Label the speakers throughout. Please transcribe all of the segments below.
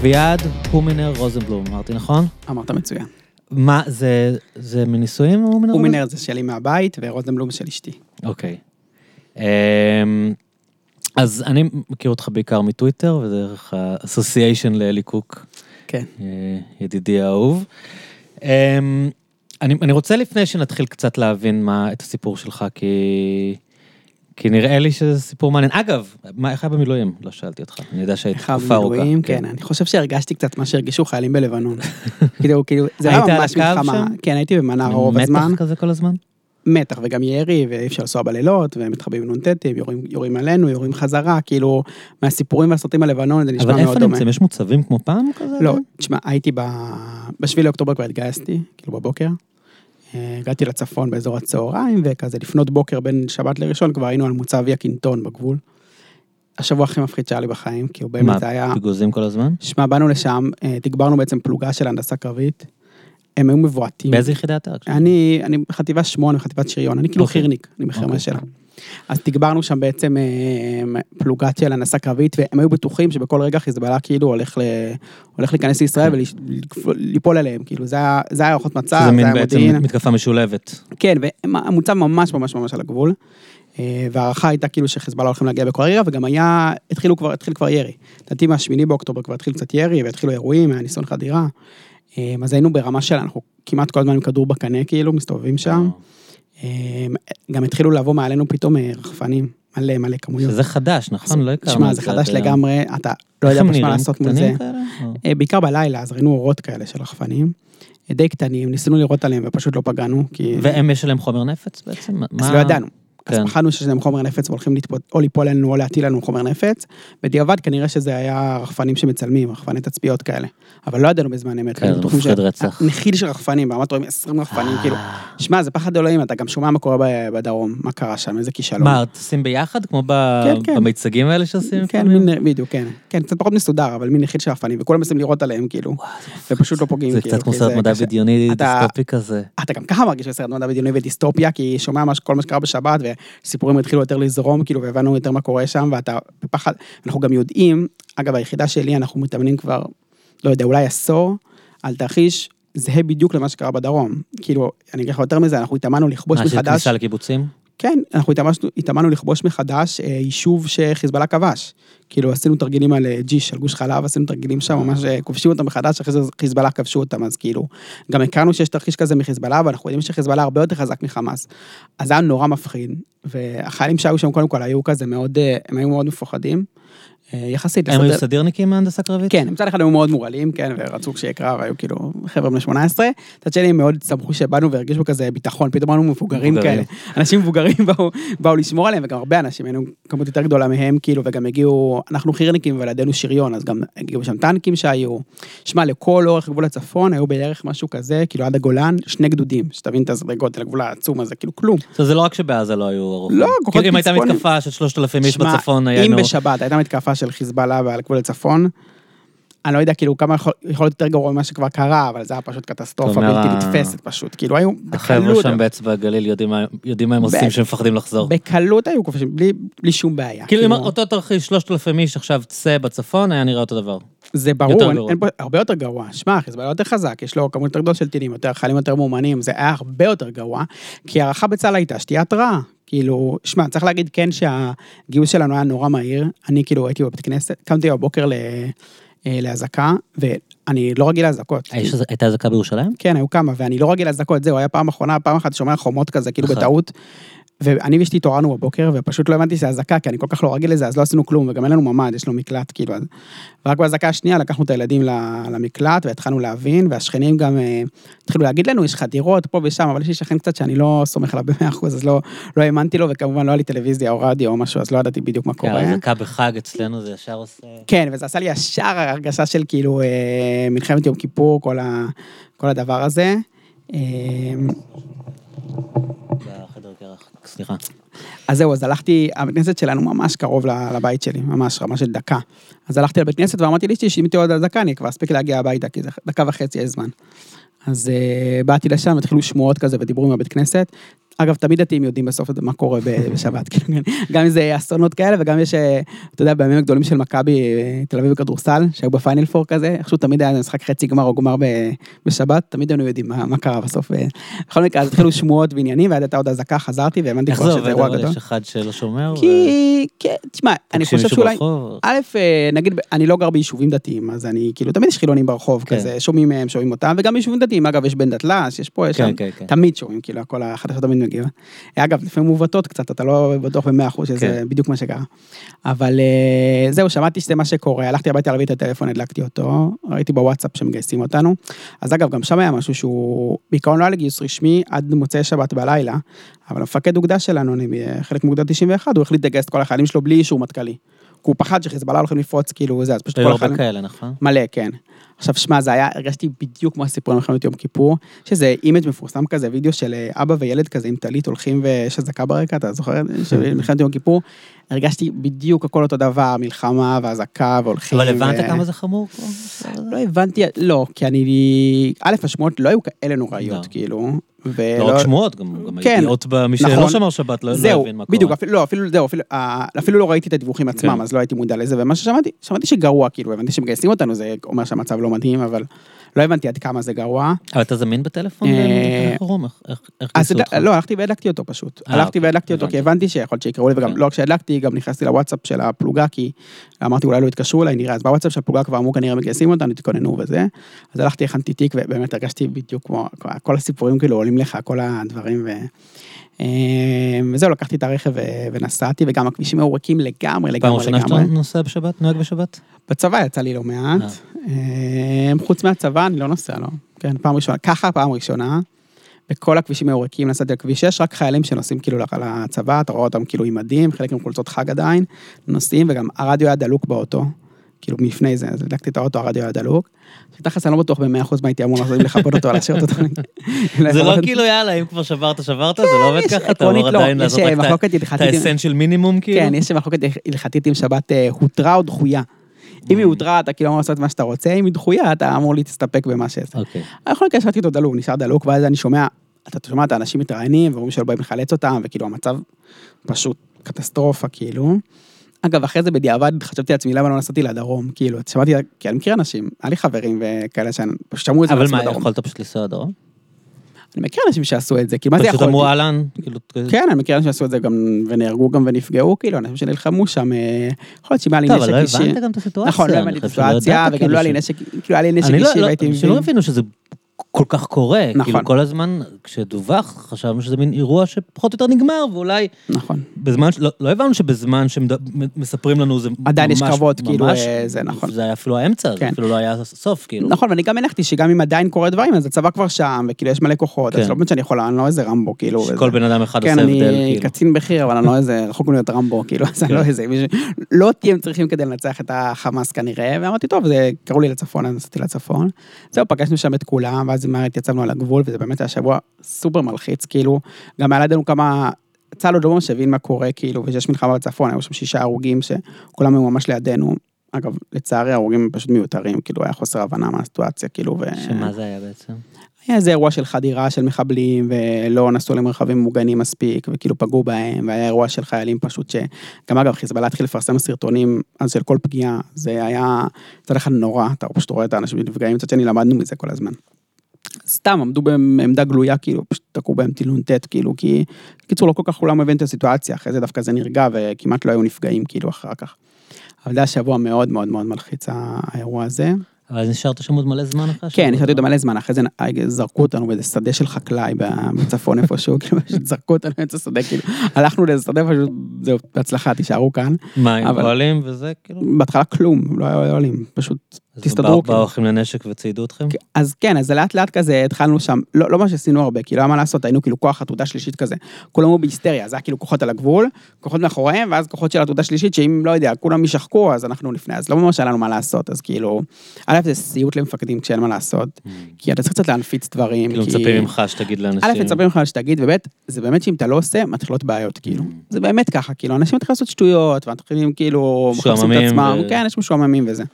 Speaker 1: אביעד הומינר רוזנבלום, אמרתי נכון?
Speaker 2: אמרת מצוין.
Speaker 1: מה, זה, זה מנישואים הומינר?
Speaker 2: הומינר זה שלי מהבית, ורוזנבלום של אשתי.
Speaker 1: אוקיי. אמ, אז אני מכיר אותך בעיקר מטוויטר, ודרך האסוסיישן לאלי קוק,
Speaker 2: כן.
Speaker 1: אה, ידידי האהוב. אמ, אני, אני רוצה לפני שנתחיל קצת להבין מה, את הסיפור שלך, כי, כי נראה לי שזה סיפור מעניין. אגב, מה, איך היה במילואים? לא שאלתי אותך, אני יודע שהיית תקופה ארוכה.
Speaker 2: במילואים, כן, אני חושב שהרגשתי קצת מה שהרגישו חיילים בלבנון. כאילו, כאילו, זה היה ממש מלחמה. כן, הייתי במנרה רוב הזמן.
Speaker 1: מתח כזה כל הזמן?
Speaker 2: מתח וגם ירי, ואי אפשר לנסוע בלילות, ומתחבאים נ"טים, יורים, יורים עלינו, יורים חזרה, כאילו, מהסיפורים והסרטים על לבנון זה נשמע
Speaker 1: אבל
Speaker 2: מאוד
Speaker 1: איפה
Speaker 2: דומה.
Speaker 1: נמצאים? יש מוצבים כמו פעם כזה?
Speaker 2: לא, תשמע, הייתי ב... בשביעי לאוקטובר כבר התגייסתי, כאילו בבוקר. אה, הגעתי לצפון באזור הצהריים, וכזה לפנות בוקר בין שבת לראשון כבר היינו על מוצב יקינטון בגבול. השבוע הכי מפחיד שהיה לי בחיים, כי הוא
Speaker 1: מה,
Speaker 2: באמת היה...
Speaker 1: פיגוזים כל הזמן?
Speaker 2: שמע, באנו לשם, אה, תגברנו בעצם פלוגה של הנדסה קרבית. הם היו מבועתים.
Speaker 1: באיזה יחידה אתה?
Speaker 2: אני, אני בחטיבה שמונה, בחטיבת שריון, אני כאילו
Speaker 1: אוקיי.
Speaker 2: חירניק, אני
Speaker 1: אוקיי.
Speaker 2: בחרמה שלה. אז תגברנו שם בעצם אה, פלוגת של הנדסה קרבית, והם היו בטוחים שבכל רגע חיזבאללה כאילו הולך, ל... הולך להיכנס לישראל וליפול עליהם, כאילו זה היה זה היה הערכות מצב,
Speaker 1: שזה
Speaker 2: זה
Speaker 1: מין בעצם
Speaker 2: מודיעין.
Speaker 1: מתקפה משולבת.
Speaker 2: כן, והמוצב ממש ממש ממש על הגבול. אה, וההערכה הייתה כאילו שחיזבאללה הולכים להגיע בכל רגע, וגם היה, התחילו כבר, התחיל כבר ירי. לדעתי מהשמיני באוקטובר כבר התחיל קצת ירי, והתחילו אירועים, היה ניסיון חדירה. אה, אז היינו ברמה של, אנחנו כמעט כל הזמן עם כדור בקנה, כאילו, מסתובבים שם. אה, גם התחילו לבוא מעלינו פתאום אה, רחפנים, מלא מלא כמויות.
Speaker 1: שזה חדש, נכון? לא הכרנו
Speaker 2: שמע,
Speaker 1: את
Speaker 2: זה
Speaker 1: זה
Speaker 2: חדש
Speaker 1: היום.
Speaker 2: לגמרי, אתה לא יודע פשוט מה? לעשות מול זה.
Speaker 1: כאלה?
Speaker 2: אה, בעיקר בלילה, אז ראינו אורות כאלה של רחפנים. אה, די קטנים, ניסינו לראות עליהם ופשוט לא פגענו, כי...
Speaker 1: והם יש עליהם חומר נפץ בעצם?
Speaker 2: אז
Speaker 1: מה-
Speaker 2: לא ידענו. אז
Speaker 1: כן.
Speaker 2: פחדנו שיש להם חומר נפץ והולכים לתפות, או ליפול עלינו או להטיל לנו חומר נפץ. בדיעבד כנראה שזה היה רחפנים שמצלמים, רחפני תצפיות כאלה. אבל לא ידענו בזמן אמת.
Speaker 1: כן, מפחיד
Speaker 2: ש-
Speaker 1: רצח.
Speaker 2: נחיל של רחפנים, ברמת רואים 20 רחפנים, כאילו. שמע, זה פחד אלוהים, אתה גם שומע מה קורה בדרום, מה קרה שם, איזה כישלון.
Speaker 1: מה, טסים ביחד? כמו ב-
Speaker 2: כן, כן.
Speaker 1: במיצגים האלה שעושים?
Speaker 2: כן? מין, בדיוק, כן. כן, קצת פחות מסודר, אבל מין נחיל של רחפנים, וכולם מנסים לירות עליהם, כאילו. ופשוט לא פוגעים,
Speaker 1: זה
Speaker 2: כאילו.
Speaker 1: קצת כמו סרט
Speaker 2: זה
Speaker 1: מדע. בדיוני דיסטופי כזה.
Speaker 2: אתה גם ככה מרגיש בסרט מדע בדיוני ודיסטופיה, כי שומע מה- כל מה שקרה בשבת, וסיפורים התחילו יותר לזרום, כאילו, והבנו יותר מה קורה שם, ואתה בפחד. אנחנו גם יודעים, אגב, היחידה שלי, אנחנו מתאמנים כבר, לא יודע, אולי עשור, על תרחיש זהה בדיוק למה שקרה בדרום. כאילו, אני אגיד לך יותר מזה, אנחנו התאמנו לכבוש
Speaker 1: מה, של
Speaker 2: מחדש.
Speaker 1: כניסה לקיבוצים?
Speaker 2: כן, אנחנו התאמנו, התאמנו לכבוש מחדש אה, יישוב שחיזבאללה כבש. כאילו עשינו תרגילים על אה, ג'יש, על גוש חלב, עשינו תרגילים שם, ממש אה, כובשים אותם מחדש, אחרי זה חיזבאללה כבשו אותם, אז כאילו, גם הכרנו שיש תרחיש כזה מחיזבאללה, ואנחנו יודעים שחיזבאללה הרבה יותר חזק מחמאס. אז זה היה נורא מפחיד, והחיילים שהיו שם קודם כל היו כזה מאוד, הם היו מאוד מפוחדים. אה, יחסית.
Speaker 1: הם היו סדירניקים מהנדסה קרבית?
Speaker 2: כן, מצד אחד היו מאוד מורעלים, כן, ורצו שיהיה קרב, היו כאילו חבר'ה בני 18, מצד שני הם מאוד שמחו שבאנו והרגישו כזה ביטחון, פתאום היינו מבוגרים. כאלה. אנשים מבוגרים באו, באו לשמור עליהם, וגם הרבה אנשים, היינו כמות יותר גדולה מהם, כאילו, וגם הגיעו, אנחנו חירניקים ולידינו שריון, אז גם הגיעו שם טנקים שהיו. שמע, לכל אורך גבול הצפון היו בערך משהו כזה, כאילו עד הגולן, שני גדודים, שתבין את הסדרי גודל, הגבול העצום הזה, כאילו כלום.
Speaker 1: זאת אומרת, זה לא רק שבעזה לא היו ערוכים.
Speaker 2: לא, כוחות
Speaker 1: כאילו אם הייתה
Speaker 2: בצפון-
Speaker 1: מתקפה של 3,000 איש
Speaker 2: שמע,
Speaker 1: בצפון,
Speaker 2: אם
Speaker 1: היינו...
Speaker 2: בשבת הייתה מתקפה של חיזבאללה ועל גבול הצפון, אני לא יודע כאילו כמה יכול, יכול להיות יותר גרוע ממה שכבר קרה, אבל זה היה פשוט קטסטרופה בלתי
Speaker 1: ה-
Speaker 2: נתפסת פשוט, כאילו היו
Speaker 1: החבר'ה
Speaker 2: בקלות,
Speaker 1: שם באצבע הגליל יודעים יודעים מה הם עושים
Speaker 2: בטח.
Speaker 1: שהם מפחדים לחזור.
Speaker 2: בקלות היו כובשים, בלי, בלי שום בעיה.
Speaker 1: כאילו אם אותו תרחיש 3,000 איש עכשיו צא בצפון, היה נראה אותו דבר.
Speaker 2: זה
Speaker 1: יותר
Speaker 2: ברור, אין,
Speaker 1: גרוע.
Speaker 2: אין פה, הרבה יותר גרוע. שמע, חיזבאללה יותר חזק, יש לו כמות יותר גדולה של טילים, יותר חיילים יותר מאומנים, זה היה הרבה יותר גרוע, כי הערכה בצה"ל הייתה שתהיה התראה. כאילו, שמע, צריך להגיד כן שהגיוס שלנו היה נורא מהיר, אני כאילו הייתי בבית כנסת, קמתי בבוקר ל- אה, לאזעקה, ואני לא רגיל לאזעקות.
Speaker 1: איזה- הייתה אזעקה בירושלים?
Speaker 2: כן, היו כמה, ואני לא רגיל לאזעקות, זהו, היה פעם אחרונה, פעם אחת שומע חומות כזה, כאילו
Speaker 1: נכון.
Speaker 2: בטעות. ואני ואשתי התעוררנו בבוקר, ופשוט לא הבנתי שזה אזעקה, כי אני כל כך לא רגיל לזה, אז לא עשינו כלום, וגם אין לנו ממ"ד, יש לנו מקלט, כאילו, אז... ורק באזעקה השנייה לקחנו את הילדים למקלט, והתחלנו להבין, והשכנים גם אה, התחילו להגיד לנו, יש חדירות פה ושם, אבל יש לי שכן קצת שאני לא סומך עליו במאה אחוז, אז לא לא האמנתי לו, וכמובן לא היה לי טלוויזיה או רדיו או משהו, אז לא ידעתי בדיוק מה קורה.
Speaker 1: אזעקה בחג אצלנו זה ישר עושה...
Speaker 2: כן, וזה עשה לי ישר הרגשה של כאילו אה, מלחמת יום כיפור, כל, ה, כל הדבר הזה. אה,
Speaker 1: סליחה.
Speaker 2: אז זהו, אז הלכתי, הבית כנסת שלנו ממש קרוב לבית שלי, ממש רמה של דקה. אז הלכתי לבית כנסת ואמרתי לאשתי שאם תהיה עוד דקה אני כבר אספיק להגיע הביתה, כי זה דקה וחצי יש זמן. אז uh, באתי לשם, התחילו שמועות כזה ודיברו עם הבית כנסת. אגב, תמיד דתיים יודעים בסוף מה קורה בשבת, כאילו, כן. גם אם זה אסונות כאלה, וגם יש, אה, אתה יודע, בימים הגדולים של מכבי אה, תל אביב בכדורסל, שהיו בפיינל פור כזה, איכשהו תמיד היה משחק חצי גמר או גמר בשבת, תמיד היינו יודעים מה, מה קרה בסוף. אה. בכל מקרה, אז התחילו שמועות ועניינים, ואז הייתה עוד אזעקה, חזרתי,
Speaker 1: איך
Speaker 2: כבר
Speaker 1: זה
Speaker 2: שזה
Speaker 1: עובד?
Speaker 2: אירוע
Speaker 1: אבל
Speaker 2: גדול.
Speaker 1: יש אחד שלא שומר?
Speaker 2: כי, תשמע, אני חושב שאולי? א', נגיד, אני לא גר ביישובים דתיים, אז אני, כאילו, תמיד יש חילונים ברחוב
Speaker 1: כן.
Speaker 2: כזה, שומעים מהם, שומעים אותם, וגם ביישובים דתיים, אגב, יש בן דתל"ש, יש פה, יש שם. תמיד שומעים, כאילו, הכל החדשות תמיד מגיע. אגב, לפעמים מעוותות קצת, אתה לא בטוח במאה אחוז שזה
Speaker 1: כן.
Speaker 2: בדיוק מה שקרה. אבל אה, זהו, שמעתי שזה מה שקורה, הלכתי הביתה להביא את הטלפון, הדלקתי אותו, ראיתי בוואטסאפ שמגייסים אותנו. אז אגב, גם שם היה משהו שהוא, בעיקרון לא היה לגיוס רשמי עד מוצאי שבת בלילה, אבל המפקד אוגדה שלנו, אני אה, חלק מאוגדה 91, הוא החליט לגייס את כל החיילים שלו בלי אישור מטכ"לי. כי הוא פחד שחיזבאללה הולכים לפרוץ, כאילו, זה, אז פשוט
Speaker 1: היו
Speaker 2: כל
Speaker 1: הרבה
Speaker 2: החיילים...
Speaker 1: כאלה, נכון?
Speaker 2: מלא, כן. עכשיו, שמע, זה היה, הרגשתי בדיוק כמו הסיפור במלחמת יום כיפור, יש איזה image מפורסם כזה, וידאו של אה, אבא וילד כזה עם טלית הולכים ויש אזעקה ברקע, אתה זוכר? של מלחמת יום כיפור, הרגשתי בדיוק הכל אותו דבר, מלחמה ואזעקה והולכים.
Speaker 1: אבל הבנת
Speaker 2: ו-
Speaker 1: כמה זה חמור?
Speaker 2: לא הבנתי, לא, כי אני, א', השמועות לא היו כאלה נוראיות,
Speaker 1: לא.
Speaker 2: כאילו,
Speaker 1: לא
Speaker 2: ולא...
Speaker 1: רק שמועות, גם גם
Speaker 2: כן,
Speaker 1: הידיעות במי שלא
Speaker 2: נכון.
Speaker 1: שומר שבת לא לא
Speaker 2: זהו,
Speaker 1: הבין מה קורה.
Speaker 2: בדיוק, אפילו, לא, אפילו, זהו, אפילו, אה, אפילו לא ראיתי את הדיווחים עצמם,
Speaker 1: כן.
Speaker 2: אז לא הייתי מודע לזה, ומה ששמעתי, שמעתי שגרוע, כאילו, הבנתי שמגייסים אותנו, זה אומר שהמצב לא מדהים, אבל לא הבנתי עד כמה זה גרוע.
Speaker 1: אבל אתה זמין בטלפון?
Speaker 2: אה,
Speaker 1: איך- איך
Speaker 2: אז לא, הלכתי והדלקתי אותו פשוט.
Speaker 1: אה,
Speaker 2: הלכתי
Speaker 1: אוקיי,
Speaker 2: והדלקתי אותו. כי הבנתי שיכול להיות שיקראו לי, וגם
Speaker 1: כן.
Speaker 2: לא רק שהדלקתי, גם נכנסתי לוואטסאפ של הפלוגה, כי אמרתי אולי לא יתקשרו אליי, נראה, אז בוואטסאפ של הפלוגה כבר אמרו כנראה מגייסים אותנו, תתכוננו וזה. אז הלכתי, הכנתי תיק, ובאמת הרגשתי בדיוק כמו, כל הסיפורים כאילו עולים לך, כל הדברים, ו... אה, וזהו, לקחתי את הרכב ונסעתי, וגם הכבישים היו ריקים לגמרי,
Speaker 1: פעם
Speaker 2: לגמרי,
Speaker 1: ראשונה שאתה
Speaker 2: לגמרי.
Speaker 1: נוסע בשבת? נוהג בשבת?
Speaker 2: בצבא יצא לי לא מעט. אה, חוץ מהצבא, אני לא נוסע, לא. כן, פעם ראשונה, ככה פעם ראשונה. וכל הכבישים היו ריקים, נסעתי על כביש 6, רק חיילים שנוסעים כאילו לצבא, אתה רואה אותם כאילו עם מדים, חלק עם חולצות חג עדיין, נוסעים, וגם הרדיו היה דלוק באוטו, כאילו לפני זה, אז הדלקתי את האוטו, הרדיו היה דלוק. תכלס אני לא בטוח במאה אחוז מה הייתי אמור לעשות, אם לכבות אותו, להשאיר אותו.
Speaker 1: זה לא כאילו יאללה, אם כבר שברת, שברת, זה לא עובד
Speaker 2: יש-
Speaker 1: ככה, אתה אמור
Speaker 2: לא,
Speaker 1: עדיין לעשות
Speaker 2: אה,
Speaker 1: את ה-
Speaker 2: מחלוקת
Speaker 1: את
Speaker 2: הלכתית.
Speaker 1: האסנשל מינימום כאילו?
Speaker 2: כן, יש מחלוקת הלכתית אם שבת אה, הותרה או דחויה. אם היא הותרה, אתה כאילו אמור לעשות מה שאתה רוצה, אם היא דחויה, אתה אמור להסתפק במה שעשית.
Speaker 1: אוקיי.
Speaker 2: יכול להיות שהשארתי אותו דלוק, נשאר דלוק, ואז אני שומע, אתה שומע את האנשים מתראיינים, ואומרים שלא באים לחלץ אותם, וכאילו המצב פשוט קטסטרופה, כאילו. אגב, אחרי זה בדיעבד חשבתי לעצמי, למה לא נסעתי לדרום, כאילו, שמעתי, כי אני מכיר אנשים, היה לי חברים וכאלה שפשוט שמעו את זה
Speaker 1: אבל מה. יכולת פשוט לנסוע דרום?
Speaker 2: אני מכיר אנשים שעשו את זה, כאילו, מה זה
Speaker 1: פשוט
Speaker 2: יכול
Speaker 1: אמרו
Speaker 2: להיות?
Speaker 1: אהלן, כאילו...
Speaker 2: כן, אני מכיר אנשים שעשו את זה גם, ונהרגו גם ונפגעו, כאילו, אנשים שנלחמו שם, אה, יכול להיות שאם היה לי
Speaker 1: טוב,
Speaker 2: נשק
Speaker 1: אבל לא
Speaker 2: אישי.
Speaker 1: הבנת גם את הסיטואציה.
Speaker 2: נכון, לא הבנתי את הסיטואציה, וגם לא היה לי נשק, כאילו היה לי נשק
Speaker 1: לא,
Speaker 2: אישי
Speaker 1: לא,
Speaker 2: והייתי מבין.
Speaker 1: הבינו שזה כל כך קורה.
Speaker 2: נכון.
Speaker 1: כאילו כל הזמן, כשדווח, חשבנו שזה מין אירוע שפחות או יותר נגמר, ואולי
Speaker 2: נכון.
Speaker 1: בזמן, לא, לא הבנו שבזמן שמספרים לנו זה
Speaker 2: עדיין יש
Speaker 1: ממש-
Speaker 2: קרבות, כאילו,
Speaker 1: ממש-
Speaker 2: אה, זה נכון.
Speaker 1: זה היה אפילו האמצע, זה
Speaker 2: כן.
Speaker 1: אפילו לא היה סוף, כאילו.
Speaker 2: נכון, ואני גם הנחתי שגם אם עדיין קורה דברים, אז הצבא כבר שם, וכאילו יש מלא כוחות, אז
Speaker 1: כן.
Speaker 2: לא באמת שאני יכול, אני לא איזה רמבו, כאילו.
Speaker 1: שכל
Speaker 2: וזה.
Speaker 1: בן אדם אחד
Speaker 2: כן,
Speaker 1: עושה הבדל,
Speaker 2: אני
Speaker 1: כאילו.
Speaker 2: קצין בכיר, אבל אני לא איזה, רחוק מלהיות רמבו, כאילו, אז אני לא
Speaker 1: כן.
Speaker 2: איזה, לא אותי הם צריכים כדי לנצח את החמאס כנראה, ואמרתי, טוב, זה, קראו לי לצפון, אז נסעתי לצפון. זהו, פגשנו שם את כולם, ואז מהר התייצבנו על הגבול, וזה באמת היה שבוע סופר מלחיץ, כאילו, גם היה לידינו כמה, צה"ל עוד לא ממש הבין מה קורה, כאילו, ושיש מלחמה בצפון, היו שם שישה הרוגים שכולם היו ממש לידינו. אגב, לצערי ההרוגים הם פשוט מיותרים, כאילו, היה חוסר הבנה מהסיטואציה, כאילו, ו...
Speaker 1: שמה זה היה בעצם?
Speaker 2: היה איזה אירוע של חדירה של מחבלים, ולא נסעו למרחבים מוגנים מספיק, וכאילו פגעו בהם, והיה אירוע של חיילים פשוט ש... גם אגב, חיזבאללה התחיל לפרסם סרטונים אז של כל פגיעה, זה היה מצד אחד נורא, אתה פשוט רואה את האנשים שנפגעים, מצד שני למדנו מזה כל הזמן. סתם עמדו בעמדה גלויה, כאילו, פשוט תקעו בהם טיל נ"ט, כאילו, כי... בקיצור, לא כל כך כולם מבין את הסיטואציה, אחרי זה דווקא זה נרגע, וכמעט לא היו נפגעים, כאילו, אחר כך. אבל זה היה שבוע מאוד מאוד מאוד מלחיץ, האירוע הזה.
Speaker 1: אבל נשארת שם עוד מלא זמן אחרי
Speaker 2: כן, נשארתי
Speaker 1: לא?
Speaker 2: עוד מלא זמן, אחרי זה זרקו אותנו באיזה שדה של חקלאי בצפון איפשהו, כאילו, פשוט זרקו אותנו באמצע שדה, כאילו, הלכנו לאיזה שדה, פשוט, זהו, בהצלחה, תישארו כאן.
Speaker 1: מה, עם אוהלים וזה, כאילו?
Speaker 2: בהתחלה כלום, לא היו עולים, פשוט
Speaker 1: אז
Speaker 2: תסתדרו,
Speaker 1: באו-
Speaker 2: כאילו.
Speaker 1: באו אחים לנשק וציידו אתכם?
Speaker 2: אז כן, אז לאט לאט כזה התחלנו שם, לא, לא מה שעשינו הרבה, כאילו, היה מה לעשות, היינו כאילו כוח עתודה שלישית כזה, כולם היו בהיסטריה, זה היה כאילו כוחות על הגבול, כוחות מאחוריהם, ואז כוחות של עתודה שלישית, שאם, לא יודע, כולם יישחקו, אז אנחנו לפני, אז לא ממש היה לנו מה לעשות, אז כאילו, א', זה סיוט למפקדים כשאין מה לעשות, כי אתה צריך קצת להנפיץ דברים,
Speaker 1: כאילו
Speaker 2: כי...
Speaker 1: מצפים ממך שתגיד לאנשים.
Speaker 2: א', מצפים ממך שתגיד, וב', זה באמת שאם אתה לא עושה, מתחילות בעיות, כאילו. זה באמת ככה, כאילו, אנשים מתחילים לעשות שטויות, ומתחילים כאילו, מחפשים את
Speaker 1: משועממים
Speaker 2: עצמם,
Speaker 1: ו-
Speaker 2: כן, יש משועממים וזה.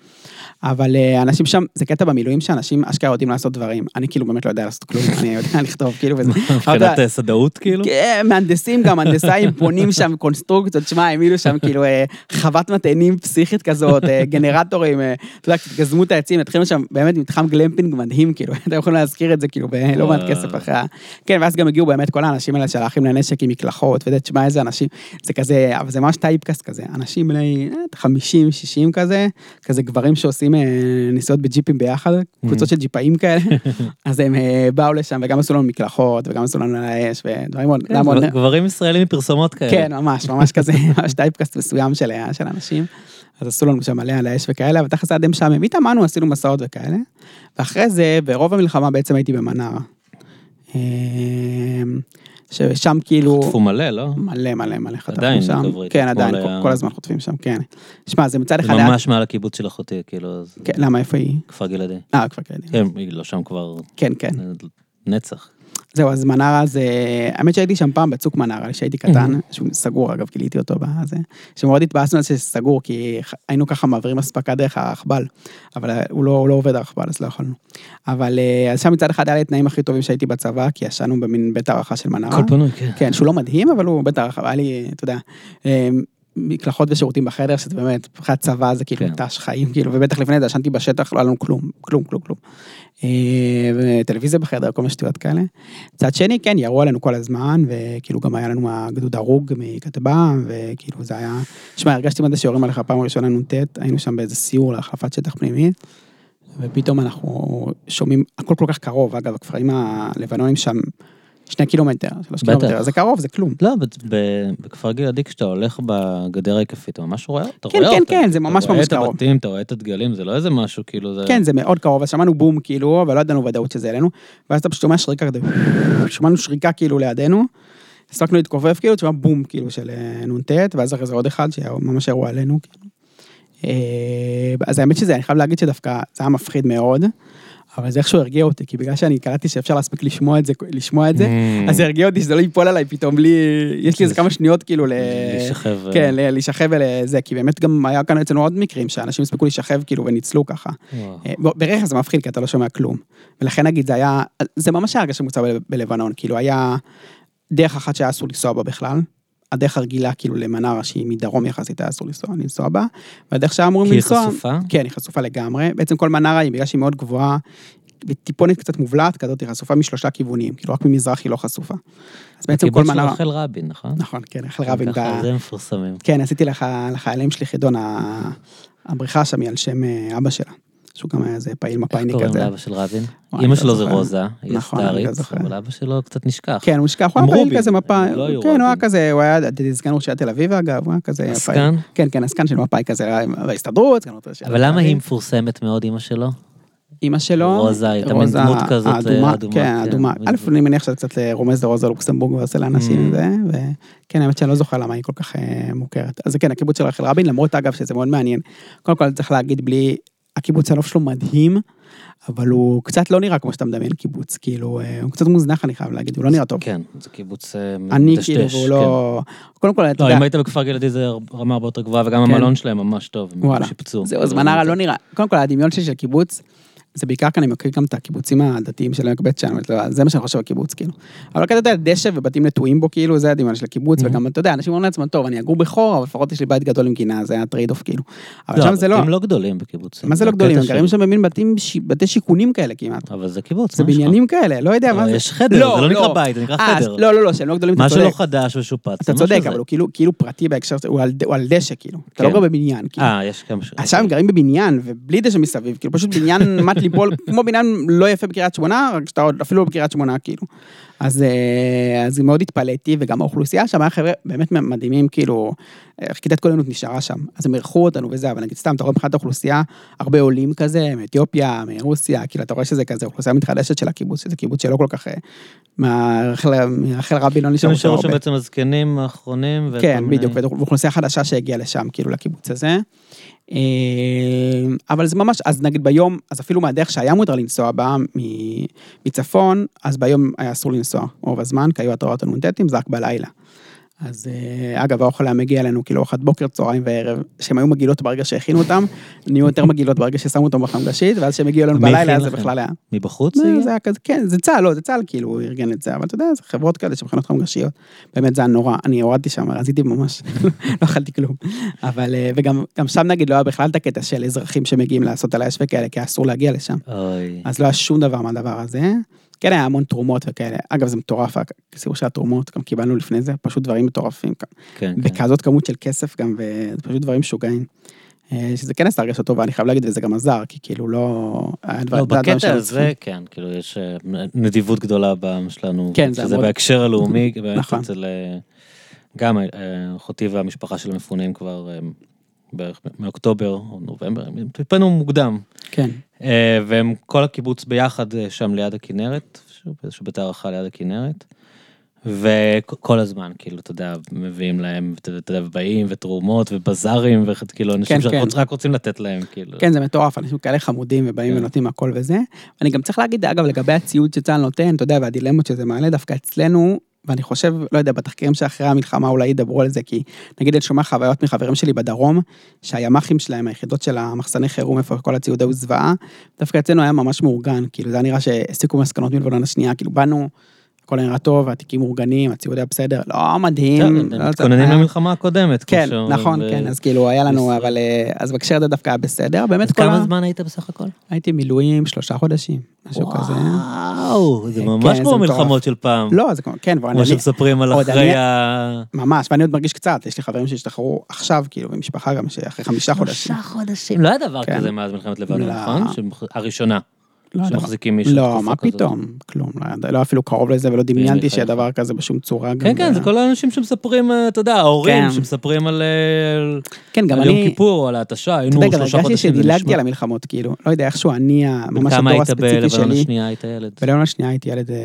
Speaker 2: אבל אה, אנשים שם, זה קטע במילואים שאנשים אשכרה יודעים לעשות דברים. אני כאילו באמת לא יודע לעשות כלום, אני יודע לכתוב כאילו וזה.
Speaker 1: מבחינת אה, סדאות כאילו?
Speaker 2: כן, מהנדסים גם, הנדסאים בונים שם קונסטרוקציות, שמע, העמידו שם כאילו אה, חוות מטענים פסיכית כזאת, גנרטורים, אתה יודע, גזמו את העצים, התחילו שם באמת מתחם גלמפינג מדהים, כאילו, אתם יכולים להזכיר את זה כאילו בלא מעט. כסף אחרי ה... כן, ואז גם הגיעו באמת כל האנשים האלה של האחים לנשק עם מקלחות, ואתה יודע, תשמע איזה אנשים, זה כזה, אבל זה ממש typecast כזה, אנשים בני 50, 60 כזה, כזה גברים שעושים אה, נסיעות בג'יפים ביחד, קבוצות של ג'יפאים כאלה, אז הם אה, באו לשם וגם עשו לנו מקלחות, וגם עשו לנו על האש, ודברים מאוד,
Speaker 1: כן, גברים ישראלים מפרסומות כאלה.
Speaker 2: כן, ממש, ממש כזה, ממש טייפקאסט מסוים של, של אנשים. אז עשו לנו שם מלא על האש וכאלה, אבל תכל'ס זה היה די משעמם. התאמנו, עשינו מסעות וכאלה. ואחרי זה, ברוב המלחמה בעצם הייתי במנרה. ששם כאילו...
Speaker 1: חטפו מלא, לא?
Speaker 2: מלא מלא מלא
Speaker 1: עדיין
Speaker 2: שם. כן,
Speaker 1: אתמול
Speaker 2: עדיין, כל-
Speaker 1: היה-
Speaker 2: כל הזמן חוטפים שם, כן. שמע, זה מצד
Speaker 1: זה
Speaker 2: אחד היה...
Speaker 1: ממש מעל הקיבוץ של אחותי, כאילו, זה
Speaker 2: כן, למה, איפה היא?
Speaker 1: כפר גלעדי.
Speaker 2: אה, כבר כן.
Speaker 1: כן, היא לא שם כבר
Speaker 2: כן, כן.
Speaker 1: נצח.
Speaker 2: זהו, אז מנרה זה... האמת שהייתי שם פעם בצוק מנרה, כשהייתי קטן, שהוא סגור אגב, גיליתי אותו בזה. שמאוד התבאסנו על זה שסגור, כי היינו ככה מעבירים אספקה דרך הרכבל, אבל הוא לא, הוא לא עובד הרכבל, אז לא יכולנו. אבל אה, אז שם מצד אחד היה לי התנאים הכי טובים שהייתי בצבא, כי ישנו במין בית הערכה של מנרה.
Speaker 1: הכל פנוי, כן.
Speaker 2: כן, שהוא לא מדהים, אבל הוא בית הערכה, היה לי, אתה יודע, אה, מקלחות ושירותים בחדר, שזה באמת, מבחינת צבא זה כאילו
Speaker 1: כן.
Speaker 2: תש חיים, כאילו, ובטח לפני זה ישנתי בשטח, לא היה לנו כלום, כלום, כלום, כלום. אה, וטלוויזיה בחדר, כל מיני שטויות כאלה. מצד שני, כן, ירו עלינו כל הזמן, וכאילו גם היה לנו הגדוד הרוג מכטב"ם, וכאילו זה היה... שמע, הרגשתי מה זה שיורים עליך פעם ראשונה נ"ט, היינו שם באיזה סיור להחלפת שטח פנימית, ופתאום אנחנו שומעים, הכל כל כך קרוב, אגב, הכפרים הלבנונים שם שני קילומטר, שלוש. קילומטר, זה קרוב, זה כלום.
Speaker 1: לא, בכפר גלעדי כשאתה הולך בגדר ההיקפית, אתה ממש רואה אותה.
Speaker 2: כן,
Speaker 1: רואה
Speaker 2: כן,
Speaker 1: אותה.
Speaker 2: כן, זה ממש
Speaker 1: אתה רואה
Speaker 2: ממש
Speaker 1: את
Speaker 2: קרוב.
Speaker 1: הבתים, אתה רואה את הדגלים, זה לא איזה משהו, כאילו, זה...
Speaker 2: כן, זה מאוד קרוב, אז שמענו בום כאילו, אבל לא ידענו ודאות שזה אלינו, ואז אתה פשוט שומע שריקה כזה, שמענו שריקה כאילו לידינו, הספקנו להתכופף כאילו, תשמע בום כאילו של אה, נ"ט, ואז אחרי זה עוד אחד שממש ירו עלינו. כאילו. אה, אז האמת שזה, אני חייב להגיד שדווקא זה היה מפחיד מאוד, אבל זה איכשהו הרגיע אותי, כי בגלל שאני קלטתי שאפשר להספיק לשמוע את זה, לשמוע את זה,
Speaker 1: Mm.
Speaker 2: אז זה הרגיע אותי שזה לא ייפול עליי פתאום בלי, יש לי איזה כמה שניות כאילו ל...
Speaker 1: להישכב. אה,
Speaker 2: כן, להישכב ולזה, כי באמת גם היה כאן אצלנו עוד מקרים שאנשים הספיקו להישכב כאילו וניצלו ככה. אה, ברכב זה מפחיד כי אתה לא שומע כלום. ולכן נגיד זה היה, זה ממש היה הרגשה מוצא בלבנון, כאילו היה דרך אחת שהיה אסור לנסוע בה בכלל. הדרך הרגילה כאילו למנרה שהיא מדרום יחסית היה אסור לנסוע, לנסוע בה, והדרך שהיה אמורים
Speaker 1: כי היא
Speaker 2: לנסוע,
Speaker 1: חשופה?
Speaker 2: כן, היא חשופה לגמרי. בעצם כל מנרה היא בגלל שהיא מאוד גבוהה, וטיפונת קצת מובלעת כזאת, היא חשופה משלושה כיוונים, כאילו רק ממזרח היא לא חשופה. אז בעצם כל
Speaker 1: של
Speaker 2: מנרה,
Speaker 1: רחל רבין, נכון?
Speaker 2: נכון, כן, רחל רבין,
Speaker 1: ככה זה מפורסמים.
Speaker 2: כן, עשיתי לחיילים שלי חידון, הבריכה שם היא על שם אה, אבא שלה, שהוא גם היה איזה פעיל
Speaker 1: איך
Speaker 2: מפאיניק
Speaker 1: קוראים
Speaker 2: כזה.
Speaker 1: לאבא של רבין? אמא
Speaker 2: אני
Speaker 1: שלו
Speaker 2: לא
Speaker 1: זה. רוזה, היא
Speaker 2: נכון, אני לא.
Speaker 1: אבל אבא שלו קצת נשכח.
Speaker 2: כן, הוא נשכח, הוא היה פעיל כזה מפאי,
Speaker 1: לא
Speaker 2: כן, הוא היה. כזה, הוא היה סגן ראש תל אביב אגב, הוא היה כזה,
Speaker 1: עסקן?
Speaker 2: כן, כן, עסקן של מפאי כזה, בהסתדרות, סגן ראש
Speaker 1: אבל למה היא. מפורסמת מאוד, אמא שלו?
Speaker 2: אמא שלו,
Speaker 1: רוזה, הייתה מין
Speaker 2: רוזה
Speaker 1: דמות כזאת,
Speaker 2: האדומה,
Speaker 1: אדומה,
Speaker 2: כן,
Speaker 1: כן.
Speaker 2: אדומה. א'. אני מניח שזה קצת רומז לרוזה לוקסמבורג ועושה לאנשים
Speaker 1: Mm.
Speaker 2: את זה, וכן, האמת שאני לא זוכר למה היא כל כך אה, מוכרת. אז כן, הקיבוץ של רחל רבין, למרות אגב שזה מאוד מעניין. קודם כל צריך להגיד בלי, הקיבוץ הנוף שלו מדהים, אבל הוא קצת לא נראה כמו שאתה מדמיין קיבוץ, כאילו, אה, הוא קצת מוזנח אני חייב להגיד, הוא לא נראה טוב.
Speaker 1: כן, זה קיבוץ אה,
Speaker 2: אני כאילו, והוא
Speaker 1: כן.
Speaker 2: לא... קודם כל, אתה
Speaker 1: לא,
Speaker 2: יודע,
Speaker 1: אם היית בכפר גלעדי זה רמה הרבה יותר גבוהה, וגם
Speaker 2: כן.
Speaker 1: המלון שלהם ממש טוב, הם. שיפצו.
Speaker 2: זהו, אז מנרה לא נראה, קודם כל הדמיון שלי של קיבוץ, זה בעיקר כי אני מכיר גם את הקיבוצים הדתיים של עמק בית שאן, זה מה שאני חושב על קיבוץ, כאילו. אבל כזה, אתה יודע, דשא ובתים נטועים בו, כאילו, זה הדמיון של הקיבוץ,
Speaker 1: Mhm.
Speaker 2: וגם, אתה יודע, אנשים אומרים לעצמם, טוב, אני אגור בחור, אבל לפחות יש לי בית גדול עם גינה, זה היה trade-off, כאילו. אבל שם זה לא,
Speaker 1: בתים לא גדולים בקיבוצים.
Speaker 2: מה זה לא גדולים? הם גרים שם במין בתים, בתי שיכונים כאלה כמעט.
Speaker 1: אבל זה קיבוץ,
Speaker 2: זה
Speaker 1: מה?
Speaker 2: בניינים כאלה, לא יודע מה
Speaker 1: אבל
Speaker 2: זה.
Speaker 1: יש חדר, זה לא נקרא בית, זה נקרא
Speaker 2: אה,
Speaker 1: חדר.
Speaker 2: לא, לא, לא, שהם לא גדולים,
Speaker 1: מה
Speaker 2: אתה
Speaker 1: שלא
Speaker 2: צודק.
Speaker 1: חדש ושופץ.
Speaker 2: אתה
Speaker 1: מה
Speaker 2: צודק. אבל הוא כאילו- כאילו פרטי בהקשר, הוא על- דשא, כאילו. אתה לא
Speaker 1: כן.
Speaker 2: גר בבניין, כאילו.
Speaker 1: אה, יש כמה
Speaker 2: שם הם גרים בבניין, ובלי דשא מסביב, כאילו פשוט בניין מט ליפול, כמו בניין לא יפה בקריית שמונה, רק שאתה עוד אפילו לא בקריית שמונה, כאילו. אז, אה, אז מאוד התפלאתי, וגם האוכלוסייה שם היה חבר'ה באמת מדהימים, כאילו, כיתת כוננות נשארה שם, אז הם אירחו אותנו וזה, אבל נגיד סתם, אתה רואה מבחינת האוכלוסייה, הרבה עולים כזה, מאתיופיה, מרוסיה, כאילו, אתה רואה שזה כזה אוכלוסייה מתחדשת של הקיבוץ, שזה קיבוץ שלא כל כך, אה, מרחל רבין לא נשארו שם
Speaker 1: שנשארו שם
Speaker 2: הרבה.
Speaker 1: בעצם הזקנים האחרונים.
Speaker 2: כן, בדיוק, ואוכלוסייה חדשה שהגיעה לשם, כאילו, לקיבוץ הזה. אה, אבל זה ממש, אז נגיד ביום, אז אפילו מהדרך שהיה מותר לנסוע בה, מצפון, אז ביום היה אסור לנסוע רוב הזמן, כי היו התראות הנ"טים, זה רק בלילה. אז אה, אגב, האוכל היה מגיע אלינו כאילו ארוחת בוקר, צהריים וערב, שהן היו מגעילות ברגע שהכינו אותם, נהיו יותר מגעילות ברגע ששמו אותם בחמגשית, ואז כשהם הגיעו אלינו בלילה, זה? בכלל היה.
Speaker 1: מבחוץ?
Speaker 2: זה היה כזה, כן, זה צה"ל, לא, זה צה"ל כאילו ארגן את זה, אבל אתה יודע, זה חברות כאלה שמכינות חמגשיות. באמת זה היה נורא, אני הורדתי שם, רציתי ממש, לא אכלתי כלום. אבל, אה, וגם גם שם נגיד לא היה בכלל את הקטע של אזרחים שמגיעים לעשות על האש וכאלה, כי אסור להגיע לשם. אז לא היה שום דבר מהדבר הזה. כן היה המון תרומות וכאלה. אגב, זה מטורף, הסיפור של התרומות, גם קיבלנו לפני זה, פשוט דברים מטורפים.
Speaker 1: כן, כן.
Speaker 2: בכזאת כמות של כסף גם, וזה פשוט דברים משוגעים. אה, שזה כן עשה הרגשה טובה, אני חייב להגיד, וזה גם עזר, כי כאילו לא...
Speaker 1: לא,
Speaker 2: זה
Speaker 1: בקטע הזה. כן, כאילו יש אה, נדיבות גדולה בעם שלנו.
Speaker 2: כן, זה
Speaker 1: שזה
Speaker 2: מאוד-
Speaker 1: בהקשר הלאומי,
Speaker 2: נכון.
Speaker 1: אצל... אה, גם אחותי והמשפחה של המפונים כבר בערך מאוקטובר או נובמבר, הם התפנו מוקדם.
Speaker 2: כן.
Speaker 1: אה, והם כל הקיבוץ ביחד אה, שם ליד הכנרת, באיזשהו בית הערכה ליד הכנרת. וכל הזמן, כאילו, אתה יודע, מביאים להם, אתה יודע, באים, ותרומות, ובזארים, וכאילו, אנשים
Speaker 2: כן,
Speaker 1: שרק
Speaker 2: כן.
Speaker 1: רוצים לתת להם, כאילו.
Speaker 2: כן, זה מטורף, אנשים כאלה חמודים ובאים
Speaker 1: כן.
Speaker 2: ונותנים הכל וזה. אני גם צריך להגיד, אגב, לגבי הציוד שצה"ל נותן, אתה יודע, והדילמות שזה מעלה דווקא אצלנו, ואני חושב, לא יודע, בתחקירים שאחרי המלחמה אולי ידברו על זה, כי נגיד אני שומע חוויות מחברים שלי בדרום, שהימ"חים שלהם, היחידות של המחסני חירום, איפה כל הציוד היו זוועה, דווקא אצלנו היה ממש מאורגן, כאילו זה היה נראה שהסיקו מסקנות מלבנון השנייה, כאילו באנו, הכל נראה טוב, התיקים מאורגנים, הציוד היה בסדר, לא מדהים.
Speaker 1: הם
Speaker 2: לא
Speaker 1: מתכוננים
Speaker 2: היה-
Speaker 1: למלחמה הקודמת.
Speaker 2: כן, נכון, כן, אז כאילו היה לנו. אבל אה, אז בהקשר הזה דווקא היה בסדר, באמת כל
Speaker 1: כמה
Speaker 2: ה...
Speaker 1: זמן היית בסך הכל?
Speaker 2: הייתי מילואים שלושה חודשים, משהו כזה.
Speaker 1: וואו, זה
Speaker 2: כן,
Speaker 1: ממש
Speaker 2: זה
Speaker 1: כמו. מלחמות של פעם.
Speaker 2: לא, זה כמו, כן,
Speaker 1: כמו שמספרים על אחרי ה...
Speaker 2: ממש, ואני עוד מרגיש קצת, יש לי חברים שהשתחררו עכשיו, כאילו, ומשפחה גם שאחרי חמישה חודשים.
Speaker 1: שלושה חודשים. לא היה דבר
Speaker 2: כן.
Speaker 1: כזה מאז מלחמת לבנון,
Speaker 2: לא.
Speaker 1: נכון? הראשונה.
Speaker 2: לא יודע.
Speaker 1: שמחזיקים מישהו
Speaker 2: לא,
Speaker 1: תקופה
Speaker 2: מה. פתאום, כלום, לא ידע- לא אפילו קרוב לזה ולא דמיינתי. שיהיה דבר כזה בשום צורה.
Speaker 1: כן, כן, זה כל האנשים שמספרים, אה, אתה יודע, ההורים
Speaker 2: כן.
Speaker 1: שמספרים על אה,
Speaker 2: כן, גם
Speaker 1: על יום
Speaker 2: אני,
Speaker 1: כיפור, על ההתשה,
Speaker 2: אתה
Speaker 1: היינו
Speaker 2: יודע,
Speaker 1: שלושה
Speaker 2: הרגשתי
Speaker 1: חודשים. זה
Speaker 2: שדילגתי
Speaker 1: נשמע-
Speaker 2: על המלחמות, כאילו, לא יודע, איכשהו אני, ממש
Speaker 1: כמה
Speaker 2: הדור
Speaker 1: היית
Speaker 2: הספציפי
Speaker 1: בלבנון
Speaker 2: שלי,
Speaker 1: השנייה, היית ילד?
Speaker 2: בלבנון השנייה הייתי ילד, אה,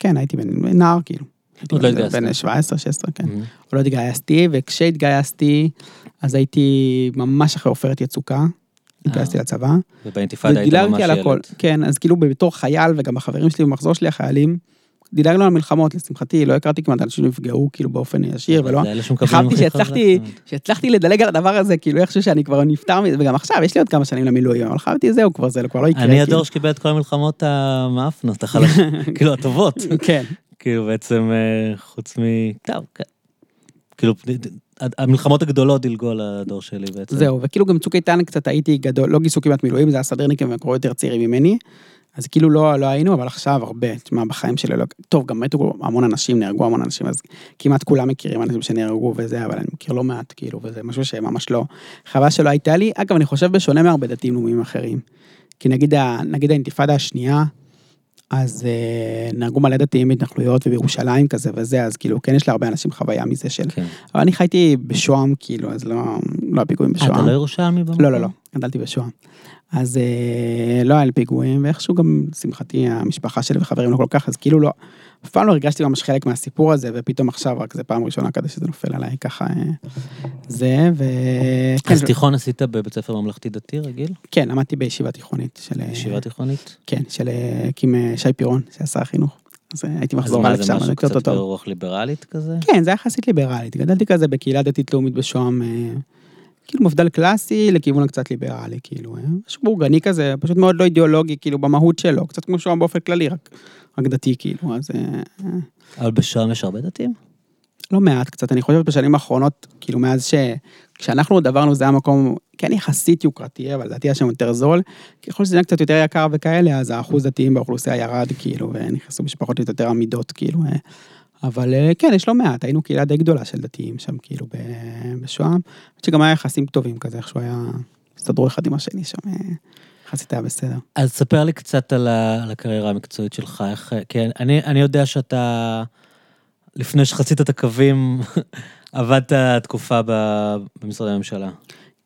Speaker 2: כן, הייתי בן נער, כאילו.
Speaker 1: עוד לא התגייסת.
Speaker 2: בן 17, 16, כן.
Speaker 1: Mhm.
Speaker 2: לא התגייסתי, וכשהתגייסתי, אז הייתי ממש אחרי עופרת יצוקה, התגייסתי
Speaker 1: אה.
Speaker 2: לצבא,
Speaker 1: ובאינתיפאדה היית ממש
Speaker 2: על הכל,
Speaker 1: ילד.
Speaker 2: כן, אז כאילו בתור חייל וגם החברים שלי במחזור שלי החיילים, דילגנו על המלחמות, לשמחתי, לא הכרתי כמעט אנשים שנפגעו כאילו באופן ישיר, ולא, חשבתי שהצלחתי. שהצלחתי לדלג על הדבר הזה, כאילו איכשהו שאני כבר נפטר מזה, וגם עכשיו, יש לי עוד כמה שנים למילואים, אבל חשבתי זהו, כבר זה כבר לא יקרה.
Speaker 1: אני
Speaker 2: כאילו.
Speaker 1: הדור שקיבל את כל המלחמות המאפנות, החלשות, כאילו הטובות.
Speaker 2: כן,
Speaker 1: כאילו בעצם אה, חוץ מ... טוב, כן. כאילו המלחמות הגדולות דילגו על הדור שלי בעצם.
Speaker 2: זהו, וכאילו גם צוק איתן קצת הייתי גדול, לא גייסו כמעט מילואים, זה היה סדרניקים קראו יותר צעירים ממני. אז כאילו לא, לא היינו, אבל עכשיו הרבה, תשמע, בחיים שלי לא... טוב, גם מתו המון אנשים, נהרגו המון אנשים, אז כמעט כולם מכירים אנשים שנהרגו וזה, אבל אני מכיר לא מעט, כאילו, וזה משהו שממש לא... חוויה שלא הייתה לי. אגב, אני חושב בשונה מהרבה דתיים לאומיים אחרים. כי נגיד, נגיד האינתיפאדה השנייה, אז אה, נהרגו מלא דתיים בהתנחלויות ובירושלים כזה וזה, אז כאילו, כן יש להרבה אנשים חוויה מזה של...
Speaker 1: כן.
Speaker 2: אבל אני חייתי בשוהם, כאילו, אז לא, לא היה פיגועים
Speaker 1: אה,
Speaker 2: בשוהם.
Speaker 1: אתה לא ירושלמי במקום?
Speaker 2: לא, לא, לא, גדלתי בשוהם. אז אה, לא היה לי פיגועים, ואיכשהו גם, לשמחתי, המשפחה שלי וחברים לא כל כך, אז כאילו לא, אף פעם לא הרגשתי ממש חלק מהסיפור הזה, ופתאום עכשיו, רק זה פעם ראשונה כזה שזה נופל עליי ככה, אה, זה, ו... כן,
Speaker 1: אז תיכון עשית בבית ספר ממלכתי דתי רגיל?
Speaker 2: כן, למדתי בישיבה תיכונית של... אה,
Speaker 1: ישיבה תיכונית?
Speaker 2: כן, של הקים אה, שי פירון, שהיה שר החינוך. אז הייתי מחזור
Speaker 1: מה
Speaker 2: א'
Speaker 1: זה
Speaker 2: שם,
Speaker 1: משהו קצת. ברוח ליברלית כזה?
Speaker 2: כן, זה היה יחסית ליברלית. גדלתי כזה בקהילה דתית-לאומית בשוהם, אה, כאילו מפד"ל קלאסי לכיוון הקצת ליברלי, כאילו, אה, משהו בורגני כזה, פשוט מאוד לא אידיאולוגי, כאילו, במהות שלו, קצת כמו שוהם באופן כללי, רק, רק דתי, כאילו, אז אה, אה,
Speaker 1: אבל בשוהם יש הרבה דתיים?
Speaker 2: לא מעט קצת, אני חושב בשנים האחרונות, כאילו, מאז ש... כשאנחנו עוד עברנו, זה היה מקום, כן יחסית יוקרתי, אבל לדעתי היה שם יותר זול. ככל שזה נהיה קצת יותר יקר וכאלה, אז האחוז דתיים באוכלוסייה ירד, כאילו, ונכנסו משפחות יותר עמידות, כאילו. אבל אה, כן, יש לא מעט, היינו קהילה די גדולה של דתיים שם, כאילו, בשוהם. חושב שגם היה יחסים טובים כזה, איכשהו היה... הסתדרו אחד עם השני שם, אה, יחסית היה בסדר.
Speaker 1: אז ספר לי קצת על, ה, על הקריירה המקצועית שלך, איך, כן, אני, אני יודע שאתה, לפני שחצית את הקווים, עבדת תקופה במשרדי הממשלה.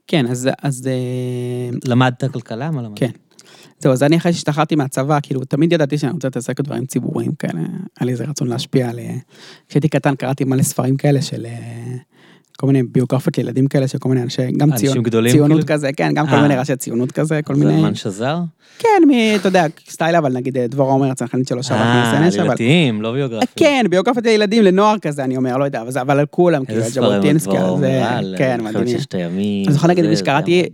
Speaker 2: כן, אז... אז אה,
Speaker 1: למדת כלכלה? מה למדת?
Speaker 2: כן. זהו, אז אני אחרי שהשתחררתי מהצבא, כאילו, תמיד ידעתי שאני רוצה להתעסק בדברים ציבוריים כאלה, היה לי איזה רצון להשפיע על... אה, כשהייתי קטן קראתי מלא ספרים כאלה של אה, כל מיני ביוגרפיות לילדים כאלה של כל מיני אנשי, גם ציון,
Speaker 1: גדולים,
Speaker 2: ציונות
Speaker 1: כאילו?
Speaker 2: כזה, כן, גם כל
Speaker 1: אה.
Speaker 2: מיני ראשי ציונות כזה, כל מיני,
Speaker 1: זמן שזר?
Speaker 2: כן, מ- אתה יודע, סטייל אבל נגיד אה, דבורה עומר, הצנחנית שלו שרה
Speaker 1: אה,
Speaker 2: אבל,
Speaker 1: עלילתיים, לא ביוגרפיים.
Speaker 2: כן, ביוגרפיות לילדים, לנוער כזה, אני אומר, לא יודע, אבל על כולם, כאילו, ז'בוטינסקי, זה,
Speaker 1: אומרה, על
Speaker 2: כן, מדהים. אני זוכר נגיד שקראתי.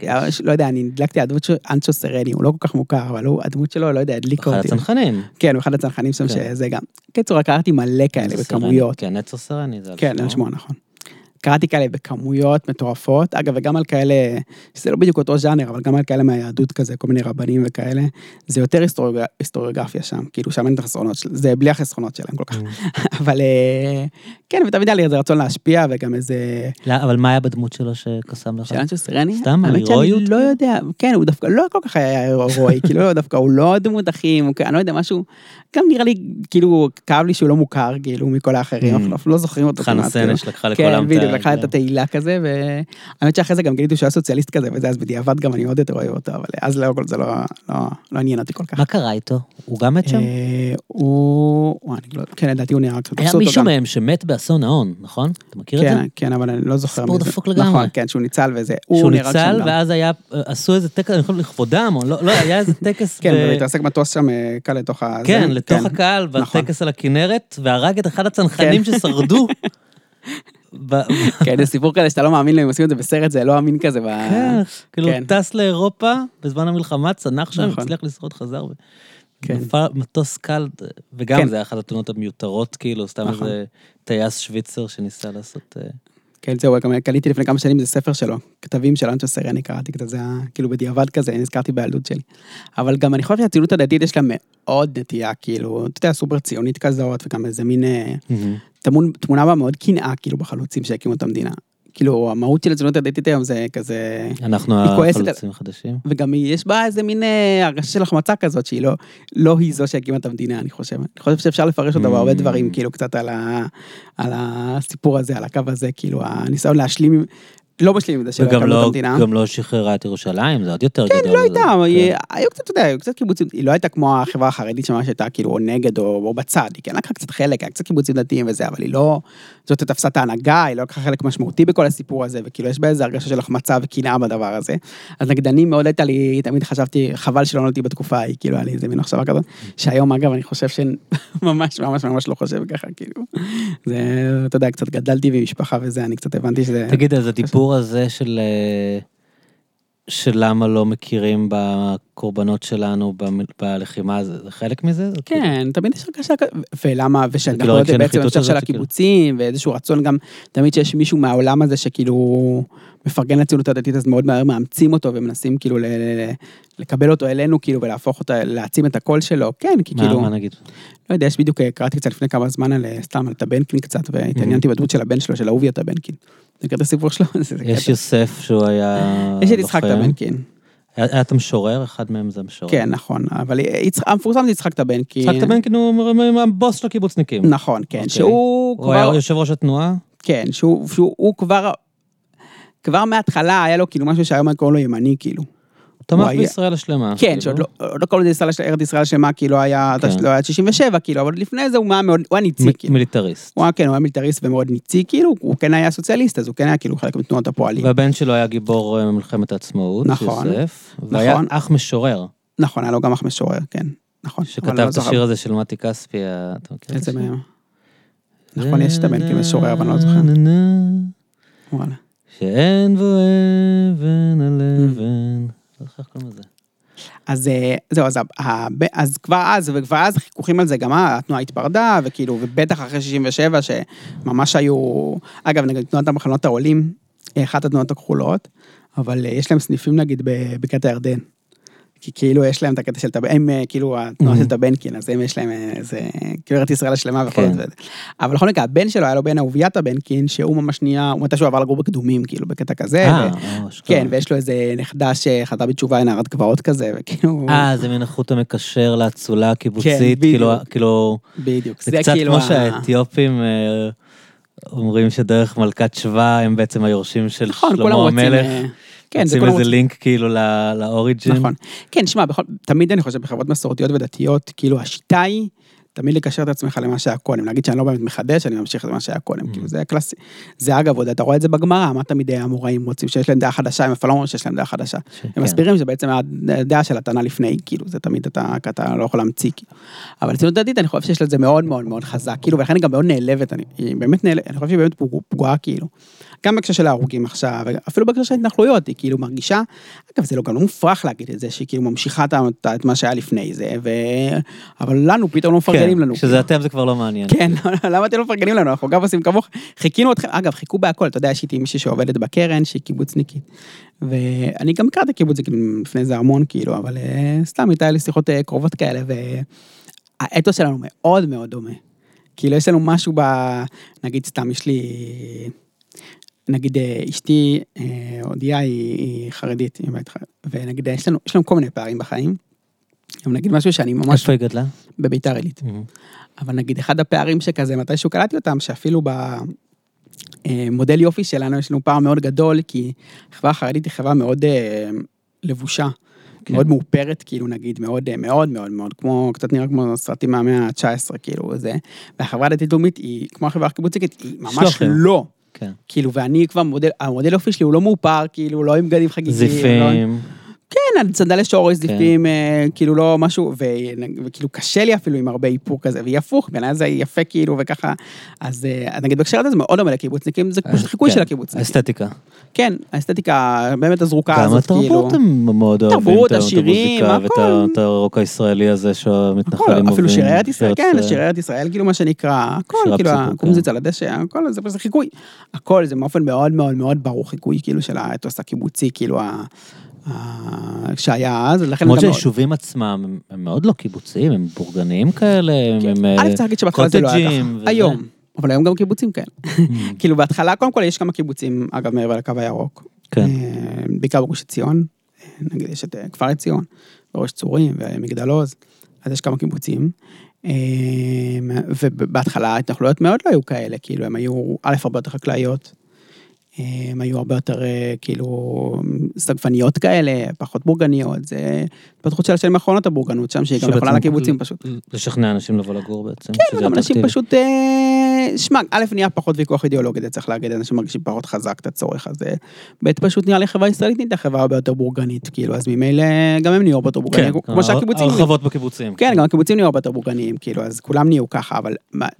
Speaker 2: לא יודע, אני הדלקתי הדמות של אנצ'ו סרני, הוא לא כל כך מוכר, אבל הוא, הדמות שלו, לא יודע, הדליקה
Speaker 1: אחד
Speaker 2: אותי.
Speaker 1: הצנחנים.
Speaker 2: כן, אחד הצנחנים שם,
Speaker 1: כן.
Speaker 2: שזה גם. קיצור, קראתי מלא כאלה בכמויות.
Speaker 1: כן, נצר סרני זה על
Speaker 2: כן, על שמו, נכון. קראתי כאלה בכמויות מטורפות, אגב, וגם על כאלה, שזה לא בדיוק אותו ז'אנר, אבל גם על כאלה מהיהדות כזה, כל מיני רבנים וכאלה, זה יותר היסטוריוגר- היסטוריוגרפיה שם, כאילו שם אין את החסרונות של זה בלי החסרונות שלהם כל כך.
Speaker 1: Mm.
Speaker 2: אבל אה, כן, ותמיד היה לי איזה רצון להשפיע, וגם איזה...
Speaker 1: לא, אבל מה היה בדמות שלו שקסם לך?
Speaker 2: של אנשו סרני?
Speaker 1: סתם, ההירואיות?
Speaker 2: לא יודע, כן, הוא דווקא לא כל כך היה הירואי, כאילו, לא, דווקא הוא לא דמות הכי, אני לא יודע, משהו, גם נראה לי, כאילו, כאב לי שהוא לא מוכר, כאילו, מכל האחרים,
Speaker 1: Mm.
Speaker 2: אנחנו לא זוכרים אותו.
Speaker 1: חנה
Speaker 2: כמעט, כאילו.
Speaker 1: סנש לקחה לכולם
Speaker 2: כן,
Speaker 1: את
Speaker 2: בדיוק,
Speaker 1: ה-
Speaker 2: לקחה את התהילה כזה, והאמת שאחרי זה גם גיליתי שהוא היה סוציאליסט כזה, וזה, אז בדיעבד גם אני עוד יותר אוהב אותו, אבל אז לא, זה לא, לא, לא עניין אותי כל כך.
Speaker 1: מה קרה איתו? הוא גם מת שם?
Speaker 2: אה, הוא, וואי, אני לא, כן, לדעתי הוא נהרג, קצת
Speaker 1: היה מישהו. מהם שמת באסון ההון, נכון? אתה מכיר את זה?
Speaker 2: כן, כן, אבל אני לא זוכר.
Speaker 1: סיפור. דפוק לגמרי.
Speaker 2: נכון, כן, שהוא ניצל וזה.
Speaker 1: שהוא ניצל. ואז היה, עשו איזה טקס, אני חושב לכבודם, או לא, לא, היה איזה טקס,
Speaker 2: כן, והתרסק מטוס שם אה, קל לתוך ה...
Speaker 1: כן, לתוך הקהל,
Speaker 2: נכון.
Speaker 1: והטקס על הכנרת, והרג את אחד הצנחנים ששרדו.
Speaker 2: כן, זה סיפור כזה שאתה לא מאמין לו, אם עושים את זה בסרט, זה לא אמין כזה.
Speaker 1: כן, כאילו
Speaker 2: כן.
Speaker 1: טס לאירופה בזמן המלחמה, צנח שם,
Speaker 2: נכון.
Speaker 1: הצליח לשרוד, חזר.
Speaker 2: כן.
Speaker 1: נפל מטוס קל, וגם
Speaker 2: כן.
Speaker 1: זה היה אחת התאונות המיותרות, כאילו, סתם
Speaker 2: נכון.
Speaker 1: איזה טייס שוויצר שניסה לעשות...
Speaker 2: כן, זהו, גם קניתי לפני כמה שנים, זה ספר שלו, כתבים של אנצ'ו סרני, קראתי קצת, זה היה כאילו בדיעבד כזה, נזכרתי בילדות שלי. אבל גם אני חושב שהציונות הדתית יש לה מאוד נטייה, כאילו, אתה יודע, סופר ציונית כזאת, וגם איזה מין טמון- תמונה בה מאוד קנאה, כאילו, בחלוצים שהקימו את המדינה. כאילו, המהות של הציונות הדתית היום זה כזה...
Speaker 1: אנחנו החלוצים החדשים.
Speaker 2: וגם יש בה איזה מין אה, הרגשה של החמצה כזאת, שהיא לא, לא היא זו שהקימה את המדינה, אני חושב. אני חושב שאפשר לפרש אותה בהרבה
Speaker 1: Mm.
Speaker 2: דברים, כאילו, קצת על, ה, על הסיפור הזה, על הקו הזה, כאילו, הניסיון להשלים, לא משלים עם זה
Speaker 1: וגם
Speaker 2: הקמנו את
Speaker 1: לא,
Speaker 2: המדינה.
Speaker 1: גם לא שחררה את ירושלים, זה עוד יותר
Speaker 2: כן,
Speaker 1: גדול.
Speaker 2: לא הייתה,
Speaker 1: זה-
Speaker 2: היא-
Speaker 1: כן.
Speaker 2: היו קצת, אתה יודע, היו קצת קיבוצים, היא לא הייתה כמו החברה החרדית שממש הייתה כאילו או נגד או, או בצד, היא כן לקחה קצת חלק, היה קצת קיבוצים דתיים וזה, אבל היא לא, זאת תפסה את ההנהגה, היא לא לקחה חלק משמעותי בכל הסיפור הזה, וכאילו יש בה איזה הרגשה של החמצה וקנאה בדבר הזה. אז נגיד אני מאוד הייתה לי, תמיד חשבתי, חבל שלא נולדתי בתקופה ההיא, כאילו היה לי איזה מין מחשבה כזאת, שהיום אגב אני חושב שממש ממש ממש לא חושב ככה, כאילו. זה, אתה יודע, קצת גדלתי במשפחה וזה, אני קצת הבנתי שזה...
Speaker 1: תגיד, אז הדיבור הזה של... אה, של למה לא מכירים בקורבנות שלנו בלחימה, זה זה חלק מזה? זה כאילו-
Speaker 2: כן, תמיד יש הרגשה כזאת, ולמה, ושאנחנו לא יודעים בעצם המשך של. הקיבוצים, ואיזשהו רצון גם, תמיד שיש מישהו מהעולם הזה שכאילו מפרגן לציונות הדתית, אז מאוד מהר מאמצים אותו ומנסים כאילו ל- ל- לקבל אותו אלינו, כאילו, ולהפוך אותה, להעצים את הקול שלו, כן, כי
Speaker 1: מה,
Speaker 2: כאילו,
Speaker 1: מה נגיד?
Speaker 2: לא יודע, יש בדיוק, אה, קראתי קצת לפני כמה זמן על, אה, סתם, על טבנקין קצת, והתעניינתי בדמות של הבן שלו, של אהוביה טבנקין. מכיר את הסיפור שלו?
Speaker 1: יש. יוסף שהוא היה...
Speaker 2: יש את יצחק. טבנקין,
Speaker 1: היה היה את המשורר, אחד מהם זה המשורר.
Speaker 2: כן, נכון, אבל המפורסם זה יצחק טבנקין.
Speaker 1: יצחק טבנקין הוא הבוס של הקיבוצניקים.
Speaker 2: נכון, כן,
Speaker 1: אוקיי.
Speaker 2: שהוא
Speaker 1: הוא היה
Speaker 2: כבר...
Speaker 1: יושב ראש התנועה?
Speaker 2: כן, שהוא, שהוא הוא כבר, כבר מההתחלה היה לו כאילו משהו שהיום קוראים לו ימני כאילו.
Speaker 1: הוא תמך
Speaker 2: היה-
Speaker 1: בישראל השלמה.
Speaker 2: כן,
Speaker 1: כאילו.
Speaker 2: שעוד לא, לא קוראים לזה ארץ ישראל השלמה, כאילו היה,
Speaker 1: כן.
Speaker 2: לא היה 67 כאילו, אבל לפני זה הוא היה מאוד, הוא היה ניצי
Speaker 1: מ-
Speaker 2: כאילו.
Speaker 1: מיליטריסט.
Speaker 2: הוא היה, כן, הוא היה מיליטריסט ומאוד ניצי כאילו, הוא כן היה סוציאליסט, אז הוא כן היה כאילו חלק מתנועות הפועלים.
Speaker 1: והבן שלו היה גיבור אה, מלחמת העצמאות,
Speaker 2: נכון.
Speaker 1: יוסף, והיה
Speaker 2: נכון.
Speaker 1: אח משורר,
Speaker 2: נכון, היה לו גם אח משורר, כן, נכון.
Speaker 1: שכתב
Speaker 2: לא
Speaker 1: את השיר הזה של מתי כספי, ה- אתה מכיר
Speaker 2: איזה? מהם? נכון, יש את הבן כמשורר, אבל אני לא זוכר.
Speaker 1: שאין בו אבן על אבן. איך קוראים לזה.
Speaker 2: אז אה, זהו, אז, אז כבר אז, וכבר אז חיכוכים על זה, גם אה, התנועה התפרדה, וכאילו, ובטח אחרי 67, שממש היו, אגב, נגיד תנועת המחנות העולים, היא אחת התנועות הכחולות, אבל אה, יש להם סניפים נגיד ב- בקטע הירדן. כי כאילו יש להם את הקטע של טבנקין, הם אה, כאילו התנועה. של טבנקין, אז הם יש להם אה, איזה, כאילו ארץ ישראל השלמה וכל
Speaker 1: כן.
Speaker 2: זה. אבל בכל מקרה, הבן שלו היה לו בן אהוביה טבנקין, שהוא ממש נהיה, הוא מתישהו עבר לגור בקדומים, כאילו, בקטע כזה.
Speaker 1: אה, אשכרה.
Speaker 2: כן, ויש לו איזה נכדה שחטאה בתשובה עם נערת גבעות כזה, וכאילו...
Speaker 1: אה, זה מין החוט המקשר לאצולה
Speaker 2: כן,
Speaker 1: הקיבוצית,
Speaker 2: בדיוק.
Speaker 1: כאילו, כאילו,
Speaker 2: בדיוק.
Speaker 1: זה קצת
Speaker 2: כאילו
Speaker 1: כמו שהאתיופים אה, אומרים שדרך מלכת שבא הם בעצם היורשים של
Speaker 2: נכון, כולם
Speaker 1: שלמה
Speaker 2: רוצים...
Speaker 1: המלך.
Speaker 2: כן, זה
Speaker 1: רוצים
Speaker 2: כולם
Speaker 1: איזה
Speaker 2: רוצים...
Speaker 1: לינק כאילו לאוריג'ין.
Speaker 2: נכון. כן, שמע, בכל- תמיד אני חושב בחברות מסורתיות ודתיות, כאילו השיטה היא תמיד לקשר את עצמך למה שהיה קודם, להגיד שאני לא באמת מחדש, אני ממשיך את מה שהיה קודם,
Speaker 1: Mm.
Speaker 2: כאילו זה קלאסי. זה אגב, עוד אתה רואה את זה בגמרא, מה תמיד המוראים רוצים שיש להם דעה חדשה, הם אף לא אומרים שיש להם דעה חדשה. הם מסבירים שזה בעצם הדעה של התנא לפני, כאילו, זה תמיד אתה, אתה לא יכול להמציא, כאילו. אבל הציונות הדתית, אני חושב שיש לזה מאוד מאוד מאוד חזק, כאילו, ולכן היא גם מאוד נעלבת, אני, באמת נעלבת, אני חושב שהיא באמת פגוע- פגועה, כאילו. גם בהקשר של ההרוגים עכשיו, אפילו בהקשר של ההתנחלויות, היא כאילו מרגישה, אגב, זה לא גם לא מופרך להגיד את זה, שהיא כאילו ממשיכה את את מה שהיה לפני זה, ו... אבל לנו פתאום לא מפרגנים לנו.
Speaker 1: כן, שזה אתם זה כבר לא מעניין.
Speaker 2: כן, למה אתם לא מפרגנים לנו? אנחנו גם עושים כמוך, חיכינו אתכם, אגב, חיכו בהכל, אתה יודע, יש איתי מישהי שעובדת בקרן, שהיא קיבוצניקית. ואני גם הכרתי קיבוצניקים לפני זה המון, כאילו, אבל אה, סתם הייתה לי שיחות אה, קרובות כאלה, והאתוס שלנו מאוד מאוד דומה. כאילו, יש לנו משהו ב... נגיד, סתם, יש לי... נגיד, אה, אשתי, אה, אודיה, היא, היא חרדית, היא בית חרדית, ונגיד, יש לנו, יש לנו כל מיני פערים בחיים. אבל נגיד משהו שאני ממש
Speaker 1: איפה היא גדלה?
Speaker 2: בביתר עילית. אבל נגיד אחד הפערים שכזה, מתישהו קלטתי אותם, שאפילו במודל יופי שלנו יש לנו פער מאוד גדול, כי החברה החרדית היא חברה מאוד אה, לבושה,
Speaker 1: כן.
Speaker 2: מאוד מאופרת, כאילו נגיד, מאוד אה, מאוד מאוד מאוד, כמו, קצת נראה כמו סרטים מהמאה ה-19, כאילו, זה. והחברה הדתית-לאומית היא, כמו החברה הקיבוציקית, היא ממש. לא.
Speaker 1: כן.
Speaker 2: כאילו, ואני כבר מודל, המודל יופי שלי הוא לא מאופר, כאילו, לא עם בגדים חגיגיים. לא-
Speaker 1: זיפים.
Speaker 2: כן, על סנדלי שורש, זיפים, אה, כאילו לא משהו, וכאילו קשה לי אפילו עם הרבה איפור כזה, והיא הפוך, בעיניי זה יפה כאילו וככה, אז אה, נגיד בהקשר הזה זה מאוד דומה לקיבוצניקים, זה פשוט חיקוי
Speaker 1: כן,
Speaker 2: של הקיבוצניקים.
Speaker 1: אסתטיקה.
Speaker 2: כן, האסתטיקה באמת הזרוקה
Speaker 1: גם
Speaker 2: הזאת, כאילו.
Speaker 1: התרבות הם מאוד אוהבים
Speaker 2: תרבות,
Speaker 1: את
Speaker 2: השירים,
Speaker 1: המוזיקה ואת הרוק הישראלי הזה שהמתנחלים אוהבים.
Speaker 2: אפילו שירי ארץ ישראל, כן, שירי ארץ ישראל, כאילו מה שנקרא, הכל, כאילו, הקומזיץ על הדשא, הכל, זה פשוט חיקוי. הכל, זה באופן מאוד מאוד מאוד ברור חיקוי, כאילו, של האתוס הקיבוצי, כאילו, שהיה אז, ולכן
Speaker 1: למרות
Speaker 2: גם מאוד-
Speaker 1: שהיישובים עצמם הם- מאוד לא קיבוציים, הם בורגניים כאלה, הם- הם
Speaker 2: א', צריך להגיד שבהתחלה זה לא היה
Speaker 1: קוטג'ים
Speaker 2: ככה. היום. אבל היום גם קיבוצים כאלה. כאילו בהתחלה, קודם כל יש כמה קיבוצים, אגב, מעבר לקו הירוק.
Speaker 1: כן.
Speaker 2: אה, בעיקר בגוש עציון. נגיד, יש את אה, כפר עציון, וראש צורים, ומגדל עוז. אז יש כמה קיבוצים. אה, ובהתחלה ההתנחלויות מאוד לא היו כאלה, כאילו, הם היו, א', הרבה יותר חקלאיות. הם היו הרבה יותר אה, כאילו סגפניות כאלה, פחות בורגניות, זה התפתחות של השנים האחרונות הבורגנות שם, שהיא גם יכולה לקיבוצים פשוט.
Speaker 1: לשכנע אנשים לבוא לגור בעצם.
Speaker 2: כן,
Speaker 1: שזה
Speaker 2: גם אנשים. פשוט, אה, שמע, א', נהיה פחות ויכוח אידיאולוגי, זה צריך להגיד, אנשים מרגישים פחות חזק את הצורך הזה. ב', פשוט נראה לי חברה ישראלית נהייתה חברה הרבה יותר בורגנית, כאילו, אז ממילא גם הם נהיו הרבה יותר
Speaker 1: כן,
Speaker 2: בורגניים, כמו שהקיבוצים.
Speaker 1: הרחבות בקיבוצים.
Speaker 2: כן, גם הקיבוצים נהיו הרבה יותר בורגניים, כאילו, אז כולם נהיו ככה, אבל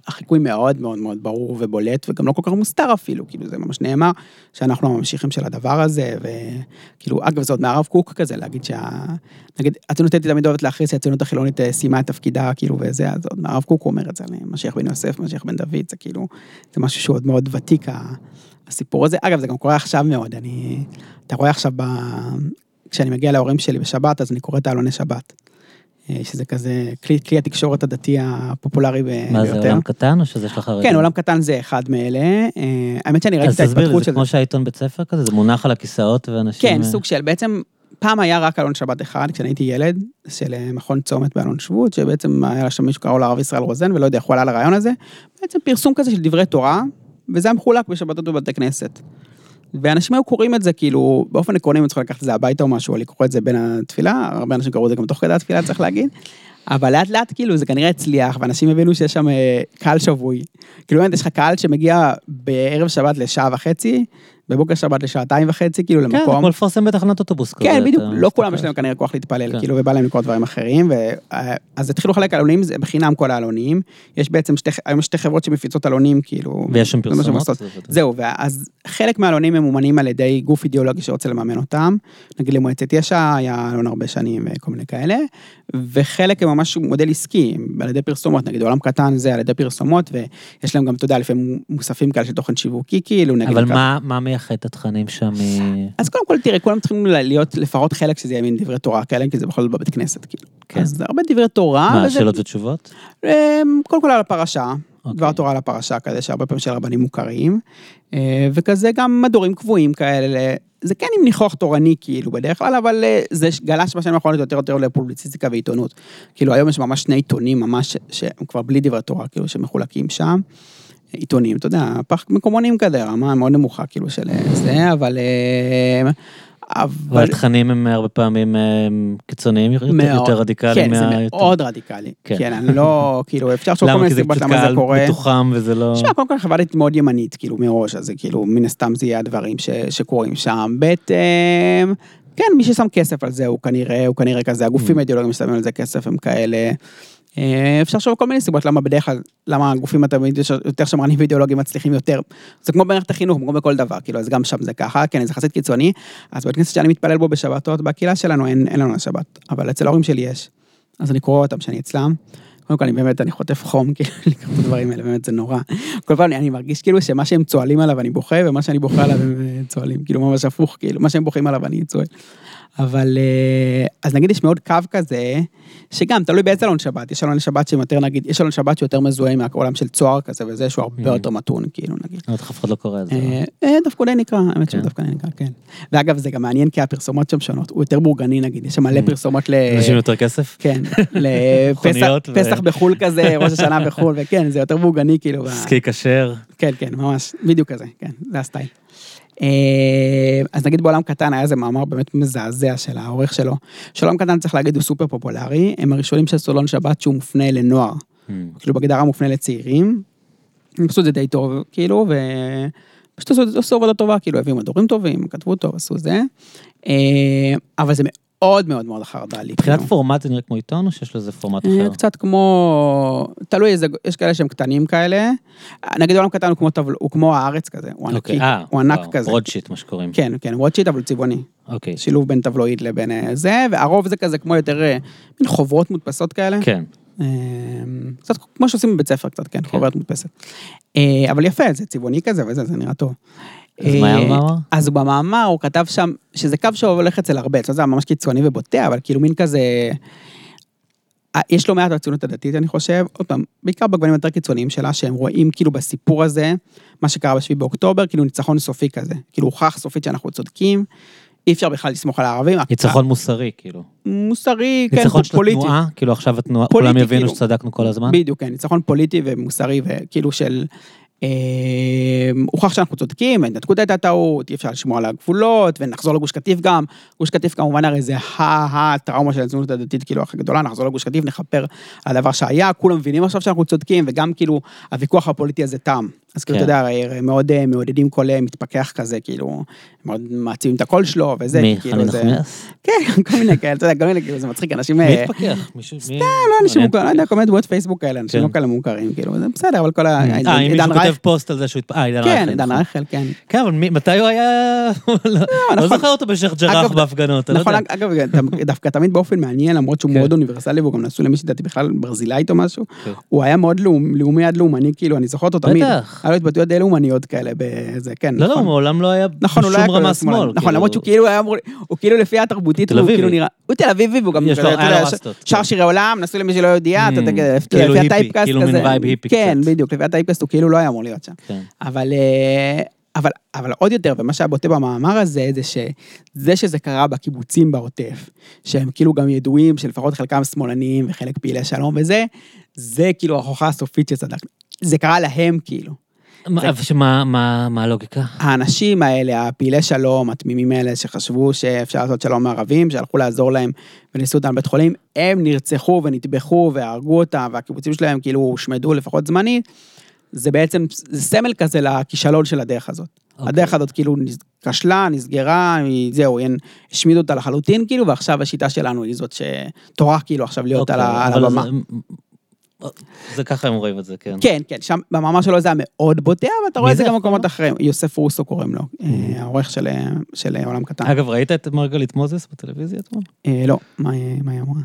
Speaker 2: החיקוי מאוד מאוד מאוד ברור ובולט, וגם לא כל כך מוסתר אפילו, כאילו, זה ממש נאמר, שאנחנו הממשיכים של הדבר הזה, וכאילו, אגב, זה עוד מהרב קוק כזה, להגיד שה... נגיד, הציונות הדתית תמיד אוהבת להכריז שהציונות החילונית אה, סיימה את תפקידה, כאילו, וזה, אז עוד מהרב קוק אומר את זה, על משיח בן יוסף, משיח בן דוד, זה כאילו, זה משהו שהוא עוד מאוד ותיק, הסיפור הזה. אגב, זה גם קורה עכשיו מאוד, אני... אתה רואה עכשיו, ב... כשאני מגיע להורים שלי בשבת, אז אני קורא את העלוני שבת. אה, שזה כזה כלי, כלי התקשורת הדתי הפופולרי ביותר.
Speaker 1: מה זה, עולם קטן או שזה של החרדים?
Speaker 2: כן, עולם קטן זה אחד מאלה. אה, האמת שאני ראיתי
Speaker 1: אז
Speaker 2: את ההתפתחות
Speaker 1: תסביר,
Speaker 2: של
Speaker 1: זה
Speaker 2: זה.
Speaker 1: כמו שהעיתון בית ספר כזה? זה מונח על הכיסאות ואנשים...
Speaker 2: כן,
Speaker 1: אה,
Speaker 2: סוג של, בעצם, פעם היה רק אלון שבת אחד, כשאני הייתי ילד, של מכון צומת באלון שבות, שבעצם היה שם מישהו קראו לו הרב ישראל רוזן, ולא יודע איך הוא עלה לרעיון הזה, בעצם פרסום כזה של דברי תורה, וזה היה מחולק בשבתות בבתי כנסת. ואנשים היו קוראים את זה, כאילו, באופן עקרוני הם צריכים לקחת את זה הביתה או משהו, או לקרוא את זה בין התפילה, הרבה אנשים קראו את זה גם תוך כדי התפילה, צריך להגיד. אבל לאט לאט כאילו זה כנראה הצליח, ואנשים הבינו שיש שם אה, קהל שבוי. כאילו באמת יש לך קהל שמגיע בערב שבת לשעה וחצי, בבוקר שבת לשעתיים וחצי, כאילו
Speaker 1: כן,
Speaker 2: למקום.
Speaker 1: כמו לפרסם בתחנת אוטובוס כזה.
Speaker 2: כן, בדיוק, לא כולם. יש להם כנראה כוח להתפלל,
Speaker 1: כן.
Speaker 2: כאילו, ובא להם לקרוא דברים אחרים, ו- אז התחילו לחלק עלונים, זה בחינם כל העלונים, יש בעצם שתי, היום שתי חברות שמפיצות עלונים, כאילו,
Speaker 1: ויש שם
Speaker 2: זה
Speaker 1: פרסומות?
Speaker 2: עושות. זהו, ואז חלק מהעלונים ממומנים על ידי גוף אידיאולוגי שרוצה לממן אותם, נגיד למועצת יש"ע היה עלון הרבה שנים וכל מיני כאלה, וחלק הם ממש מודל עסקי, על ידי פרסומות, נגיד עולם קטן זה על ידי פרסומות, ויש להם גם, אתה יודע, לפעמים מוספים כאלה של תוכן שיווקי, כאילו, נגיד...
Speaker 1: אבל
Speaker 2: ככה.
Speaker 1: מה- מה מייחד את התכנים שם מ...
Speaker 2: אז קודם כל, תראה, כולם צריכים להיות לפחות חלק שזה יהיה מין דברי תורה כאלה, כי זה בכל זאת בבית כנסת, כאילו.
Speaker 1: כן.
Speaker 2: אז זה הרבה דברי תורה.
Speaker 1: מה,
Speaker 2: וזה-
Speaker 1: שאלות ותשובות?
Speaker 2: אמ, קודם כל על הפרשה,
Speaker 1: אוקיי.
Speaker 2: דבר תורה על הפרשה כזה, שהרבה פעמים של רבנים מוכרים, אה, וכזה גם מדורים קבועים כאלה, זה כן עם ניחוח תורני כאילו בדרך כלל, אבל אה, זה גלש בשנים האחרונות יותר יותר לפובליציסטיקה ועיתונות. כאילו היום יש ממש שני עיתונים ממש, שהם כבר בלי דברי תורה, כאילו שמחולקים שם. עיתונים, אתה יודע, פח מקומונים כזה, רמה מאוד נמוכה כאילו של אה, זה, אבל אה, אבל...
Speaker 1: והתכנים הם הרבה פעמים אה, קיצוניים יותר, רדיקליים.
Speaker 2: כן, זה מאוד רדיקלי.
Speaker 1: כן.
Speaker 2: כן, אני לא, כאילו, אפשר לחשוב כל
Speaker 1: למה?
Speaker 2: מיני
Speaker 1: כי זה
Speaker 2: סיבות
Speaker 1: פשוט
Speaker 2: למה זה
Speaker 1: קהל
Speaker 2: קורה.
Speaker 1: מתוחם וזה לא...
Speaker 2: תשמע, קודם כל חברתית מאוד ימנית, כאילו, מראש, אז זה כאילו, מן הסתם זה יהיה הדברים ש, שקורים שם. ב', כן, מי ששם כסף על זה, הוא כנראה, הוא כנראה כזה, הגופים
Speaker 1: Mm.
Speaker 2: האידיאולוגיים ששמים על זה כסף הם כאלה. אה, אפשר על כל מיני סיבות למה בדרך כלל, למה הגופים התמיד יותר שמרנים ואידיאולוגיים מצליחים יותר. זה כמו במערכת החינוך, כמו בכל דבר, כאילו, אז גם שם זה ככה, כן, זה יחסית קיצוני. אז בית כנסת שאני מתפלל בו בשבתות, בקהילה שלנו אין, אין לנו שבת, אבל אצל ההורים שלי יש. אז אני קורא אותם שאני אצלם. קודם כל, אני באמת, אני חוטף חום, כאילו, לקרוא הדברים האלה, באמת, זה נורא. כל פעם אני, אני מרגיש כאילו שמה שהם צוהלים עליו אני בוכה, ומה שאני בוכה עליו הם אה, צוהלים, כאילו ממש הפוך, כאילו, מה שהם בוכים עליו אני צוהל. אבל, אה, אז נגיד יש מאוד קו כזה, שגם, תלוי באיזה אלון שבת, יש אלון שבת שהם יותר, נגיד, יש אלון שבת שיותר מזוהה עם העולם של צוהר כזה וזה, שהוא הרבה
Speaker 1: Mhm.
Speaker 2: יותר מתון, כאילו, נגיד.
Speaker 1: אבל אף אחד לא קורא את זה.
Speaker 2: אה, אה, דווקא די נקרא, האמת
Speaker 1: כן.
Speaker 2: שדווקא די נקרא, כן. ואגב, זה גם מעניין כי הפרסומות שם שונות, הוא יותר בורגני נגיד, יש שם מלא
Speaker 1: Mm.
Speaker 2: פרסומות ל...
Speaker 1: אנשים יותר כסף?
Speaker 2: כן, לפסח בחו"ל כזה, ראש השנה בחו"ל, וכן, זה יותר בורגני כאילו.
Speaker 1: סקי כשר.
Speaker 2: כן, כן, ממש, בדיוק כזה, כן, זה הסטייל. אה, אז נגיד בעולם קטן היה איזה מאמר באמת מזעזע של העורך שלו, שעולם קטן צריך להגיד הוא סופר פופולרי, הם הראשונים של סולון שבת שהוא מופנה לנוער,
Speaker 1: Hmm.
Speaker 2: כאילו בגדרה מופנה לצעירים, הם עשו את זה די טוב, כאילו, ופשוט עשו, עשו עבודה טובה, כאילו הביאו מדורים טובים, כתבו טוב, עשו זה, אה, אבל זה מאוד מאוד מאוד חרד"לי.
Speaker 1: מבחינת
Speaker 2: כאילו.
Speaker 1: פורמט זה נראה כמו עיתון או שיש לזה פורמט
Speaker 2: אה,
Speaker 1: אחר?
Speaker 2: קצת כמו, תלוי איזה, יש כאלה שהם קטנים כאלה. נגיד עולם קטן הוא כמו, הארץ כזה, הוא ענקי,
Speaker 1: אוקיי, אה,
Speaker 2: הוא ענק כזה.
Speaker 1: ברודשיט מה שקוראים.
Speaker 2: כן, כן, רוטשיט אבל צבעוני.
Speaker 1: אוקיי,
Speaker 2: שילוב בין טבלואיד לבין אה, זה, והרוב זה כזה כמו יותר, מין חוברות מודפסות כאלה.
Speaker 1: כן.
Speaker 2: קצת כמו שעושים בבית ספר קצת, כן, חוברת מודפסת. אבל יפה, זה צבעוני כזה וזה, זה נראה טוב.
Speaker 1: אז מה היה
Speaker 2: אה,
Speaker 1: במאמר?
Speaker 2: אז במאמר הוא כתב שם, שזה קו שהולך אצל הרבה, אצלו זה היה ממש קיצוני ובוטה, אבל כאילו מין כזה... אה, יש לא מעט בציונות הדתית, אני חושב, עוד פעם, בעיקר בגוונים היותר קיצוניים שלה, שהם רואים כאילו בסיפור הזה, מה שקרה ב-7 באוקטובר, כאילו ניצחון סופי כזה. כאילו הוכח סופית שאנחנו צודקים, אי אפשר בכלל לסמוך על הערבים.
Speaker 1: ניצחון מוסרי, כאילו.
Speaker 2: מוסרי, כן,
Speaker 1: ניצחון של
Speaker 2: פוליטי.
Speaker 1: התנועה, כאילו עכשיו התנועה,
Speaker 2: פוליטי,
Speaker 1: כולם יבינו
Speaker 2: כאילו.
Speaker 1: שצדקנו כל הזמן?
Speaker 2: בדיוק, כן, ניצחון פוליטי ומוסרי, וכאילו של... אה, הוכח שאנחנו צודקים, ההתנתקות הייתה טעות, אי אפשר לשמור על הגבולות, ונחזור לגוש קטיף גם. גוש קטיף כמובן הרי זה הטראומה של הציונות הדתית, כאילו הכי גדולה, נחזור לגוש קטיף, נכפר על הדבר שהיה, כולם מבינים עכשיו שאנחנו צודקים, וגם כאילו הוויכוח הפוליטי הזה תם. אז כאילו,
Speaker 1: כן.
Speaker 2: אתה יודע, הרי מאוד אה, מעודדים כל אה, מתפכח כזה, כאילו, מאוד מעצימים את הקול שלו, וזה,
Speaker 1: מי?
Speaker 2: כאילו, זה...
Speaker 1: נחמיאס?
Speaker 2: כן, כל מיני כאלה, אתה יודע, כל מיני, כאילו, זה מצחיק, אנשים...
Speaker 1: מי
Speaker 2: אה,
Speaker 1: התפכח? מישהו? מי-
Speaker 2: לא אנשים. מוכרים, לא יודע, כל מיני דמויות פייסבוק כאלה, אנשים
Speaker 1: כן.
Speaker 2: לא כאלה מוכרים, כאילו, זה בסדר, אבל כל ה...
Speaker 1: אה, אם מישהו כותב פוסט על זה שהוא התפ... אה, עידן רייכל.
Speaker 2: כן, עידן
Speaker 1: נכון.
Speaker 2: רייכל, כן.
Speaker 1: כן, אבל מי- מתי הוא היה... לא
Speaker 2: נכון.
Speaker 1: זוכר אותו בשייח' ג'ראח בהפגנות, אני לא
Speaker 2: נכון,
Speaker 1: יודע.
Speaker 2: אגב, דווקא תמיד באופן מעניין, למרות שהוא
Speaker 1: כן.
Speaker 2: מאוד אוניברסלי, והוא גם נשוי למישהי דעתי בכלל ברזילאית או משהו,
Speaker 1: כן.
Speaker 2: הוא היה מאוד לאומ- לאומי עד לאומני, כאילו, אני זוכר אותו תמיד.
Speaker 1: בטח.
Speaker 2: היה לו התבטאויות די לאומניות כאלה, בזה, כן,
Speaker 1: לא, לא,
Speaker 2: נכון.
Speaker 1: מעולם לא היה
Speaker 2: נכון, הוא לא היה
Speaker 1: בשום
Speaker 2: כזה
Speaker 1: רמה
Speaker 2: שמאל.
Speaker 1: שמאל.
Speaker 2: נכון, למרות שהוא כאילו היה אמור, הוא כאילו לפי התרבותית,
Speaker 1: תל
Speaker 2: הוא כאילו. נראה, הוא תל אביבי, והוא גם,
Speaker 1: יש לו-
Speaker 2: אתה
Speaker 1: היה
Speaker 2: יודע,
Speaker 1: לו
Speaker 2: ש-
Speaker 1: רסטות,
Speaker 2: שר
Speaker 1: כן.
Speaker 2: שירי עולם, נשוי למישהו שלא יהודייה, אתה
Speaker 1: Mm,
Speaker 2: יודע,
Speaker 1: כאילו
Speaker 2: לפי
Speaker 1: היפי,
Speaker 2: ה typecast
Speaker 1: כאילו מין
Speaker 2: כזה.
Speaker 1: vibe היפי
Speaker 2: כן,
Speaker 1: קצת.
Speaker 2: בדיוק, לפי ה typecast הוא כאילו לא היה אמור להיות שם.
Speaker 1: כן.
Speaker 2: אבל, אה, אבל, אבל עוד יותר, ומה שהיה בוטה במאמר הזה, זה שזה שזה קרה בקיבוצים בעוטף, שהם כאילו גם ידועים שלפחות חלקם שמאלניים וחלק פעילי שלום וזה, זה כאילו ההוכחה הסופית שצדקנו. זה קרה להם כאילו.
Speaker 1: מה-
Speaker 2: זה-
Speaker 1: שמה מה- מה הלוגיקה?
Speaker 2: האנשים האלה, הפעילי שלום, התמימים האלה שחשבו שאפשר לעשות שלום מערבים, שהלכו לעזור להם וניסו אותם בבית חולים, הם נרצחו ונטבחו והרגו אותם, והקיבוצים שלהם כאילו הושמדו לפחות זמנית. זה בעצם, זה סמל כזה לכישלון של הדרך הזאת.
Speaker 1: אוקיי.
Speaker 2: הדרך הזאת כאילו כשלה, נסגרה, זהו, השמידו אותה לחלוטין כאילו, ועכשיו השיטה שלנו היא זאת שטורח כאילו עכשיו להיות על
Speaker 1: אוקיי,
Speaker 2: על הבמה.
Speaker 1: זה- זה ככה הם רואים את זה, כן.
Speaker 2: כן, כן, שם במאמר שלו זה היה מאוד בוטה, אבל אתה רואה את זה? גם במקומות אחרים. יוסף רוסו קוראים לו, אה, העורך של, של עולם קטן.
Speaker 1: אגב, ראית את מרגלית מוזס בטלוויזיה אתמול?
Speaker 2: אה, לא, מה מה היא אמרה?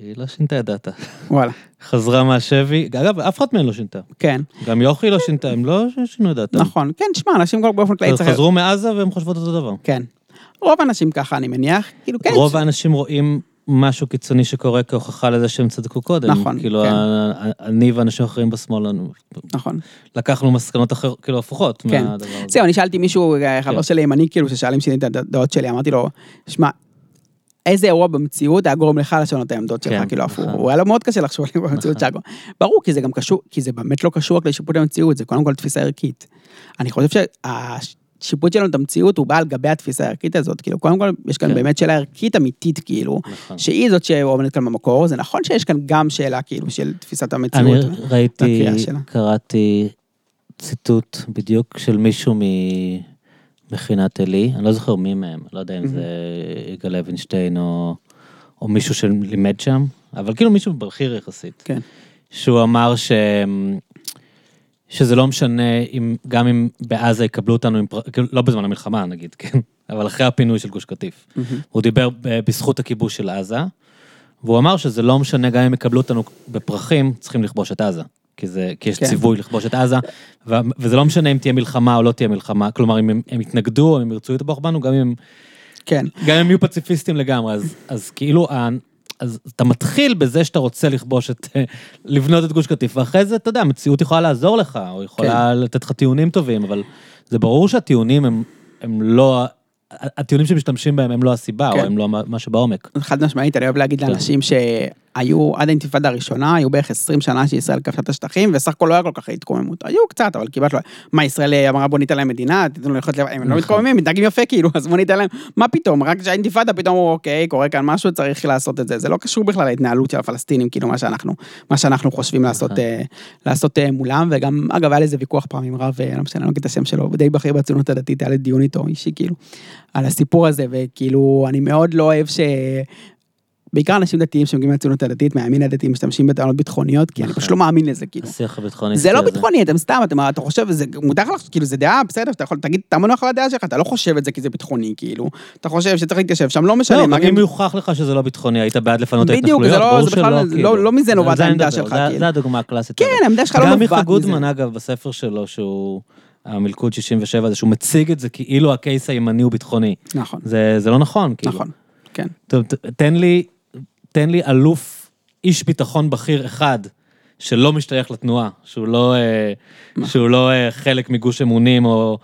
Speaker 1: היא לא שינתה את דעתה.
Speaker 2: וואלה,
Speaker 1: חזרה מהשבי, אגב, אף אחד מהם לא שינתה.
Speaker 2: כן,
Speaker 1: גם יוכי לא שינתה, הם לא שינו את דעתם.
Speaker 2: נכון, כן, שמע, אנשים כבר באופן כללי צריך...
Speaker 1: חזרו מעזה והם חושבות אותו דבר.
Speaker 2: כן. רוב האנשים ככה, אני מניח, כאילו, כן.
Speaker 1: רוב האנשים רואים משהו קיצוני שקורה כהוכחה לזה שהם צדקו קודם.
Speaker 2: נכון,
Speaker 1: כאילו,
Speaker 2: כן.
Speaker 1: ה- אני ואנשים אחרים בשמאל,
Speaker 2: נכון.
Speaker 1: לקחנו מסקנות אחרות, כאילו, הפוכות
Speaker 2: כן.
Speaker 1: מהדבר הזה.
Speaker 2: זהו, אני שאלתי מישהו, אה,
Speaker 1: כן.
Speaker 2: חבר שלי ימני, כאילו, ששאל אם את הדעות שלי, אמרתי לו, שמע, איזה אירוע במציאות היה גורם לך לשנות את העמדות שלך,
Speaker 1: כן,
Speaker 2: כאילו, הפוך.
Speaker 1: נכון.
Speaker 2: הוא היה לו מאוד קשה לחשוב לי במציאות
Speaker 1: נכון.
Speaker 2: שלך. ברור, כי זה גם קשור, כי זה באמת לא קשור רק לשיפוט המציאות, זה קודם כל תפיסה ערכית. אני חושב השיפוט שלנו את המציאות הוא בא על גבי התפיסה הערכית הזאת, כאילו, קודם כל, יש כאן
Speaker 1: כן.
Speaker 2: באמת שאלה ערכית אמיתית, כאילו,
Speaker 1: נכון.
Speaker 2: שהיא זאת שעומדת כאן במקור, זה נכון שיש כאן גם שאלה, כאילו, של תפיסת
Speaker 1: אני
Speaker 2: המציאות.
Speaker 1: ראיתי,
Speaker 2: והקריאה שלה.
Speaker 1: קראתי ציטוט בדיוק של מישהו ממכינת עלי, אני לא זוכר מי מהם, לא יודע אם זה יגאל לוינשטיין או, או מישהו שלימד שם, אבל כאילו מישהו בכיר יחסית.
Speaker 2: כן.
Speaker 1: שהוא אמר ש... שזה לא משנה אם, גם אם בעזה יקבלו אותנו, עם פר... כאילו, לא בזמן המלחמה נגיד, כן, אבל אחרי הפינוי של גוש קטיף. הוא דיבר ב- בזכות הכיבוש של עזה, והוא אמר שזה לא משנה גם אם יקבלו אותנו בפרחים, צריכים לכבוש את עזה. כי, זה, כי יש
Speaker 2: כן.
Speaker 1: ציווי לכבוש את עזה, ו, וזה לא משנה אם תהיה מלחמה או לא תהיה מלחמה, כלומר אם הם, הם יתנגדו או אם ירצו לתמוך בנו, גם אם,
Speaker 2: כן.
Speaker 1: גם הם יהיו פציפיסטים לגמרי, אז, אז כאילו, ה- אז אתה מתחיל בזה שאתה רוצה לכבוש את, לבנות את גוש קטיף, ואחרי זה, אתה יודע, המציאות יכולה לעזור לך, או יכולה
Speaker 2: כן.
Speaker 1: לתת לך טיעונים טובים, אבל זה ברור שהטיעונים הם, הם לא, הטיעונים שמשתמשים בהם הם לא הסיבה,
Speaker 2: כן.
Speaker 1: או הם לא מה שבעומק.
Speaker 2: חד משמעית, אני אוהב להגיד. לאנשים שהיו עד האינתיפאדה הראשונה, היו בערך 20 שנה שישראל כבשה את השטחים, וסך הכל לא היה כל כך התקוממות. היו קצת, אבל כמעט לא. מה, ישראל אמרה בוא ניתן להם מדינה, תיתנו לחיות לבד, הם לא
Speaker 1: נכון.
Speaker 2: מתקוממים, מתנהגים יפה כאילו, אז בוא ניתן להם, מה פתאום, רק כשהאינתיפאדה פתאום אמרו, אוקיי, קורה כאן משהו, צריך לעשות את זה. זה לא קשור בכלל להתנהלות של הפלסטינים, כאילו, מה שאנחנו, מה שאנחנו חושבים לעשות,
Speaker 1: נכון.
Speaker 2: אה, לעשות אה, מולם, וגם, אגב, היה לזה ויכוח פעם עם רב, אה, לא משנה, אני לא אגיד את השם שלו, די בכיר בציונות הדתית, היה לי דיון איתו, אישי, כאילו, על הסיפור הזה, וכאילו, אני מאוד לא אוהב ש... בעיקר אנשים דתיים שמגיעים מהציונות הדתית, מהימין הדתי, משתמשים בטענות ביטחוניות, כי אני
Speaker 1: נכון.
Speaker 2: פשוט לא מאמין לזה, כאילו.
Speaker 1: השיח הביטחוני.
Speaker 2: זה לא. ביטחוני, אתם סתם, אתה חושב, זה מותר לך, כאילו, זה דעה, בסדר, אתה יכול, תגיד, תעמוד מאחורי הדעה שלך, אתה לא חושב את זה כי זה ביטחוני, כאילו. אתה חושב שצריך להתיישב שם, לא משנה.
Speaker 1: לא, אם יוכח לך שזה לא ביטחוני, היית בעד לפנות את ההתנחלויות,
Speaker 2: לא-
Speaker 1: ברור שלא, כאילו.
Speaker 2: לא- לא מזה נובעת
Speaker 1: זה אני
Speaker 2: העמדה
Speaker 1: מדבר,
Speaker 2: שלך,
Speaker 1: זה-
Speaker 2: כאילו.
Speaker 1: זה הדוגמה הקלאסית.
Speaker 2: כן, העמדה שלך לא
Speaker 1: גם
Speaker 2: נובעת
Speaker 1: מיכה
Speaker 2: מזה.
Speaker 1: גודמן, אגב, בספר שלו, שהוא, המלכוד 67 הזה, שהוא מציג את זה כאילו הקייס הימני הוא ביטחוני.
Speaker 2: נכון,
Speaker 1: זה זה לא נכון, כאילו.
Speaker 2: נכון, כן.
Speaker 1: טוב, תן לי, תן לי אלוף, איש ביטחון בכיר אחד, שלא משתייך לתנועה, שהוא לא, אה, שהוא לא אה, חלק מגוש אמונים, או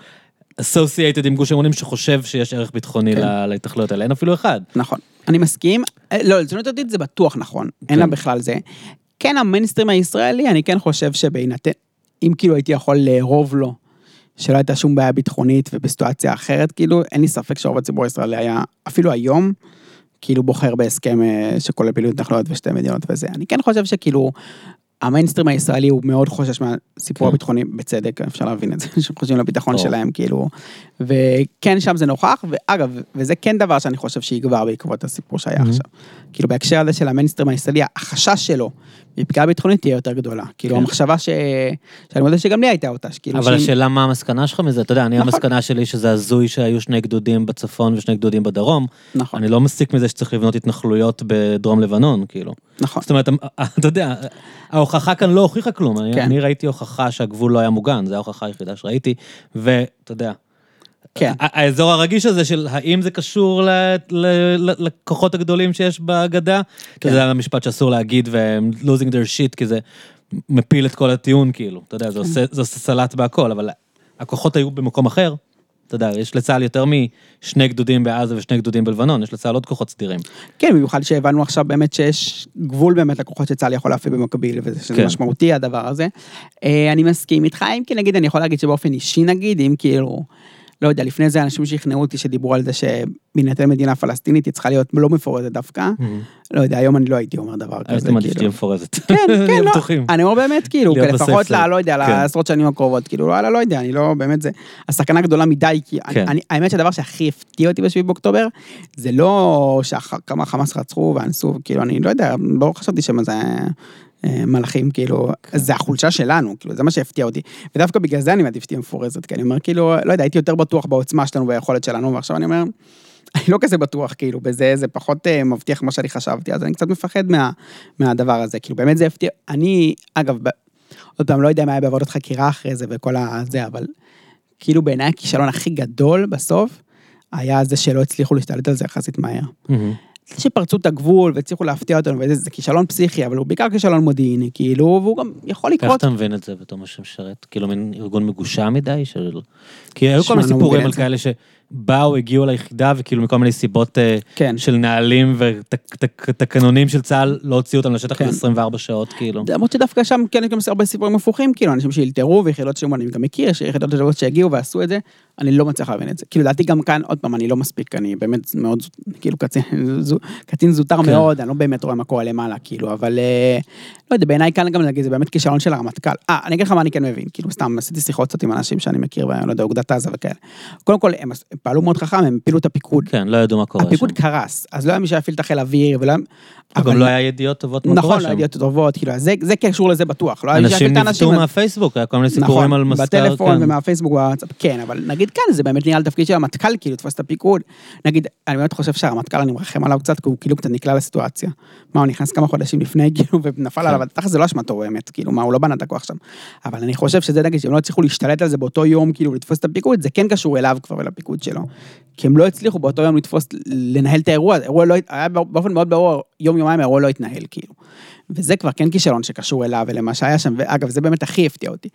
Speaker 1: associated עם גוש אמונים, שחושב שיש ערך ביטחוני
Speaker 2: כן.
Speaker 1: להתנחלויות האלה. אין אפילו אחד.
Speaker 2: נכון. אני מסכים. אה, לא, לציונות הדתית זה בטוח נכון, אין לה
Speaker 1: כן.
Speaker 2: בכלל זה. כן, המיינסטרים הישראלי, אני כן חושב שבהינתן, אם כאילו הייתי יכול לארוב לו, שלא הייתה שום בעיה ביטחונית ובסיטואציה אחרת, כאילו, אין לי ספק שרוב הציבור הישראלי היה, אפילו היום, כאילו בוחר בהסכם אה, שכולל פעילות התנחלויות ושתי מדינות וזה. אני כן חושב שכאילו, המיינסטרים הישראלי הוא מאוד חושש מהסיפור
Speaker 1: כן.
Speaker 2: הביטחוני, בצדק, אפשר להבין את זה, שהם חושבים לביטחון
Speaker 1: ברור.
Speaker 2: שלהם, כאילו, וכן שם זה נוכח, ואגב, וזה כן דבר שאני חושב שיגבר בעקבות הסיפור שהיה
Speaker 1: Mhm.
Speaker 2: עכשיו. כאילו בהקשר הזה של המיינסטרים הישראלי, החשש שלו מפגיעה ביטחונית תהיה יותר גדולה. כאילו
Speaker 1: כן.
Speaker 2: המחשבה ש... שאני מודה שגם לי הייתה אותה, שכאילו...
Speaker 1: אבל
Speaker 2: שאם-
Speaker 1: השאלה מה המסקנה שלך מזה, אתה יודע, אני
Speaker 2: נכון.
Speaker 1: המסקנה שלי שזה הזוי שהיו שני גדודים בצפון ושני גדודים בדרום.
Speaker 2: נכון,
Speaker 1: אני לא מסיק מזה שצריך לבנות התנחלויות בדרום לבנון, כאילו.
Speaker 2: נכון.
Speaker 1: זאת אומרת, אתה יודע, ההוכחה כאן לא הוכיחה כלום. אני,
Speaker 2: כן.
Speaker 1: אני ראיתי הוכחה שהגבול לא היה מוגן, זו ההוכחה היחידה שראיתי, ואתה יודע,
Speaker 2: כן.
Speaker 1: האזור הרגיש הזה של האם זה קשור ל- ל- ל- לכוחות הגדולים שיש בגדה,
Speaker 2: כן.
Speaker 1: זה המשפט שאסור להגיד והם losing their shit, כי זה מפיל את כל הטיעון, כאילו, אתה יודע, זה עושה זה עושה סלט בהכל, אבל הכוחות היו במקום אחר. אתה יודע, יש לצה"ל יותר משני גדודים בעזה ושני גדודים בלבנון, יש לצה"ל עוד כוחות סדירים.
Speaker 2: כן, במיוחד שהבנו עכשיו באמת שיש גבול באמת לכוחות שצה"ל יכול להפעיל במקביל, ושזה
Speaker 1: כן.
Speaker 2: משמעותי הדבר הזה. אה, אני מסכים איתך, אם כי נגיד, אני יכול להגיד שבאופן אישי נגיד, אם כאילו, לא יודע, לפני זה אנשים שכנעו אותי שדיברו על זה שבהינתן מדינה פלסטינית היא צריכה להיות לא מפורזת דווקא. לא יודע, היום אני לא הייתי אומר דבר כזה.
Speaker 1: הייתי מעדיף
Speaker 2: כאילו.
Speaker 1: שתהיה מפורזת.
Speaker 2: כן, כן, לא. אני אומר באמת, כאילו, לפחות ל... לא יודע,
Speaker 1: כן.
Speaker 2: לעשרות שנים הקרובות, כאילו, וואלה, לא יודע, אני לא, באמת זה, הסכנה גדולה מדי, כי
Speaker 1: כן.
Speaker 2: האמת שהדבר שהכי הפתיע אותי ב-7 באוקטובר, זה לא שכמה חמאס רצחו ואנסו, כאילו, אני לא יודע, לא חשבתי שמה זה מלאכים, כאילו,
Speaker 1: כן.
Speaker 2: זה החולשה שלנו, כאילו, זה מה שהפתיע אותי. ודווקא בגלל זה אני מעדיף שתהיה מפורזת, כי אני אומר, כאילו, לא יודע, הייתי יותר בטוח בעוצמה שלנו וביכולת שלנו, ועכשיו אני אומר, אני לא כזה בטוח, כאילו, בזה, זה פחות אה, מבטיח מה שאני חשבתי, אז אני קצת מפחד מה, מהדבר הזה, כאילו, באמת זה הפתיע, אני, אגב, ב, עוד פעם, לא יודע מה היה בעבודת חקירה אחרי זה וכל הזה, אבל כאילו בעיניי הכישלון הכי גדול בסוף, היה זה שלא הצליחו להשתלט על זה יחסית מהר.
Speaker 1: מהמם.
Speaker 2: שפרצו את הגבול והצליחו להפתיע אותנו, וזה זה כישלון פסיכי, אבל הוא בעיקר כישלון מודיעיני, כאילו, והוא גם יכול
Speaker 1: איך
Speaker 2: לקרות.
Speaker 1: אתה מבין את זה בתור מה שמשרת? כאילו מין ארגון מגושם מדי? של... כי היו כל מיני סיפורים על
Speaker 2: את זה.
Speaker 1: באו, הגיעו ליחידה, וכאילו מכל מיני סיבות אה,
Speaker 2: כן.
Speaker 1: של נהלים ותקנונים של צה"ל, לא הוציאו אותם לשטח
Speaker 2: כן.
Speaker 1: ל-24 שעות, כאילו.
Speaker 2: למרות שדווקא שם כן יש גם הרבה סיפורים הפוכים, כאילו אנשים שאילתרו ויחידות שם אני גם מכיר, יש יחידות טובות שהגיעו ועשו את זה, אני לא מצליח להבין את זה. כאילו לדעתי גם כאן, עוד פעם, אני לא מספיק, אני באמת מאוד, כאילו קצין, זו- קצין זוטר
Speaker 1: כן.
Speaker 2: מאוד, אני לא באמת רואה מה קורה למעלה, כאילו, אבל אה, לא יודע, בעיניי כאן גם נגיד, זה באמת כישלון של הרמטכ"ל. אה, אני אגיד לך מה אני כן מבין, כאילו סתם עשיתי שיחות קצת עם אנשים שאני מכיר, ואני לא יודע, אוגדת עזה וכאלה. קודם כל, הם פעלו מאוד חכם, הם הפילו את הפיקוד.
Speaker 1: כן, לא ידעו מה קורה שם.
Speaker 2: הפיקוד קרס, אז לא היה מי שיפעיל את החיל האוויר, ולא היה... אבל-
Speaker 1: לא היה ידיעות טובות מה קורה
Speaker 2: נכון,
Speaker 1: שם.
Speaker 2: לא ידיעות טובות, כאילו, זה, זה קשור לזה בטוח. לא היה
Speaker 1: אנשים. נבטו מהפייסבוק, היה כל מיני סיפורים
Speaker 2: נכון,
Speaker 1: על מסקר.
Speaker 2: בטלפון
Speaker 1: כן.
Speaker 2: ומהפייסבוק והוואטסאפ, כן, אבל נגיד כאן זה באמת נראה לי תפקיד של המטכ"ל, כאילו, לתפוס את הפיקוד. נגיד, אני באמת חושב שהרמטכ"ל, אני מרחם עליו קצת, כי הוא כאילו קצת נקלע לסיטואציה. מה, הוא נכנס כמה חודשים לפני, כאילו, ונפל
Speaker 1: כן.
Speaker 2: עליו, תכל'ס זה לא אשמתו באמת, כאילו, מה, הוא לא בנה את הכוח שם. אבל אני חושב שזה נגיד, שהם לא הצליחו להשתלט על זה באותו יום, כאילו, לתפוס את הפיקוד, זה כן קשור אליו כבר ולפיקוד שלו. כי הם לא הצליחו באותו יום לתפוס, לנהל את האירוע. האירוע לא, היה באופן מאוד ברור, יום יומיים האירוע לא התנהל, כאילו. וזה כבר כן כישלון שקשור אליו ולמה שהיה שם, ואגב, זה באמת הכי הפתיע אותי.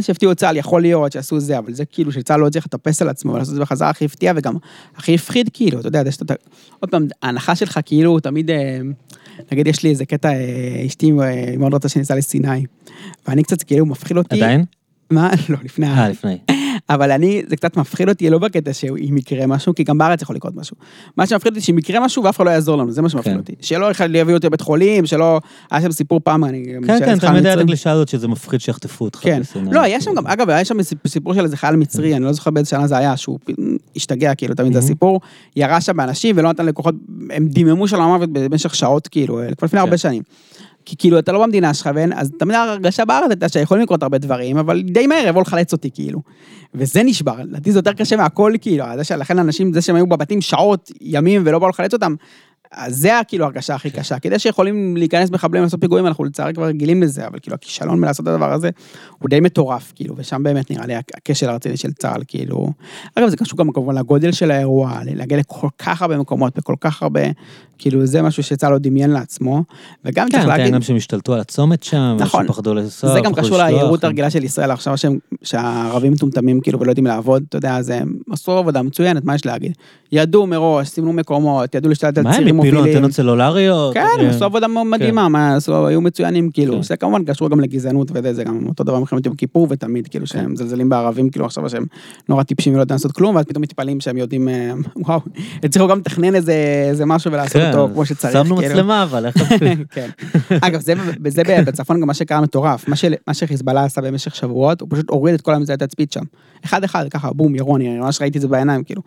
Speaker 2: שהפתיעו את צה"ל, יכול להיות שעשו זה, אבל זה כאילו שצה"ל לא הצליח לטפס על עצמו ולעשות את זה בחזרה הכי הפתיע, וגם הכי הפחיד, כאילו, אתה יודע, זה שאתה, עוד פעם, ההנחה שלך כאילו תמיד, אה, נגיד יש לי איזה קטע, אה, אשתי אה, מאוד רוצה שניסע לסיני, ואני קצת כאילו מפחיד אותי.
Speaker 1: עדיין?
Speaker 2: מה? לא, לפני
Speaker 1: אה, לפני.
Speaker 2: אבל אני, זה קצת מפחיד אותי, לא בקטע שאם יקרה משהו, כי גם בארץ יכול לקרות משהו. מה שמפחיד אותי, שאם יקרה משהו ואף אחד לא יעזור לנו, זה מה שמפחיד
Speaker 1: כן.
Speaker 2: אותי. שלא אחד יביא אותי לבית חולים, שלא... היה שם סיפור פעם, אני...
Speaker 1: כן, כן, תמיד היה את. הגלישה הזאת שזה מפחיד שיחטפו אותך.
Speaker 2: כן. לא, היה שם גם, אגב, היה שם סיפור של איזה חייל מצרי, אני לא זוכר באיזה שנה זה היה, שהוא השתגע, כאילו, תמיד זה
Speaker 1: Mhm.
Speaker 2: הסיפור, ירה שם באנשים ולא נתן לקוחות, הם דיממו של המוות במשך שעות, כאילו, כבר לפני הרבה
Speaker 1: כן.
Speaker 2: שנים. כי כאילו, אתה לא במדינה שלך, ואין, אז תמיד ההרגשה בארץ הייתה שיכולים לקרות הרבה דברים, אבל די מהר יבואו לחלץ אותי, כאילו. וזה נשבר, לדעתי זה יותר קשה מהכל, כאילו, זה שלכן אנשים, זה שהם היו בבתים שעות, ימים, ולא באו לחלץ אותם, אז זה הכאילו ההרגשה הכי קשה. כדי שיכולים להיכנס מחבלים לעשות פיגועים, אנחנו לצערי כבר רגילים לזה, אבל כאילו הכישלון בלעשות את הדבר הזה, הוא די מטורף, כאילו, ושם באמת נראה לי הכשל הרציני של צה"ל, כאילו. אגב, זה קשור גם כמובן לגודל של האירוע, להגיע לכל כך הרבה מקומות, בכל כך הרבה, כאילו, זה משהו שצה"ל לא דמיין לעצמו, וגם צריך
Speaker 1: כן,
Speaker 2: להגיד...
Speaker 1: כן, גם שהם השתלטו על הצומת שם,
Speaker 2: נכון.
Speaker 1: שפחדו לנסוע,
Speaker 2: זה גם קשור. ליהירות הרגילה של ישראל עכשיו שהם, שהערבים מטומטמים כאילו ולא יודעים לעבוד, אתה יודע, אז הם עשו עבודה מצוינת, מה יש להגיד? ידעו מראש, סימנו מקומות, ידעו להשתלט על
Speaker 1: מה, הם
Speaker 2: צירים
Speaker 1: הפילו
Speaker 2: מובילים.
Speaker 1: אנטנות סלולריות?
Speaker 2: כן, הם
Speaker 1: אה,
Speaker 2: עשו עבודה מאוד מדהימה, מה, עשו, היו מצוינים, כאילו,
Speaker 1: כן.
Speaker 2: זה כמובן קשור גם לגזענות וזה, זה גם אותו דבר מלחמת יום כיפור ותמיד, כאילו, שהם מזלזלים בערבים, כאילו, עכשיו שהם נורא טיפשים ולא יודעים לעשות כלום, ואז פתאום מתפלאים שהם יודעים, וואו, הצליחו גם לתכנן איזה איזה משהו ולעשות
Speaker 1: כן,
Speaker 2: אותו כמו שצריך,
Speaker 1: שמנו
Speaker 2: כאילו.
Speaker 1: מצלמה, אבל איך...
Speaker 2: כן. אגב, זה, בצפון גם מה שקרה מטורף. מה, שחיזבאללה עשה במשך שבועות, הוא פשוט הוריד את כל אמצעי התצפית שם. אחד אחד, ככה, בום, ירון, אני ממש ראיתי את זה בעיניים, כאילו.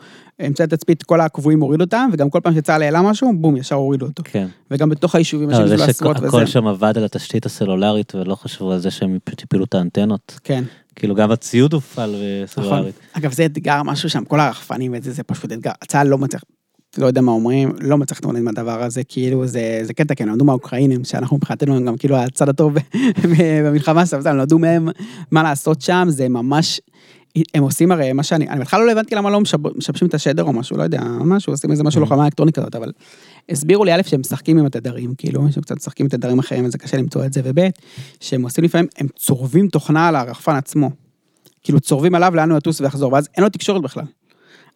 Speaker 2: אמצעי התצפית, כל הקבועים הורידו אותם, וגם כל פעם שצה"ל העלה משהו, בום, ישר הורידו אותו.
Speaker 1: כן.
Speaker 2: וגם בתוך היישובים,
Speaker 1: לא,
Speaker 2: יש עשרות וזה.
Speaker 1: שהכל שם עבד על התשתית הסלולרית ולא חשבו על זה שהם הפילו את האנטנות.
Speaker 2: כן,
Speaker 1: כאילו גם הציוד הופעל
Speaker 2: נכון.
Speaker 1: סלולרית.
Speaker 2: אגב, זה אתגר, משהו שם, כל הרחפנים וזה, זה פשוט אתגר. צה"ל לא מצליח, לא יודע מה אומרים, לא מצליח להתמודד עם הדבר הזה, כאילו, זה, זה קטע, כי הם למדו מהאוקראינים, שאנחנו מבחינתנו הם גם כאילו הצד הטוב במלחמה, סתם, סתם, למדו מהם מה לעשות שם, זה ממש... הם עושים הרי מה שאני, אני בכלל לא הבנתי למה לא משב- משבשים את השדר או משהו, לא יודע, משהו, עושים איזה משהו לוחמה אלקטרונית כזאת, אבל הסבירו לי א' שהם משחקים עם התדרים, כאילו, שהם קצת משחקים עם תדרים אחרים, אז זה קשה למצוא את זה, וב' שהם עושים לפעמים, הם צורבים תוכנה על הרחפן עצמו. כאילו צורבים עליו לאן הוא יטוס ויחזור, ואז אין לו תקשורת בכלל.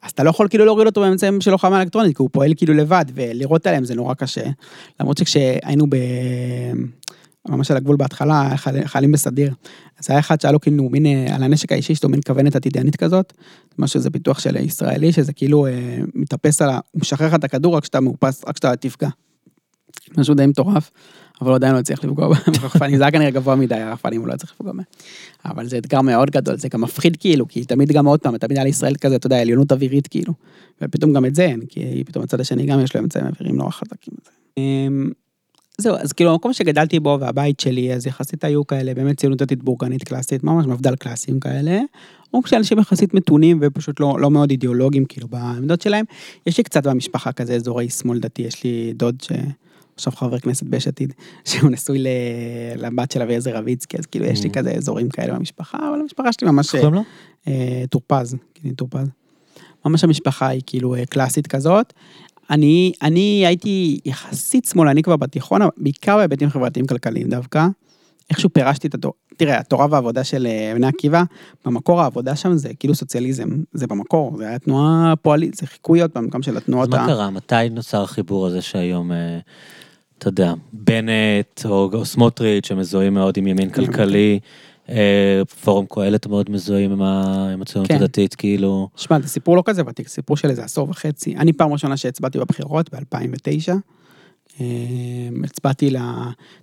Speaker 2: אז אתה לא יכול כאילו להוריד אותו באמצעים של לוחמה אלקטרונית, כי הוא פועל כאילו לבד, ולירות עליהם זה נורא קשה. למרות שכשהיינו ב... ממש על הגבול בהתחלה, חייל- חיילים בסדיר. אז היה אחד שהיה לו כאילו מין, אה, על הנשק האישי שלו, מין כוונת עתידנית כזאת, משהו זה פיתוח של ישראלי, שזה כאילו אה, מתאפס על ה... הוא משחרר לך את הכדור רק כשאתה מאופס, רק כשאתה תפגע. משהו די מטורף, אבל הוא עדיין לא הצליח לפגוע ברחפנים, זה היה כנראה גבוה מדי, הרחפנים הוא לא הצליח לפגוע בהם. אבל זה אתגר מאוד גדול, זה גם מפחיד כאילו, כי תמיד גם עוד פעם, תמיד היה לישראל כזה, אתה יודע, עליונות אווירית כאילו. ופתאום גם את זה אין, כי פתאום הצד השני גם יש לו אמצעים אוויריים נורא חזקים. אמ, זהו, אז כאילו המקום שגדלתי בו והבית שלי, אז יחסית היו כאלה, באמת ציונות דתית בורגנית קלאסית, ממש מפד"ל קלאסיים כאלה. או כשאנשים יחסית מתונים ופשוט לא, לא מאוד אידיאולוגיים כאילו בעמדות שלהם. יש לי קצת במשפחה כזה אזורי שמאל דתי, יש לי דוד ש... עכשיו חבר כנסת ביש עתיד, שהוא נשוי ל... לבת של אביעזר רביצקי, אז כאילו יש לי
Speaker 1: Mhm.
Speaker 2: כזה אזורים כאלה במשפחה, אבל המשפחה שלי ממש
Speaker 1: איך קוראים לו?
Speaker 2: אה, טורפז, כאילו טורפז. ממש המשפחה היא כאילו אה, קלאסית כזאת. אני, אני הייתי יחסית שמאלני כבר בתיכון, בעיקר בהיבטים חברתיים כלכליים דווקא. איכשהו פירשתי את התורה, תראה, התורה והעבודה של אה, בני עקיבא, במקור העבודה שם זה כאילו סוציאליזם, זה במקור, זה היה תנועה פועלית, זה חיקוי עוד פעם, גם של התנועות
Speaker 1: מה
Speaker 2: ה...
Speaker 1: קרה? מתי נוצר החיבור הזה שהיום, אה, אתה יודע, בנט או סמוטריץ' שמזוהים מאוד עם ימין כלכלי, אה, פורום קהלת מאוד מזוהים עם ה- עם הציונות
Speaker 2: כן.
Speaker 1: הדתית, כאילו,
Speaker 2: שמע, זה סיפור לא כזה ותיק, סיפור של איזה עשור וחצי. אני פעם ראשונה שהצבעתי בבחירות, ב-2009. הצבעתי ל...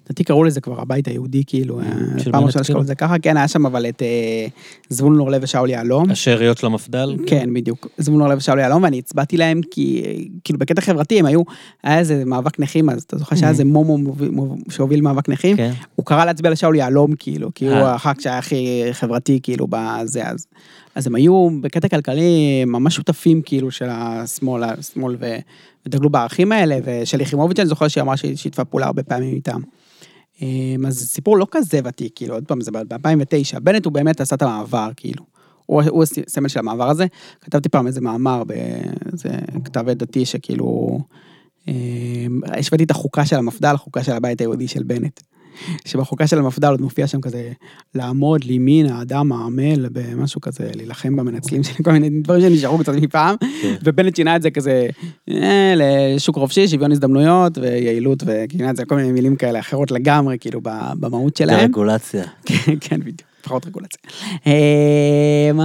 Speaker 2: לדעתי קראו לזה כבר הבית היהודי, כאילו, אה, פעם ראשונה שקראו? לזה ככה, כן, היה שם אבל את אה, זבולון אורלב ושאול יהלום.
Speaker 1: השאריות של המפד"ל.
Speaker 2: כן, בדיוק. זבולון אורלב ושאול יהלום, ואני הצבעתי להם כי, אה, כאילו, בקטע חברתי הם היו, היה איזה מאבק נכים, אז אתה זוכר שהיה איזה מומו שהוביל מאבק נכים?
Speaker 1: כן.
Speaker 2: הוא קרא להצביע לשאול יהלום, כאילו, כי הוא
Speaker 1: אה.
Speaker 2: הח"כ שהיה הכי חברתי, כאילו, בזה, אז... אז הם היו בקטע כלכלי ממש שותפים, כאילו, של השמאל, השמאל, ו- ודגלו בערכים האלה, ושל יחימוביץ', אני זוכר שהיא אמרה שהיא שיתפה פעולה הרבה פעמים איתם. אמ, אז זה סיפור לא כזה ותיק, כאילו, עוד פעם, זה ב-2009. בנט הוא באמת עשה את המעבר, כאילו. הוא, הוא הסמל של המעבר הזה. כתבתי פעם איזה מאמר באיזה כתב עת דתי שכאילו... אמ, השוויתי את החוקה של המפד"ל לחוקה של הבית היהודי של בנט. שבחוקה של המפד"ל עוד מופיע שם כזה לעמוד לימין האדם העמל במשהו כזה להילחם במנצלים שלי כל מיני דברים שנשארו קצת מפעם
Speaker 1: כן.
Speaker 2: ובנט שינה את זה כזה אה, לשוק חופשי שוויון הזדמנויות ויעילות וגינה את זה כל מיני מילים כאלה אחרות לגמרי כאילו במהות שלהם.
Speaker 1: רגולציה.
Speaker 2: כן, כן, בדיוק, פחות רגולציה. אמ,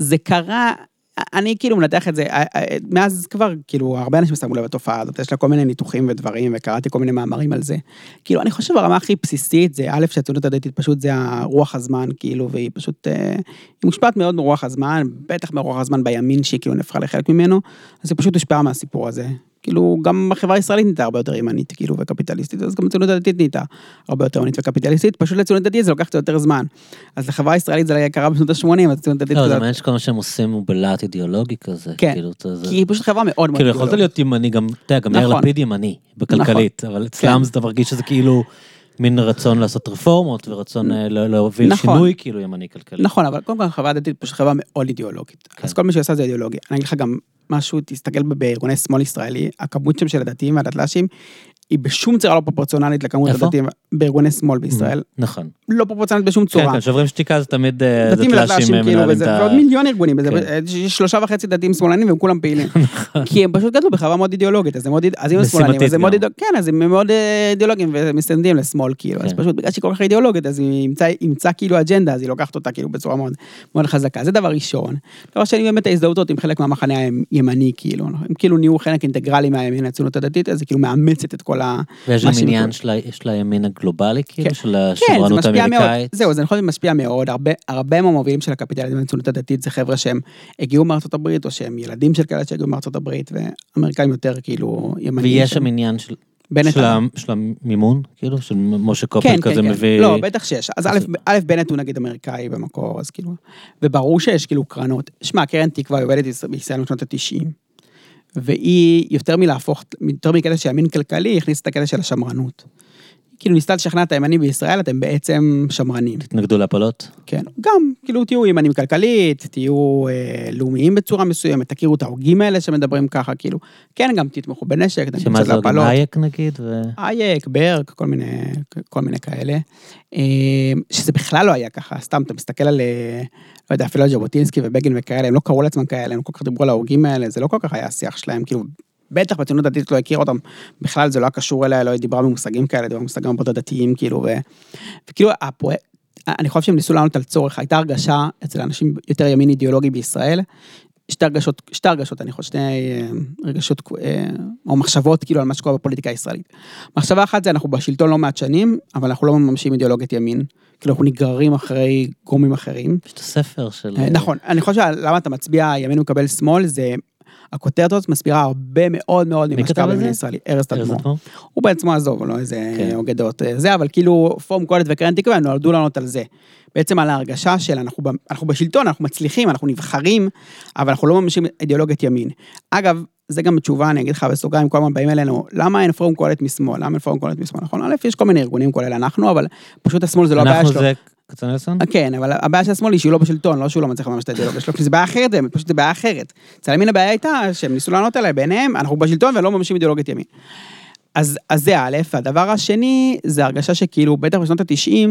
Speaker 2: זה קרה, אני כאילו מנתח את זה, אה, אה, מאז כבר, כאילו, הרבה אנשים שמו לב לתופעה הזאת, יש לה כל מיני ניתוחים ודברים, וקראתי כל מיני מאמרים על זה. כאילו, אני חושב הרמה הכי בסיסית זה, א', שהציונות הדתית פשוט זה הרוח הזמן, כאילו, והיא פשוט, אה, היא מושפעת מאוד מרוח הזמן, בטח מרוח הזמן בימין, שהיא כאילו נהפכה לחלק ממנו, אז היא פשוט הושפעה מהסיפור הזה. כאילו, גם החברה הישראלית נהייתה הרבה יותר ימנית, כאילו, וקפיטליסטית, אז גם הציונות הדתית נהייתה הרבה יותר ימנית וקפיטליסטית, פשוט לציונות הדתית זה לוקח קצת יותר זמן. אז לחברה הישראלית זה קרה בשנות ה-80, אז הציונות הדתית...
Speaker 1: לא, זה
Speaker 2: קצת-
Speaker 1: מעניין שכל מה שהם עושים הוא בלהט אידיאולוגי כזה.
Speaker 2: כן.
Speaker 1: כאילו, זה-
Speaker 2: כי היא פשוט חברה מאוד מאוד
Speaker 1: כאילו יכולת. להיות ימני גם, אתה יודע, גם יאיר
Speaker 2: נכון.
Speaker 1: לפיד ימני, בכלכלית, אבל אצלם
Speaker 2: כן.
Speaker 1: אתה מרגיש שזה כאילו מין רצון לעשות רפורמות ורצון אה, לה- להוביל
Speaker 2: נכון.
Speaker 1: שינוי כאילו ימני כלכלי.
Speaker 2: נכון, אבל קודם כל החברה הדתית פשוט חברה מאוד אידיאולוגית.
Speaker 1: כן.
Speaker 2: אז כל מה שהיא עושה זה אידיאולוגיה. אני אגיד לך גם משהו, תסתכל בארגוני שמאל ישראלי, הכמות שם של הדתיים והדתל"שים, היא בשום צורה לא פרופורציונלית לכמות
Speaker 1: איפה?
Speaker 2: הדתיים בארגוני שמאל בישראל.
Speaker 1: נכון.
Speaker 2: לא פרופורציונלית בשום
Speaker 1: כן,
Speaker 2: צורה.
Speaker 1: כן, שוברים שתיקה זה תמיד אה,
Speaker 2: דתיים
Speaker 1: אה,
Speaker 2: כאילו, וזה- ועוד. מיליון ארגונים,
Speaker 1: כן.
Speaker 2: יש שלושה וחצי דתיים שמאלנים והם כולם פעילים. כי הם פשוט גדלו בחברה מאוד אידיאולוגית, אז הם מאוד, אז אם הם שמאלנים, אז הם מאוד,
Speaker 1: גם.
Speaker 2: אידיאולוג- כן, אז הם מאוד אה, אידיאולוגיים ומסתנדים לשמאל, כאילו, אז
Speaker 1: כן.
Speaker 2: פשוט בגלל שהיא כל כך אידיאולוגית, אז היא אימצה- כאילו אג'נדה, אז היא לוקחת אותה כאילו בצורה מאוד חזקה, זה דבר ראשון. דבר שני, באמת ההזדהות עם חלק מהמחנה הימני, כאילו, הם כאילו נהיו חלק אינטגרלי מהימין הציונות הדתית, אז היא כאילו מאמצת את כל ה...
Speaker 1: ויש גם עניין של ה- יש לה ימין הגלובלי, כאילו,
Speaker 2: כן.
Speaker 1: של
Speaker 2: כן, זה
Speaker 1: השמרנות
Speaker 2: מאוד,
Speaker 1: האמריקאית.
Speaker 2: זהו, זה נכון, זה משפיע מאוד, הרבה, הרבה מהמובילים של הקפיטליזם והציונות הדתית זה חבר'ה שהם הגיעו מארצות הברית, או שהם ילדים של כאלה שהגיעו מארצות הברית, ואמריקאים יותר כאילו ימניים.
Speaker 1: ויש
Speaker 2: שם.
Speaker 1: עניין של
Speaker 2: בנט
Speaker 1: של ה-. של המימון, כאילו, של משה קופר
Speaker 2: כן, כן,
Speaker 1: כזה
Speaker 2: כן.
Speaker 1: מביא...
Speaker 2: לא, בטח שיש. אז א', א', בנט הוא נגיד אמריקאי במקור, אז כאילו, וברור שיש כאילו קרנות. שמע, קרן תקווה עובדת בישראל- בישראל משנות ה-90, והיא יותר מלהפוך, יותר מקטע של ימין כלכלי, הכניסה את הקטע של השמרנות. כאילו ניסתה לשכנע את הימנים בישראל, אתם בעצם שמרנים.
Speaker 1: התנגדו להפלות?
Speaker 2: כן, גם, כאילו תהיו ימנים כלכלית, תהיו אה, לאומיים בצורה מסוימת, תכירו את ההוגים האלה שמדברים ככה, כאילו, כן, גם תתמכו בנשק, תתמכו
Speaker 1: שמה
Speaker 2: קצת
Speaker 1: זה
Speaker 2: להפלות.
Speaker 1: אייק נגיד? ו-
Speaker 2: אייק, ברק, כל מיני, כל מיני כאלה. אה, שזה בכלל לא היה ככה, סתם, אתה מסתכל על, אה, לא יודע, אפילו על ז'בוטינסקי ובגין וכאלה, הם לא קראו לעצמם כאלה, הם כל כך דיברו על ההוגים האלה, זה לא כל כך היה השיח שלהם, כאילו, בטח בציונות הדתית לא הכיר אותם, בכלל זה לא היה קשור אליה, לא היא דיברה במושגים כאלה, דיברה במושגים מאוד דתיים, כאילו, ו... וכאילו, הפרויקט, אני חושב שהם ניסו לענות על צורך, הייתה הרגשה אצל אנשים יותר ימין אידיאולוגי בישראל, שתי הרגשות, שתי הרגשות, אני חושב, שתי אה, רגשות, אה, או מחשבות כאילו על מה שקורה בפוליטיקה הישראלית. מחשבה אחת זה אנחנו בשלטון לא מעט שנים, אבל אנחנו לא מממשים אידיאולוגיית ימין. כאילו אנחנו נגררים אחרי גורמים אחרים.
Speaker 1: יש את הספר של...
Speaker 2: אה, נכון, אני חושב שלמה אתה מצביע ימין מקבל שמאל, זה... הכותרת הזאת מסבירה הרבה מאוד מאוד ממה שקרה
Speaker 1: זה?
Speaker 2: הישראלי. ארז תדמור.
Speaker 1: אדמו"ר?
Speaker 2: הוא בעצמו עזוב, לא איזה
Speaker 1: כן.
Speaker 2: אוגדות אה, זה, אבל כאילו פורום קהלת וקרן תקווה נולדו לענות על זה. בעצם על ההרגשה של אנחנו, אנחנו בשלטון, אנחנו מצליחים, אנחנו נבחרים, אבל אנחנו לא מממשים אידיאולוגיית ימין. אגב, זה גם תשובה, אני אגיד לך בסוגריים, כל הזמן באים אלינו, למה אין פורום קהלת משמאל? למה אין פורום קהלת משמאל? נכון, א', יש כל מיני ארגונים כולל אנחנו, אבל פשוט השמאל זה לא הבעיה
Speaker 1: אנחנו
Speaker 2: שלו.
Speaker 1: זה כצנלסון?
Speaker 2: כן, אבל הבעיה של השמאל היא שהוא לא בשלטון, לא שהוא לא מצליח לממש את האידיאולוגיה שלו, כי זה בעיה אחרת, באמת, פשוט זה בעיה אחרת. אצל הימין הבעיה הייתה שהם ניסו לענות עליה בעיניהם, אנחנו בשלטון ולא מממשים אידיאולוגיית ימין. אז, אז זה א', והדבר השני, זה הרגשה שכאילו, בטח בשנות ה-90,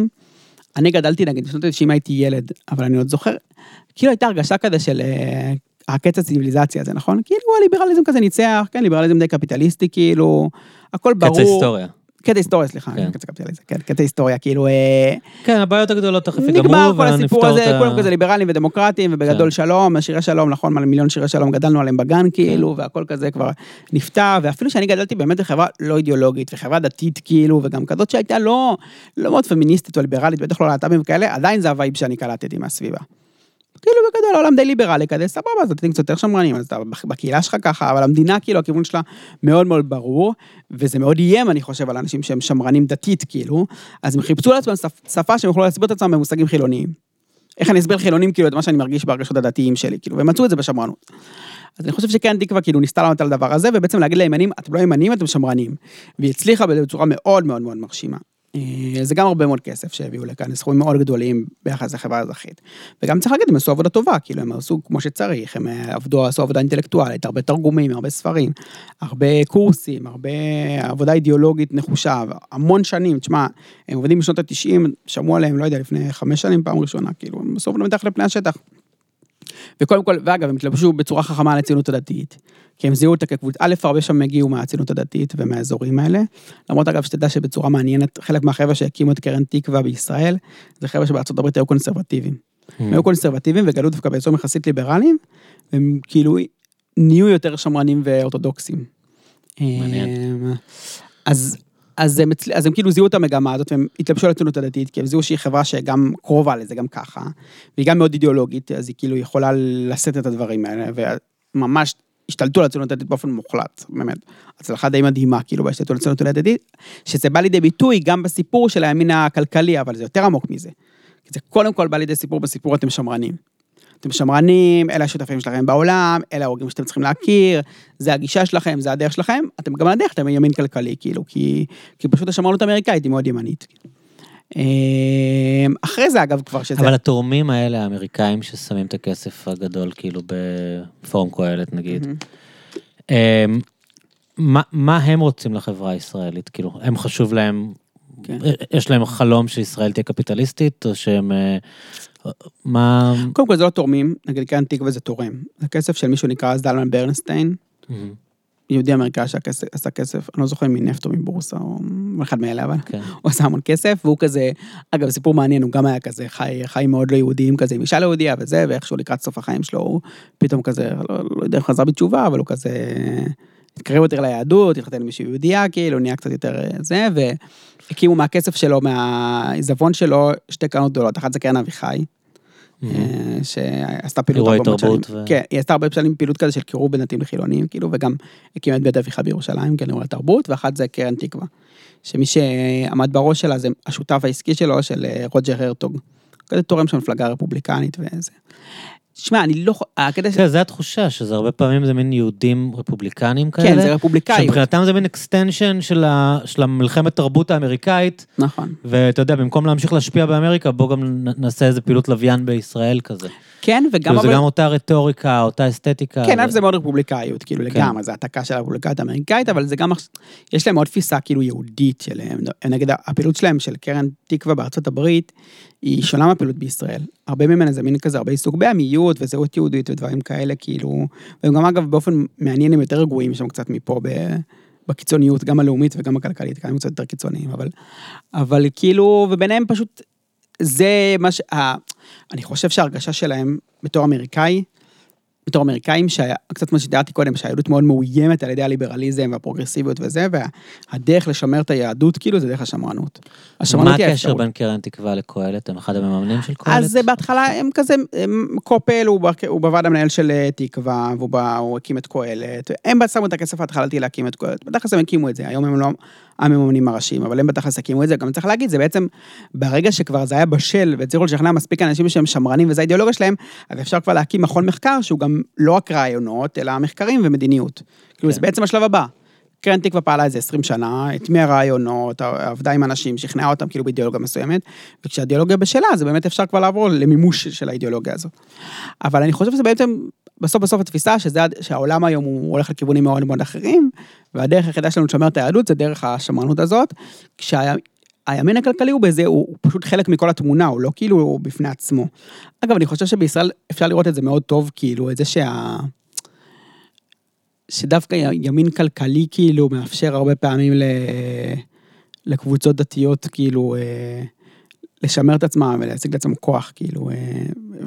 Speaker 2: אני גדלתי נגיד, בשנות ה-90 הייתי ילד, אבל אני עוד זוכר, כאילו הייתה הרגשה כזה של אה, הקץ הציוויליזציה הזה, נכון? כאילו הליברליזם כזה ניצח, כן, ליברליזם די קפיטליסטי, כאילו, הכל ברור.
Speaker 1: קץ ההיסטוריה.
Speaker 2: קטע היסטוריה, סליחה,
Speaker 1: כן.
Speaker 2: קטע קפיטליזם, כן, קטע היסטוריה, כאילו, אה,
Speaker 1: כן, הבעיות הגדולות תכף ייגמרו,
Speaker 2: נגמר כל הסיפור
Speaker 1: ונפתור
Speaker 2: הזה,
Speaker 1: את
Speaker 2: כולם
Speaker 1: ה...
Speaker 2: כזה ליברלים ודמוקרטים, ובגדול
Speaker 1: כן.
Speaker 2: שלום, שירי שלום, נכון, מיליון שירי שלום גדלנו עליהם בגן כאילו, והכל כזה כבר נפתר, ואפילו שאני גדלתי באמת בחברה לא אידיאולוגית, וחברה דתית כאילו, וגם כזאת שהייתה לא, לא מאוד פמיניסטית או ליברלית, בטח לא להט"בים וכאלה, עדיין זה ה vibe שאני קלטתי מהסביבה. כאילו בגדול העולם די ליברלי כזה, סבבה, אז אתם קצת יותר שמרנים, אז אתה בקהילה שלך ככה, אבל המדינה כאילו הכיוון שלה מאוד מאוד ברור, וזה מאוד איים אני חושב על אנשים שהם שמרנים דתית כאילו, אז הם חיפשו לעצמם שפ- שפה שהם יוכלו להסביר את עצמם במושגים חילוניים. איך אני אסביר לחילונים כאילו את מה שאני מרגיש ברגשות הדתיים שלי, כאילו, והם מצאו את זה בשמרנות. אז אני חושב שכן תקווה כאילו ניסתה לענות על הדבר הזה, ובעצם להגיד לימנים, אתם לא ימנים, אתם שמרנים. והיא הצליחה בצורה מאוד מאוד מאוד מרשימה. אה, זה גם הרבה מאוד כסף שהביאו לכאן, סכומים מאוד גדולים ביחס לחברה האזרחית. וגם צריך להגיד, הם עשו עבודה טובה, כאילו הם עשו כמו שצריך, הם אה, עבדו, עשו עבודה אינטלקטואלית, הרבה תרגומים, הרבה ספרים, הרבה קורסים, הרבה עבודה אידיאולוגית נחושה, המון שנים, תשמע, הם עובדים בשנות ה-90, שמעו עליהם, לא יודע, לפני חמש שנים פעם ראשונה, כאילו, הם בסוף לא מתחת לפני השטח. וקודם כל, ואגב, הם התלבשו בצורה חכמה על הציונות הדתית. כי הם זיהו אותה כקבוצה, א', הרבה שם הגיעו מהציונות הדתית ומהאזורים האלה. למרות אגב, שתדע שבצורה מעניינת, חלק מהחבר'ה שהקימו את קרן תקווה בישראל, זה חבר'ה שבארצות הברית היו קונסרבטיביים. הם היו קונסרבטיביים וגלו דווקא באזורים יחסית ליברליים, והם כאילו נהיו יותר שמרנים ואורתודוקסים.
Speaker 1: מעניין.
Speaker 2: אמ, אז, אז, הם, אז הם כאילו זיהו את המגמה הזאת, והם התלבשו על הציונות הדתית, כי הם זיהו שהיא חברה שגם קרובה לזה, גם ככה, והיא גם מאוד אידיאולוגית, אז היא כאילו יכולה לשאת את הדברים האלה, וממש השתלטו על הציונות הדתית באופן מוחלט, באמת. הצלחה די מדהימה, כאילו, בהשתלטות על הציונות הדתית, שזה בא לידי ביטוי גם בסיפור של הימין הכלכלי, אבל זה יותר עמוק מזה. זה קודם כל בא לידי סיפור בסיפור אתם שמרנים. אתם שמרנים, אלה השותפים שלכם בעולם, אלה ההורגים שאתם צריכים להכיר, זה הגישה שלכם, זה הדרך שלכם, אתם גם על הדרך, אתם ימין כלכלי, כאילו, כי, כי פשוט השמרנות האמריקאית היא מאוד ימנית. אמ, אחרי זה, אגב, כבר שזה...
Speaker 1: אבל התורמים האלה, האמריקאים ששמים את הכסף הגדול, כאילו בפורום קהלת נגיד, אמ, מה, מה הם רוצים לחברה הישראלית? כאילו, הם חשוב להם,
Speaker 2: כן.
Speaker 1: יש להם חלום שישראל תהיה קפיטליסטית, או שהם... מה...
Speaker 2: קודם כל זה לא תורמים, נגיד קרן תקווה זה תורם. זה כסף של מישהו נקרא זלמן ברנסטיין, יהודי אמריקאי שעשה כסף, אני לא זוכר מנפט או מבורסה או אחד מאלה, אבל
Speaker 1: כן.
Speaker 2: הוא עשה המון כסף, והוא כזה, אגב, סיפור מעניין, הוא גם היה כזה חי, חי מאוד לא יהודיים כזה, עם אישה לא יהודייה וזה, ואיכשהו לקראת סוף החיים שלו, הוא פתאום כזה, לא, לא יודע אם חזר בתשובה, אבל הוא כזה, התקרב יותר ליהדות, התחתן עם מישהי יהודייה, כאילו, נהיה קצת יותר אה, זה, והקימו מהכסף שלו, מהעיזבון שלו, שתי קרנות גדולות, אחת זה קרן אביחי, שעשתה פעילות הרבה מאוד שנים. כן, היא עשתה הרבה שנים פעילות כזה של קירוב בין דתיים לחילונים, כאילו, וגם הקימה את בית אביחי בירושלים, כן, אירועי תרבות, ואחת זה קרן תקווה. שמי שעמד בראש שלה זה השותף העסקי שלו, של אה, רוג'ר הרטוג. כזה תורם של המפלגה הרפובליקנית וזה. שמע, אני לא... הקטע של...
Speaker 1: כן, זה התחושה, שזה הרבה פעמים זה מין יהודים רפובליקנים כאלה.
Speaker 2: כן, זה רפובליקאי.
Speaker 1: שמבחינתם זה מין extension של, ה... של המלחמת תרבות האמריקאית,
Speaker 2: נכון.
Speaker 1: ואתה יודע, במקום להמשיך להשפיע באמריקה, בוא גם נעשה איזה פעילות לוויין בישראל כזה.
Speaker 2: כן, וגם...
Speaker 1: כאילו זה גם אותה רטוריקה, אותה אסתטיקה.
Speaker 2: כן, אבל זה מאוד רפובליקאיות, כאילו
Speaker 1: כן.
Speaker 2: לגמרי, זה העתקה של הרפובליקאית האמריקאית, אבל זה גם, יש להם עוד תפיסה כאילו יהודית שלהם, נגיד הפעילות שלהם של קרן תקווה בארצות הברית, היא שונה מהפעילות בישראל. הרבה ממנה זה מין כזה הרבה עיסוק בעמיות וזהות יהודית ודברים כאלה, כאילו, והם גם אגב באופן מעניין הם יותר רגועים שם קצת מפה ב... בקיצוניות, גם הלאומית וגם הכלכלית, גם הם קצת יותר קיצוניים, אבל, אבל כאילו, וביניהם פשוט, זה מה ש... אני חושב שההרגשה שלהם בתור אמריקאי, בתור אמריקאים, שהיה, קצת מה שתיארתי קודם, שהיהדות מאוד מאוימת על ידי הליברליזם והפרוגרסיביות וזה, והדרך לשמר את היהדות, כאילו, זה דרך השמרנות.
Speaker 1: מה
Speaker 2: השמרנות היא
Speaker 1: הקשר
Speaker 2: האפשרות.
Speaker 1: בין קרן תקווה לקהלת? הם אחד המממנים של קהלת?
Speaker 2: אז זה בהתחלה הם כזה, הם, קופל הוא, בוועד המנהל של אה, תקווה, והוא בא, הקים את קהלת, הם שמו את הכסף ההתחלתי להקים את קהלת, בתכלס הם הקימו את זה, היום הם לא המממנים הראשיים, אבל הם בתכלס הקימו את זה, גם צריך להגיד, זה בעצם, ברגע שכבר זה היה בשל, והצליחו לשכנע מספיק אנשים שהם שמרנים וזו האידיאולוגיה שלהם, אז אפשר כבר להקים מכון מחקר שהוא גם לא רק רעיונות, אלא מחקרים ומדיניות. כאילו, זה
Speaker 1: כן.
Speaker 2: בעצם השלב הבא. קרן תקווה פעלה איזה 20 שנה, הטמיעה רעיונות, עבדה עם אנשים, שכנעה אותם כאילו באידיאולוגיה מסוימת, וכשהאידיאולוגיה בשלה, אז באמת אפשר כבר לעבור למימוש של האידיאולוגיה הזאת. אבל אני חושב שזה בעצם, בסוף בסוף התפיסה שזה, שהעולם היום הוא הולך לכיוונים מאוד מאוד אחרים, והדרך היחידה שלנו לשמר את היהדות זה דרך השמרנות הזאת, כשהימין הכלכלי הוא בזה, הוא, הוא פשוט חלק מכל התמונה, הוא לא כאילו הוא בפני עצמו. אגב, אני חושב שבישראל אפשר לראות את זה מאוד טוב, כאילו, את זה שה... שדווקא ימין כלכלי כאילו מאפשר הרבה פעמים ל... לקבוצות דתיות כאילו אה, לשמר את עצמם ולהשיג לעצמם כוח כאילו אה,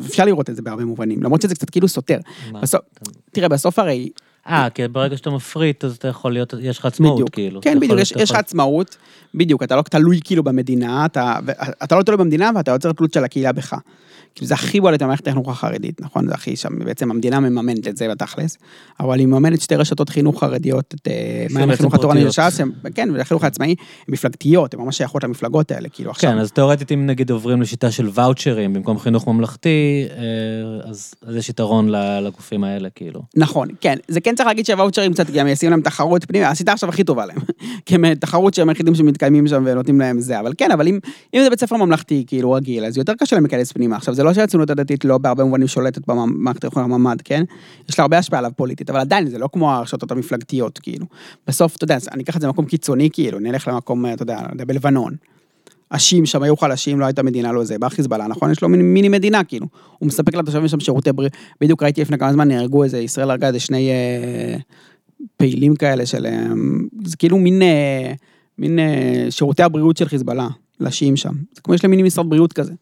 Speaker 2: אפשר לראות את זה בהרבה מובנים למרות שזה קצת כאילו סותר. בסוף, תראה בסוף הרי.
Speaker 1: אה, כי ברגע שאתה מפריט אז אתה יכול להיות, יש לך עצמאות
Speaker 2: בדיוק,
Speaker 1: כאילו.
Speaker 2: כן, בדיוק, יש, לך עצמאות, בדיוק, אתה לא תלוי כאילו במדינה, אתה, אתה לא תלוי במדינה ואתה יוצר תלות של הקהילה בך. כאילו זה הכי בולט במערכת החינוך החרדית, נכון? זה הכי שם, בעצם המדינה מממנת את זה בתכלס, אבל היא מממנת שתי רשתות חינוך חרדיות, את אה, מערכת החינוך התורני לש"ס, כן, והחינוך העצמאי, הן מפלגתיות, הן ממש שייכות למפלגות האלה, כאילו עכשיו.
Speaker 1: כן, אז תאורטית אם נגיד עוברים לשיטה של ואוצ'רים במקום חינוך ממלכתי, אה, אז, אז יש יתרון לגופים האלה, כאילו.
Speaker 2: נכון, כן, זה כן צריך להגיד שהוואוצ'רים קצת גם ישים להם תחרות פנימית, השיטה עכשיו הכי טובה להם, כי הם תחרות שהם היחידים שמתקיימים שם ונותנים להם זה, אבל כן, אבל אם, אם זה בית ספר ממלכתי, כאילו רגיל, אז יותר קשה להם להיכנס פנימה. עכשיו, זה לא שהציונות הדתית לא בהרבה מובנים שולטת במערכת החינוך הממ"ד, כן? יש לה הרבה השפעה עליו פוליטית, אבל עדיין זה לא כמו הרשתות המפלגתיות, כאילו. בסוף, אתה יודע, אני אקח את זה למקום קיצוני, כאילו, נלך למקום, אתה יודע, בלבנון. השיעים שם היו חלשים, לא הייתה מדינה, לא זה, בא חיזבאללה, נכון? יש לו מיני, מיני מדינה, כאילו. הוא מספק לתושבים שם שירותי בריאות. בדיוק ראיתי לפני כמה זמן, נהרגו איזה, ישראל הרגה איזה שני אה, פעילים כאלה של... אה, זה כאילו מין, אה, מין אה, שירותי הבריאות של חיזבאללה. לשיעים שם. זה כמו יש להם מיני משרד בריאות כזה.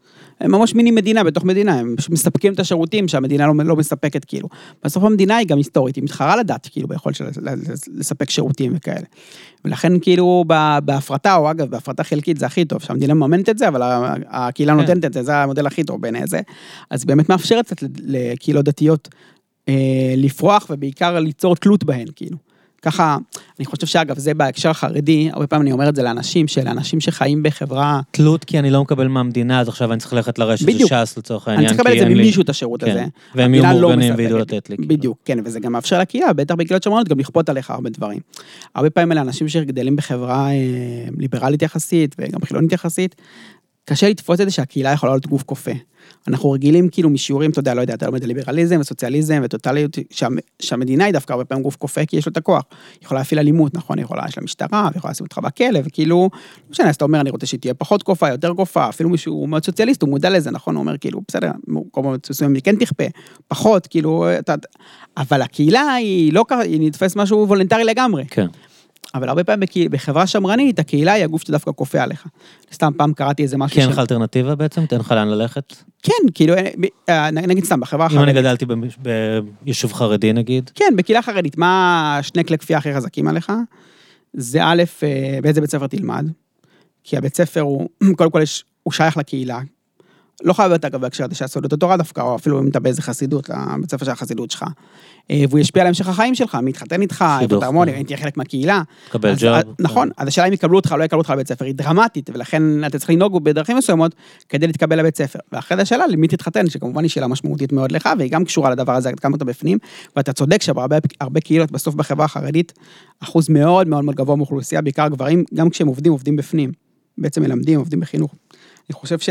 Speaker 2: הם ממש מיני מדינה בתוך מדינה, הם מספקים את השירותים שהמדינה לא, לא מספקת כאילו. בסוף המדינה היא גם היסטורית, היא מתחרה לדת כאילו ביכולת של לספק שירותים וכאלה. ולכן כאילו בהפרטה, או אגב בהפרטה חלקית זה הכי טוב, שהמדינה מממנת את זה, אבל הקהילה כן. נותנת את זה, זה המודל הכי טוב בעיני זה. אז באמת מאפשרת קצת לקהילות דתיות אה, לפרוח ובעיקר ליצור תלות בהן כאילו. ככה, אני חושב שאגב, זה בהקשר החרדי, הרבה פעמים אני אומר את זה לאנשים, שלאנשים שחיים בחברה...
Speaker 1: תלות כי אני לא מקבל מהמדינה, אז עכשיו אני צריך ללכת לרשת של ש"ס לצורך העניין.
Speaker 2: אני צריך לקבל את זה ממישהו את השירות
Speaker 1: כן.
Speaker 2: הזה.
Speaker 1: והם יהיו לא מאורגנים וידעו לתת לי.
Speaker 2: כאילו. בדיוק, כן, וזה גם מאפשר לקהילה, בטח בקהילות שמרנות, גם לכפות עליך הרבה דברים. הרבה פעמים אלה אנשים שגדלים בחברה אה, ליברלית יחסית, וגם חילונית יחסית, קשה לתפוס את זה שהקהילה יכולה להיות גוף כופה. אנחנו רגילים כאילו משיעורים, אתה יודע, לא יודע, אתה לומד ליברליזם וסוציאליזם וטוטליות, שה, שהמדינה היא דווקא הרבה פעמים גוף כופה, כי יש לו את הכוח. היא יכולה להפעיל אלימות, נכון? היא יכולה, יש לה משטרה, ויכולה לשים אותך בכלא, וכאילו, לא משנה, אז אתה אומר, אני רוצה שהיא תהיה פחות כופה, יותר כופה, אפילו מישהו מאוד סוציאליסט, הוא מודע לזה, נכון? הוא אומר, כאילו, בסדר, כל מסוים, כן תכפה, פחות, כאילו, אתה, אבל הקהילה היא לא ככה, היא נתפס משהו וולונטרי לגמרי.
Speaker 1: כן.
Speaker 2: אבל הרבה פעמים בחברה שמרנית, הקהילה היא הגוף שדווקא כופה עליך. סתם פעם קראתי איזה משהו
Speaker 1: כי אין לך אלטרנטיבה בעצם? תן לך לאן ללכת?
Speaker 2: כן, כאילו, אה, אה, נגיד סתם, בחברה
Speaker 1: החרדית. אם אני גדלתי ביישוב חרדי נגיד?
Speaker 2: כן, בקהילה חרדית, מה שני כלי כפייה הכי חזקים עליך? זה א', אה, באיזה בית ספר תלמד, כי הבית ספר הוא, קודם כל הוא שייך לקהילה, לא חייב להיות אגב בהקשר הזה של הסודות התורה דווקא, או אפילו אם אתה באיזה חסידות, לבית ספר של החסידות שלך. אה, והוא ישפיע על המשך החיים שלך, מי יתחתן איתך, איפה תרמוני, אם תהיה חלק מהקהילה.
Speaker 1: תקבל ג'וב.
Speaker 2: אה, נכון, אז השאלה אם יקבלו אותך או לא יקבלו אותך לבית ספר היא דרמטית, ולכן אתה צריך לנהוג בדרכים מסוימות כדי להתקבל לבית ספר. ואחרי זה השאלה למי תתחתן, שכמובן היא שאלה משמעותית מאוד לך, והיא גם קשורה לדבר הזה, עד כמה אתה בפנים, ואתה צודק שבהרבה קהילות בסוף בחברה החרדית, אחוז מאוד מאוד מאוד גבוה מאוכלוסייה, בעיקר גברים, גם כשהם עובדים, עובדים בפנים. בעצם מלמדים, עובדים בחינוך. אני חושב ש...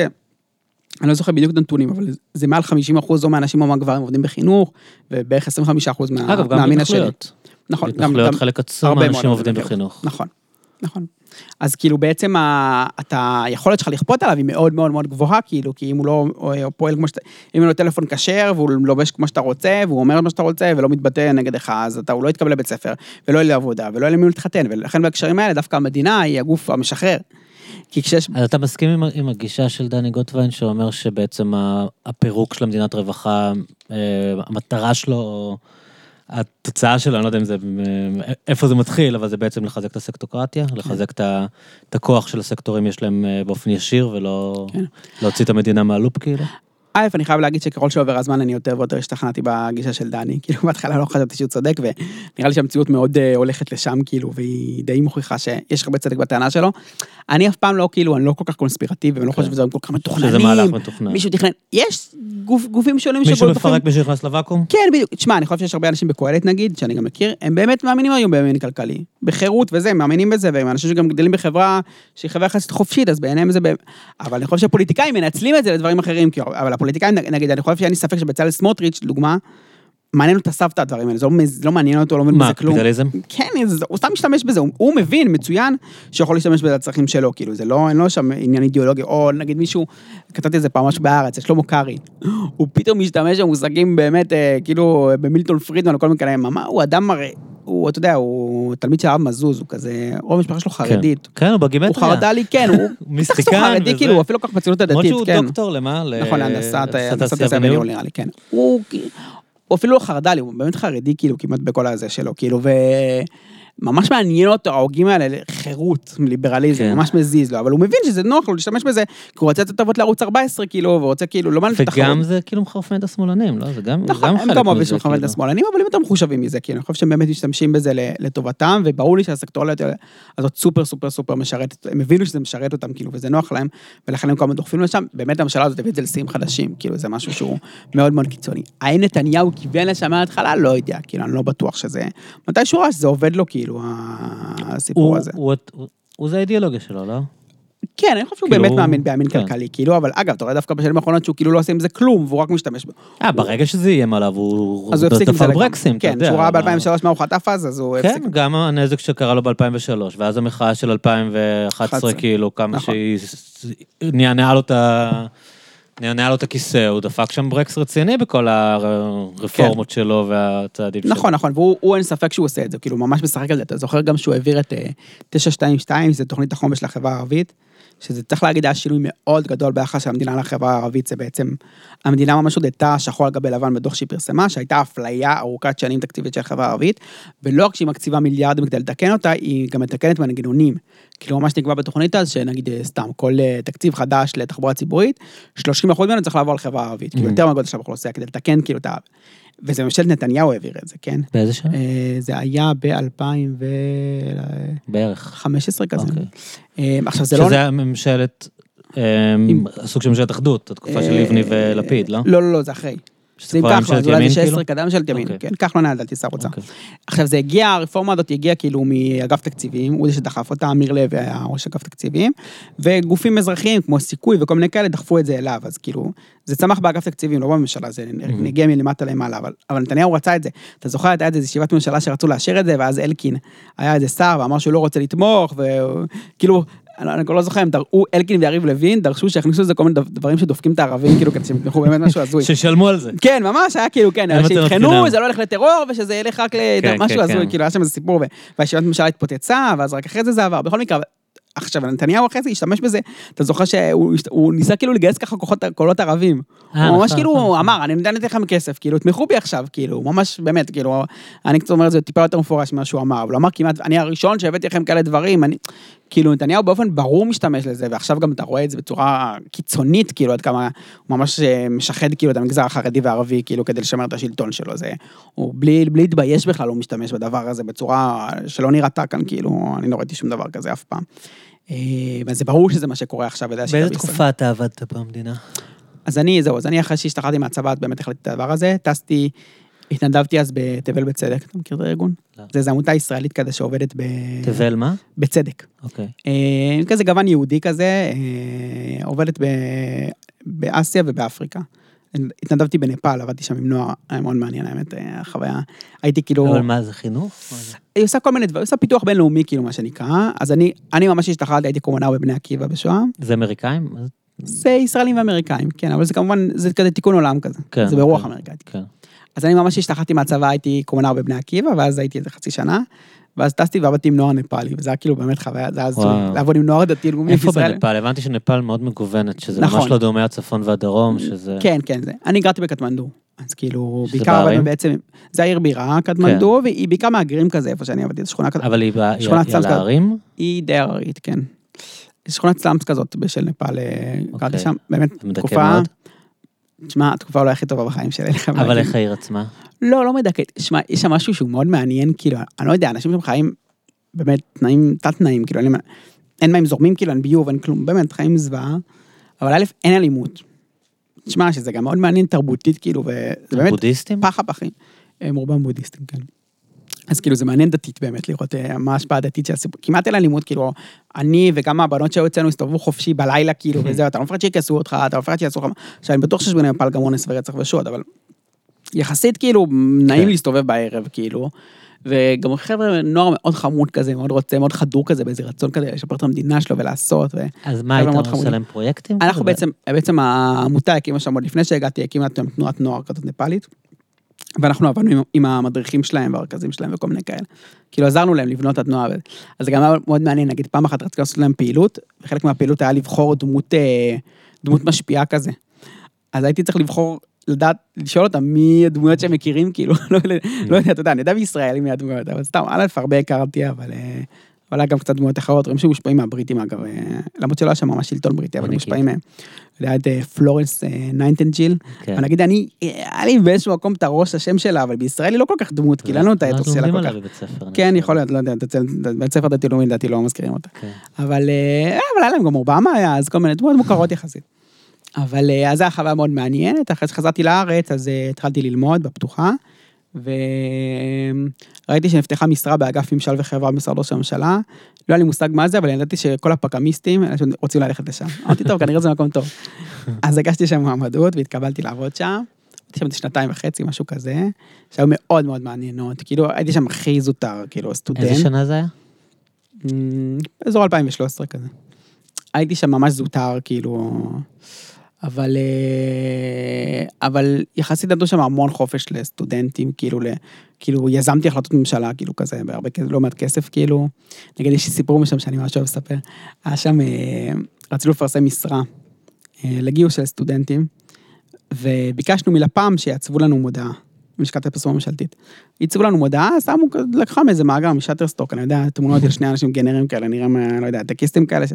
Speaker 2: אני לא זוכר בדיוק את הנתונים, אבל זה מעל 50 אחוז או מהאנשים או מהגברים עובדים בחינוך, ובערך 25 אחוז מה,
Speaker 1: אגב, גם בהתנחלויות.
Speaker 2: נכון,
Speaker 1: גם... בהתנחלויות חלק עצום מהאנשים עובדים בחינוך.
Speaker 2: נכון, נכון. אז כאילו בעצם אתה, היכולת שלך לכפות עליו היא מאוד מאוד מאוד גבוהה, כאילו, כי אם הוא לא פועל כמו שאתה, אם אין לו טלפון כשר, והוא לובש כמו שאתה רוצה, והוא אומר מה שאתה רוצה, ולא מתבטא נגדך, אז אתה, הוא לא יתקבל לבית ספר, ולא יהיה לעבודה, ולא יהיה למי להתחתן, ולכן בהקשרים האלה דווקא המדינה היא הגוף המשחרר. כי כשיש...
Speaker 1: אז אתה מסכים עם, עם הגישה של דני גוטווין, שאומר שבעצם הפירוק של המדינת רווחה, אה, המטרה שלו, התוצאה שלו, אני לא יודע אם זה, אה, איפה זה מתחיל, אבל זה בעצם לחזק את הסקטוקרטיה, כן. לחזק את הכוח של הסקטורים יש להם אה, באופן ישיר, ולא כן. להוציא את המדינה מהלופ כאילו.
Speaker 2: א', אני חייב להגיד שככל שעובר הזמן אני יותר ויותר השתכנעתי בגישה של דני, כאילו בהתחלה לא חשבתי שהוא צודק, ונראה לי שהמציאות מאוד הולכת לשם, כאילו, והיא די מוכיחה שיש הרבה צדק בטענה שלו. אני אף פעם לא, כאילו, אני לא כל כך קונספירטיבי, ואני לא חושב כן. שזה כל כך מתוכננים.
Speaker 1: שזה מהלך מתוכנן.
Speaker 2: מישהו תכנן, יש גוף, גופים שונים
Speaker 1: מישהו מפרק מישהו נכנס לוואקום?
Speaker 2: כן, בדיוק. תשמע, אני חושב שיש הרבה אנשים בקהלת נגיד, שאני גם מכיר, הם באמת מאמינים היום בימין כלכלי. בחירות וזה, הם מאמינים בזה, והם אנשים שגם גדלים בחברה שהיא חברה יחסית חופשית, אז בעיניהם זה... אבל אני חושב שפוליטיקאים מנצלים את זה לדברים אחרים, אבל הפוליטיקאים, נגיד, אני חושב שאין לי ספק שבצלאל סמוטריץ', דוגמה, מעניין אותו סבתא הדברים האלה, זה לא, לא מעניין אותו, לא מבין
Speaker 1: מה,
Speaker 2: בזה כלום.
Speaker 1: קפיטליזם?
Speaker 2: כן, זה- הוא סתם משתמש בזה, הוא, הוא מבין מצוין שיכול להשתמש בזה לצרכים שלו, כאילו, זה לא, אין לו שם עניין אידיאולוגי, או נגיד מישהו, כתבתי את זה פעם משהו בהארץ, שלמה קרעי, הוא פתאום משתמש במושגים באמת, אה, כאילו, במילטון פרידמן או כל מיני כאלה, מה, הוא אדם הרי, הוא, אתה יודע, הוא תלמיד של הרב מזוז, הוא כזה, רוב המשפחה שלו חרדית.
Speaker 1: כן, הוא
Speaker 2: הוא
Speaker 1: בגימטריה.
Speaker 2: חרד"לי, כן, הוא
Speaker 1: מיסטיקן
Speaker 2: חרדי. כאילו, הוא אפילו כך בציונות
Speaker 1: למרות
Speaker 2: הדתית,
Speaker 1: שהוא
Speaker 2: כן.
Speaker 1: דוקטור למה?
Speaker 2: נכון, להנדסת הנדסת?
Speaker 1: וניהול
Speaker 2: נראה לי, כן. הוא הוא אפילו לא חרד"לי, הוא באמת חרדי כאילו כמעט בכל הזה שלו, כאילו, וממש מעניין אותו ההוגים האלה, חירות, ליברליזם,
Speaker 1: כן.
Speaker 2: ממש מזיז לו, אבל הוא מבין שזה נוח לו להשתמש בזה, כי הוא רוצה לתת הטבות לערוץ 14, כאילו, ורוצה כאילו, לא מעניין את
Speaker 1: וגם זה כאילו מחרפן את השמאלנים, לא? זה גם
Speaker 2: נכון,
Speaker 1: גם
Speaker 2: הם
Speaker 1: חלק
Speaker 2: גם אוהבים
Speaker 1: מזה,
Speaker 2: שמכוון את
Speaker 1: כאילו.
Speaker 2: השמאלנים, אבל הם יותר מחושבים מזה, כאילו, אני חושב שהם באמת משתמשים בזה לטובתם, וברור לי שהסקטורליות הזאת סופר סופר סופר משרתת, הם הבינו שזה משרת אותם, כאילו, וזה נוח להם, ולכן הם כל הזמן דוחפים לשם, באמת הממשלה הזאת הביאה את זה לשיאים חדשים, כאילו, זה משהו שהוא מאוד מאוד קיצוני. האם נתניהו כיוון לשם מההתחלה? לא יודע, כאילו, אני לא בטוח שזה, מתישהו ראה שזה עובד לו, כאילו, הסיפור
Speaker 1: הוא-
Speaker 2: הזה.
Speaker 1: הוא- הוא- הוא זה האידיאולוגיה שלו, לא?
Speaker 2: כן, אני חושב שהוא
Speaker 1: כאילו,
Speaker 2: באמת מאמין בימין
Speaker 1: כן.
Speaker 2: כלכלי, כאילו, אבל אגב, אתה רואה דווקא בשנים האחרונות שהוא כאילו לא עושה עם זה כלום, והוא רק משתמש בו.
Speaker 1: אה, ברגע שזה איים עליו, הוא
Speaker 2: אז הוא הפסיק עם זה.
Speaker 1: ברקסים,
Speaker 2: כן. כשהוא ראה
Speaker 1: אבל-
Speaker 2: ב-2003 מה הוא חטף אז, אז הוא
Speaker 1: כן,
Speaker 2: הפסיק.
Speaker 1: גם הנזק שקרה לו ב-2003, ואז המחאה של 2011,
Speaker 2: 11.
Speaker 1: כאילו, כמה
Speaker 2: נכון.
Speaker 1: שהיא נענעה לו את ה... נענעה לו את הכיסא, הוא דפק שם ברקס רציני בכל הרפורמות שלו והצעדים שלו.
Speaker 2: נכון, נכון, והוא הוא אין ספק שהוא עושה את זה, כאילו ממש משחק על זה, אתה זוכר גם שהוא העביר את אה, 922, זה תוכנית החומש לחברה הערבית, שזה צריך להגיד היה שינוי מאוד גדול ביחס של המדינה לחברה הערבית, זה בעצם, המדינה ממש הודתה שחור על גבי לבן בדוח שהיא פרסמה, שהייתה אפליה ארוכת שנים תקציבית של החברה הערבית, ולא רק שהיא מקציבה מיליארדים כדי לתקן אותה, היא גם מתקנת מנגנונים. כאילו ממש נקבע בתוכנית אז, שנגיד אה, סתם, כל אה, תקציב חדש לתחבורה ציבורית, 30% ממנו צריך לעבור לחברה הערבית, כאילו
Speaker 1: Mhm.
Speaker 2: יותר מהגודל של האוכלוסייה, כדי לתקן כאילו את ה... וזה ממשלת נתניהו העביר את זה, כן?
Speaker 1: באיזה שנה?
Speaker 2: אה, זה היה ב-2015
Speaker 1: בערך.
Speaker 2: כזה.
Speaker 1: אוקיי.
Speaker 2: אה, עכשיו זה לא...
Speaker 1: שזה היה ממשלת, אה, סוג של ממשלת אחדות, התקופה של לבני ולפיד, לא?
Speaker 2: לא, לא, לא, זה אחרי.
Speaker 1: שזה
Speaker 2: זה עם כחלון, זה אולי זה 16
Speaker 1: כאילו?
Speaker 2: קדם ממשלת ימין,
Speaker 1: אוקיי.
Speaker 2: כן, כחלון היה לדעתי שר אוצר.
Speaker 1: אוקיי.
Speaker 2: עכשיו זה הגיע, הרפורמה הזאת הגיעה כאילו מאגף תקציבים, הוא זה שדחף אותה, אמיר לוי היה ראש אגף תקציבים, וגופים אזרחיים כמו סיכוי וכל מיני כאלה דחפו את זה אליו, אז כאילו, זה צמח באגף תקציבים, לא בממשלה, זה הגיע מלמטה למעלה, אבל, אבל נתניהו רצה את זה. אתה זוכר, הייתה איזו ישיבת ממשלה שרצו לאשר את זה, ואז אלקין היה איזה שר ואמר שהוא לא רוצה לתמוך, וכאילו, אני, אני כבר לא זוכר, הם דרשו, אלקין ויריב לוין דרשו שיכניסו לזה כל מיני דב- דברים שדופקים את הערבים, כאילו, כדי שהם יתמכו באמת משהו הזוי.
Speaker 1: ששלמו על זה.
Speaker 2: כן, ממש, היה כאילו, כן,
Speaker 1: חינם.
Speaker 2: זה לא הולך לטרור, ושזה ילך רק
Speaker 1: כן,
Speaker 2: למשהו
Speaker 1: כן,
Speaker 2: הזוי,
Speaker 1: כן.
Speaker 2: כאילו, היה שם איזה סיפור, והישיבת ממשלה התפוצצה, ואז רק אחרי זה זה עבר. בכל מקרה, עכשיו, נתניהו אחרי זה השתמש בזה, אתה זוכר שהוא ניסה כאילו לגייס ככה כוחות, קולות ערבים.
Speaker 1: אה,
Speaker 2: הוא ממש
Speaker 1: נכון,
Speaker 2: כאילו
Speaker 1: נכון.
Speaker 2: הוא אמר, אני נותן לכם כסף, כאילו, תמכו בי עכשיו, כאילו, ממש, באמת, כאילו, אני קצת אומר את זה טיפה יותר מפורש ממה שהוא אמר, אבל הוא אמר כמעט, אני הראשון שהבאתי לכם כאלה דברים, אני, כאילו, נתניהו באופן ברור משתמש לזה, ועכשיו גם אתה רואה את זה בצורה קיצונית, כאילו, עד כמה הוא ממש אה, משחד, כאילו, את המגזר החרדי והערבי, כאילו, כדי לשמר את השלטון שלו, זה, הוא בלי, בלי להתבייש בכלל, הוא משתמש בדבר הזה בצורה שלא נראתה כאן, כאילו, אני לא ראיתי שום דבר כזה אף פעם. אה, וזה ברור שזה מה שקורה עכשיו,
Speaker 1: באיזה
Speaker 2: בישראל.
Speaker 1: תקופה אתה עבדת במדינה?
Speaker 2: אז אני, זהו, אז אני אחרי שהשתחררתי מהצבא, אז באמת החלטתי את הדבר הזה, טסתי, התנדבתי אז בתבל בצדק, אתה מכיר את הארגון?
Speaker 1: לא.
Speaker 2: זה איזו עמותה ישראלית כזה שעובדת ב...
Speaker 1: תבל מה?
Speaker 2: בצדק.
Speaker 1: אוקיי.
Speaker 2: אה, כזה גוון יהודי כזה, אה, עובדת ב... באסיה ובאפריקה. התנדבתי בנפאל, עבדתי שם עם נוער, היה מאוד מעניין האמת, אה, החוויה. הייתי כאילו...
Speaker 1: אבל מה זה חינוך?
Speaker 2: היא עושה כל מיני דברים, היא עושה פיתוח בינלאומי כאילו מה שנקרא, אז אני, אני ממש השתחררתי, הייתי קומונר בבני עקיבא בשוהם,
Speaker 1: זה אמריקאים? זה?
Speaker 2: ישראלים ואמריקאים, כן, אבל זה כמובן, זה כזה תיקון עולם כזה,
Speaker 1: כן,
Speaker 2: זה ברוח
Speaker 1: כן.
Speaker 2: אמריקאית.
Speaker 1: כן.
Speaker 2: אז אני ממש השתחררתי מהצבא, הייתי קומונר בבני עקיבא, ואז הייתי איזה חצי שנה, ואז טסתי ועבדתי עם נוער נפאלי, וזה היה כאילו באמת חוויה, זה היה הזוי,
Speaker 1: וואו.
Speaker 2: לעבוד עם נוער דתי לאומי
Speaker 1: איפה
Speaker 2: בישראל.
Speaker 1: בנפאל? הבנתי שנפאל מאוד מגוונת, שזה
Speaker 2: נכון.
Speaker 1: ממש לא דומה הצפון והדרום, שזה...
Speaker 2: כן, כן, זה. אני גרתי בקטמנדו. אז כאילו, בעיקר? עבדנו בעצם, זה העיר בירה, קטמנדו, והיא בעיקר מהגרים כזה, איפה שאני עבדתי, זו שכונה כזאת,
Speaker 1: אבל היא היא- היא על
Speaker 2: סמסקה.
Speaker 1: הערים?
Speaker 2: היא די הררית, כן. שכונת סלאמס כזאת בשל נפאל, אה, גרתי
Speaker 1: אוקיי.
Speaker 2: שם, באמת, תקופה. תשמע, התקופה אולי הכי טובה בחיים שלי.
Speaker 1: אבל. איך העיר עצמה?
Speaker 2: לא, לא מדכאת. שמע, יש שם משהו שהוא מאוד מעניין, כאילו, אני לא יודע, אנשים שם חיים באמת תנאים, תת-תנאים, כאילו, אין, אין מים זורמים, כאילו, אין ביוב, אין כלום, באמת, חיים זוועה, אבל א', אין אלימות. תשמע, שזה גם מאוד מעניין תרבותית, כאילו, וזה באמת
Speaker 1: בודהיסטים?
Speaker 2: פח הפחים. הם רובם בודהיסטים, כן. אז כאילו זה מעניין דתית באמת לראות אה, מה ההשפעה הדתית של הסיפור, כמעט אין אלימות, כאילו, אני וגם הבנות שהיו אצלנו הסתובבו חופשי בלילה, כאילו, וזהו, אתה לא מפחד שיכעסו אותך, אתה לא מפחד שיעשו לך, עכשיו אני בטוח שיש ביניהם פל גם אונס ורצח ושוד, אבל יחסית כאילו נעים
Speaker 1: כן.
Speaker 2: להסתובב בערב כאילו. וגם חבר'ה, נוער מאוד חמוד כזה, מאוד רוצה, מאוד חדור כזה, באיזה רצון כזה לשפר את המדינה שלו ולעשות. ו...
Speaker 1: אז מה היית עושה. להם פרויקטים?
Speaker 2: אנחנו
Speaker 1: כזה?
Speaker 2: בעצם, בעצם העמותה הקימה שם עוד לפני שהגעתי, הקימה תנועת נוער כזאת נפאלית. ואנחנו עבדנו עם, עם המדריכים שלהם והרכזים שלהם וכל מיני כאלה. כאילו עזרנו להם לבנות את התנועה. אז זה גם היה מאוד מעניין, נגיד פעם אחת רציתי לעשות להם פעילות, וחלק מהפעילות היה לבחור דמות, אה, דמות משפיעה כזה. אז הייתי צריך לבחור, לדעת, לשאול אותם מי הדמויות שהם מכירים, כאילו, לא, לא יודע, אתה יודע, אני יודע בישראלים מי הדמויות, אבל סתם, א', הרבה הכרתי, אבל... אה, אבל היה גם קצת דמויות אחרות, רואים שמושפעים מהבריטים אגב, אה, למרות שלא היה שם ממש שלטון בריטי, אבל. מושפעים מהם. היה את אה, פלורנס אה, נייטינגייל,
Speaker 1: כן.
Speaker 2: אבל נגיד אני, אה, היה לי באיזשהו מקום את הראש השם שלה, אבל בישראל היא לא כל כך דמות, כי לנו את האתוס שלה
Speaker 1: לומדים
Speaker 2: כל כך. כן. יכול להיות, לא יודע, בית ספר דתי לאומי לדעתי לא מזכירים אותה.
Speaker 1: כן.
Speaker 2: אבל אה, היה להם גם אובמה היה, אז כל מיני דמות מוכרות יחסית. אבל אה, אז זו הייתה חוויה מאוד מעניינת, אחרי שחזרתי לארץ, אז אה, התחלתי ללמוד בפתוחה, וראיתי שנפתחה משרה באגף ממשל וחברה במשרד ראש הממשלה. לא היה לי מושג מה זה, אבל ידעתי שכל הפקמיסטים רוצים ללכת לשם. אמרתי, טוב, כנראה זה מקום טוב. אז הגשתי שם מועמדות והתקבלתי לעבוד שם. הייתי שם שנתיים וחצי, משהו כזה, שהיו מאוד מאוד מעניינות. כאילו, הייתי שם הכי זוטר, כאילו, סטודנט.
Speaker 1: איזה שנה זה היה?
Speaker 2: אמ, באזור 2013 כזה. הייתי שם ממש זוטר, כאילו, אבל, אה, אבל יחסית נתנו שם המון חופש לסטודנטים, כאילו, כאילו יזמתי החלטות ממשלה, כאילו כזה, בהרבה כסף, לא מעט כסף, כאילו. נגיד, יש לי סיפור משם שאני ממש אוהב לספר. היה שם, אה, רצינו לפרסם משרה אה, לגיוס של סטודנטים, וביקשנו מלפ"ם שיעצבו לנו מודעה. בלשכת הפרסום הממשלתית. ייצרו לנו מודעה, שמו, לקחה מאיזה מאגר משאטרסטוק, אני יודע, תמונות של שני אנשים גנרים כאלה, נראים, לא יודע, טקיסטים כאלה.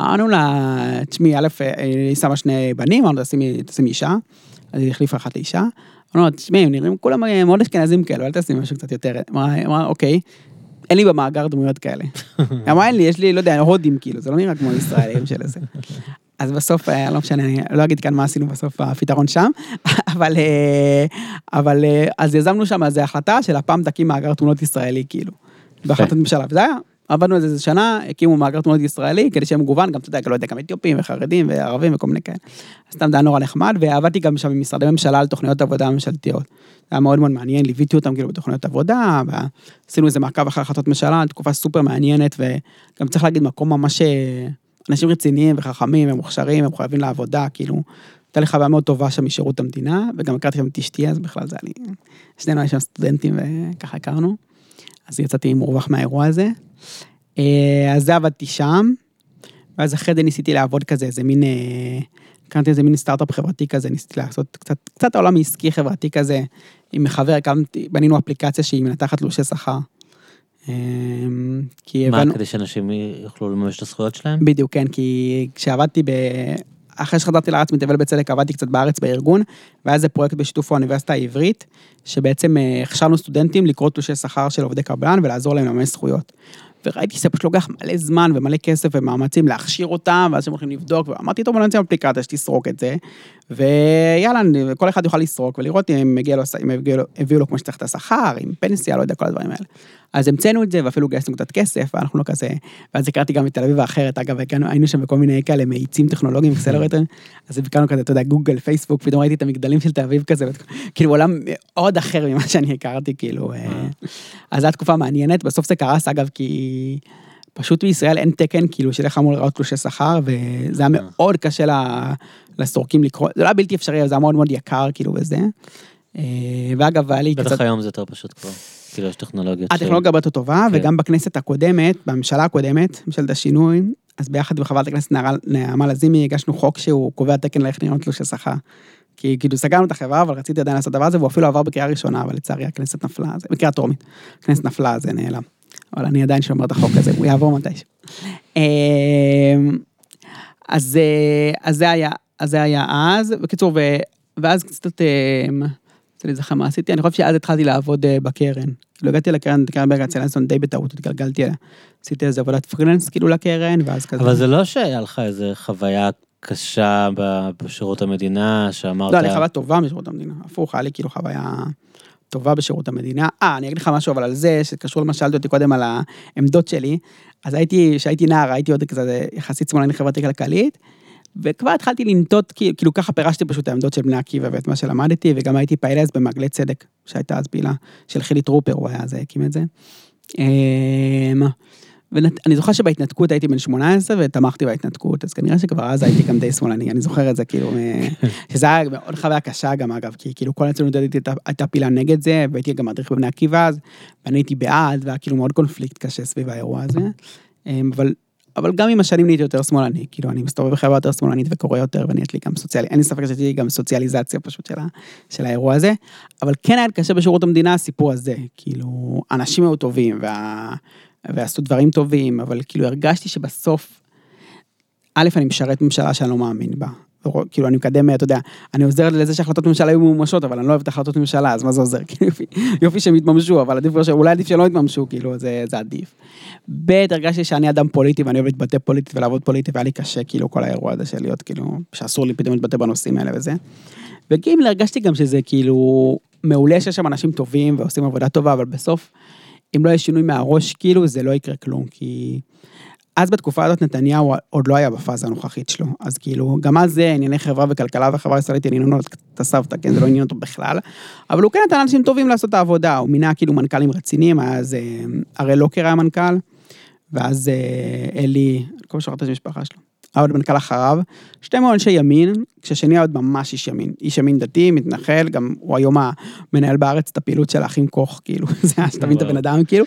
Speaker 2: אמרנו לה, תשמעי, א', אה, היא שמה שני בנים, אמרנו תשימי אישה, אז היא החליפה אחת לאישה. אמרנו תשמעי, הם נראים כולם אה, מאוד אשכנזים כאלו, אל תשימי משהו קצת יותר. אמרה, אוקיי, אין לי במאגר דמויות כאלה. אמרה, אין לי, יש לי, לא יודע, הודים כאילו, זה לא נראה כמו ישראלים של איזה. אז בסוף, אה, לא משנה, אני לא אגיד כאן מה עשינו בסוף הפתרון שם, אבל, אה, אבל אה, אז יזמנו שם איזו החלטה של הפעם תקים מאגר תמונות ישראלי, כאילו, בהחלטת ממשלה, וזה היה, עבדנו על זה איזה שנה, הקימו מאגר תמונות ישראלי, כדי שיהיה מגוון, גם אתה יודע, לא יודע, גם אתיופים וחרדים וערבים וכל מיני כאלה. סתם זה היה נורא נחמד, ועבדתי גם שם עם משרדי ממשלה על תוכניות עבודה ממשלתיות. זה היה מאוד מאוד מעניין, ליוויתי אותם כאילו בתוכניות עבודה, ועשינו איזה מעקב אחרי החלטות ממשלה, תקופה סופר מעניינת, וגם צריך להגיד, מקום ממש, אנשים רציניים וחכמים ומוכשרים, הם חייבים לעבודה, כאילו, הייתה לי חוויה מאוד טובה שם משירות המדינה, וגם הכרתי שם את אשתי, אז בכלל זה היה לי, שנינו היינו שם סטודנטים וככה הכרנו, אז יצאתי מורווח מהאירוע הזה. אה, אז זה עבדתי שם, ואז אחרי זה ניסיתי לעבוד כזה, איזה מין, אה, הקמתי איזה מין סטארט-אפ חברתי כזה, ניסיתי לעשות קצת, קצת העולם העסקי חברתי כזה, עם חבר, הקמתי, בנינו אפליקציה שהיא מנתחת תלושי שכר. אה, כי
Speaker 1: מה,
Speaker 2: הבנו,
Speaker 1: כדי שאנשים יוכלו לממש את הזכויות שלהם?
Speaker 2: בדיוק, כן, כי כשעבדתי ב... אחרי שחזרתי לארץ מתבל בצדק, עבדתי קצת בארץ בארגון, והיה איזה פרויקט בשיתוף האוניברסיטה העברית, שבעצם אה, הכשרנו סטודנטים לקרוא תלושי שכר של עובדי קבלן ולעזור להם לממש זכויות. וראיתי שזה פשוט לוקח מלא זמן ומלא כסף ומאמצים להכשיר אותם, ואז הם הולכים לבדוק, ואמרתי, טוב, בוא נמצא אפליקציה שתסרוק את זה, ויאללה, כל אחד יוכל לסרוק ולראות אם מגיע לו, אם הביאו לו, הביאו לו כמו שצריך את השכר, עם פנסיה, לא יודע, כל הדברים האלה. אז המצאנו את זה, ואפילו גייסנו קצת כסף, ואנחנו לא כזה, ואז הכרתי גם את תל אביב האחרת, אגב, הגענו, היינו שם בכל מיני כאלה מאיצים טכנולוגיים, אקסלרטר, אז הכרנו כזה, אתה יודע, גוגל, פייסבוק, פתאום ראיתי את המגדלים של תל אביב כזה, כאילו עולם מאוד אחר ממה שאני הכרתי, כאילו, אה, אז זו הייתה תקופה מעניינת, בסוף זה קרס, אגב, כי פשוט בישראל אין תקן, כאילו, של איך אמור לראות תלושי שכר, וזה היה מאוד קשה לסורקים לקרוא, זה לא היה בלתי אפשרי, אבל זה היה מאוד מאוד יקר, כאילו, וזה. אה, ואגב, היה לי
Speaker 1: בטח היום זה יותר פשוט כבר. כאילו יש טכנולוגיות.
Speaker 2: הטכנולוגיה הרבה יותר טובה,
Speaker 1: כן.
Speaker 2: וגם בכנסת הקודמת, בממשלה הקודמת, ממשלת השינוי, אז ביחד עם חברת הכנסת נעמה לזימי הגשנו חוק שהוא קובע תקן לאיך נראות תלושי שכר. כי כאילו סגרנו את החברה, אבל רציתי עדיין לעשות את הדבר הזה, והוא אפילו עבר בקריאה ראשונה, אבל לצערי הכנסת נפלה, זה בקריאה טרומית. הכנסת נפלה, זה נעלם. אבל אני עדיין שומר את החוק הזה, הוא יעבור מתישהו. אמ, אז, אה, אז זה היה, אז זה היה אז, בקיצור, ו, ואז קצת, אמ, רוצה להיזכר מה עשיתי, אני חושב שאז התחלתי לעבוד אה, בקרן. כאילו הגעתי לקרן, קרן ברגע צלנסון די בטעות, התגלגלתי אליה. עשיתי איזה עבודת פרילנס כאילו לקרן, ואז כזה.
Speaker 1: אבל זה לא שהיה לך איזה חוויה קשה בשירות המדינה, שאמרת...
Speaker 2: לא, היה לי חוויה טובה בשירות המדינה, הפוך, היה לי כאילו חוויה טובה בשירות המדינה. אה, אני אגיד לך משהו אבל על זה, שקשור למה ששאלת אותי קודם על העמדות שלי, אז הייתי, כשהייתי נער, הייתי עוד כזה יחסית שמאלני חברתי כלכלית, וכבר התחלתי לנטות, כאילו ככה פירשתי פשוט את העמדות של בני עקיבא ואת מה שלמדתי, וגם הייתי פעיל אז במעגלי צדק, שהייתה אז פעילה, של חילי טרופר, הוא היה זה, הקים את זה. אמ, ואני זוכר שבהתנתקות הייתי בן 18 ותמכתי בהתנתקות, אז כנראה שכבר אז הייתי גם די שמאלני, אני זוכר את זה כאילו, שזה היה מאוד חוויה קשה גם אגב, כי כאילו כל הציונות הדתית הייתה- הייתה פילה נגד זה, והייתי גם מדריך בבני עקיבא אז, ואני הייתי בעד, והיה כאילו מאוד קונפליקט קשה סביב האירוע הזה. אמ, אבל, אבל גם עם השנים נהייתי יותר שמאלני, כאילו אני מסתובב בחברה יותר שמאלנית וקורא יותר, ויש לי גם סוציאלי, אין לי ספק שיש לי גם סוציאליזציה פשוט של, ה, של האירוע הזה, אבל כן היה קשה בשירות המדינה הסיפור הזה, כאילו, אנשים היו טובים, וה, ועשו דברים טובים, אבל כאילו הרגשתי שבסוף, א', אני משרת ממשלה שאני לא מאמין בה. כאילו אני מקדם, אתה יודע, אני עוזר לזה שהחלטות ממשלה יהיו ממומשות, אבל אני לא אוהב את החלטות ממשלה, אז מה זה עוזר? כאילו, יופי, שהם יתממשו, אבל עדיף, אולי עדיף שלא יתממשו, כאילו, זה, זה עדיף. ב', הרגשתי שאני אדם פוליטי ואני אוהב להתבטא פוליטית ולעבוד פוליטי, והיה לי קשה, כאילו, כל האירוע הזה של להיות, כאילו, שאסור לי פתאום להתבטא בנושאים האלה וזה. וג', הרגשתי גם שזה כאילו, מעולה שיש שם אנשים טובים ועושים עבודה טובה, אבל בסוף, אם לא יהיה שינוי מהראש, כאילו, זה לא יקרה כלום, כי... אז בתקופה הזאת נתניהו עוד לא היה בפאזה הנוכחית שלו, אז כאילו, גם אז זה ענייני חברה וכלכלה והחברה הישראלית עניינו לו את הסבתא, כן, זה לא עניין אותו בכלל, אבל הוא כן נתן לאנשים טובים לעשות את העבודה, הוא מינה כאילו מנכ"לים רציניים, אז אה, הראל לוקר היה מנכ"ל, ואז אה, אלי, אני כל פעם שכחתי את המשפחה שלו, היה עוד מנכ"ל אחריו, שניהם היו אנשי ימין, כשהשני היה עוד ממש איש ימין, איש ימין דתי, מתנחל, גם הוא היום המנהל בארץ את הפעילות של האחים קוך, כאילו, זה היה שתבין את הבן אדם, כאילו,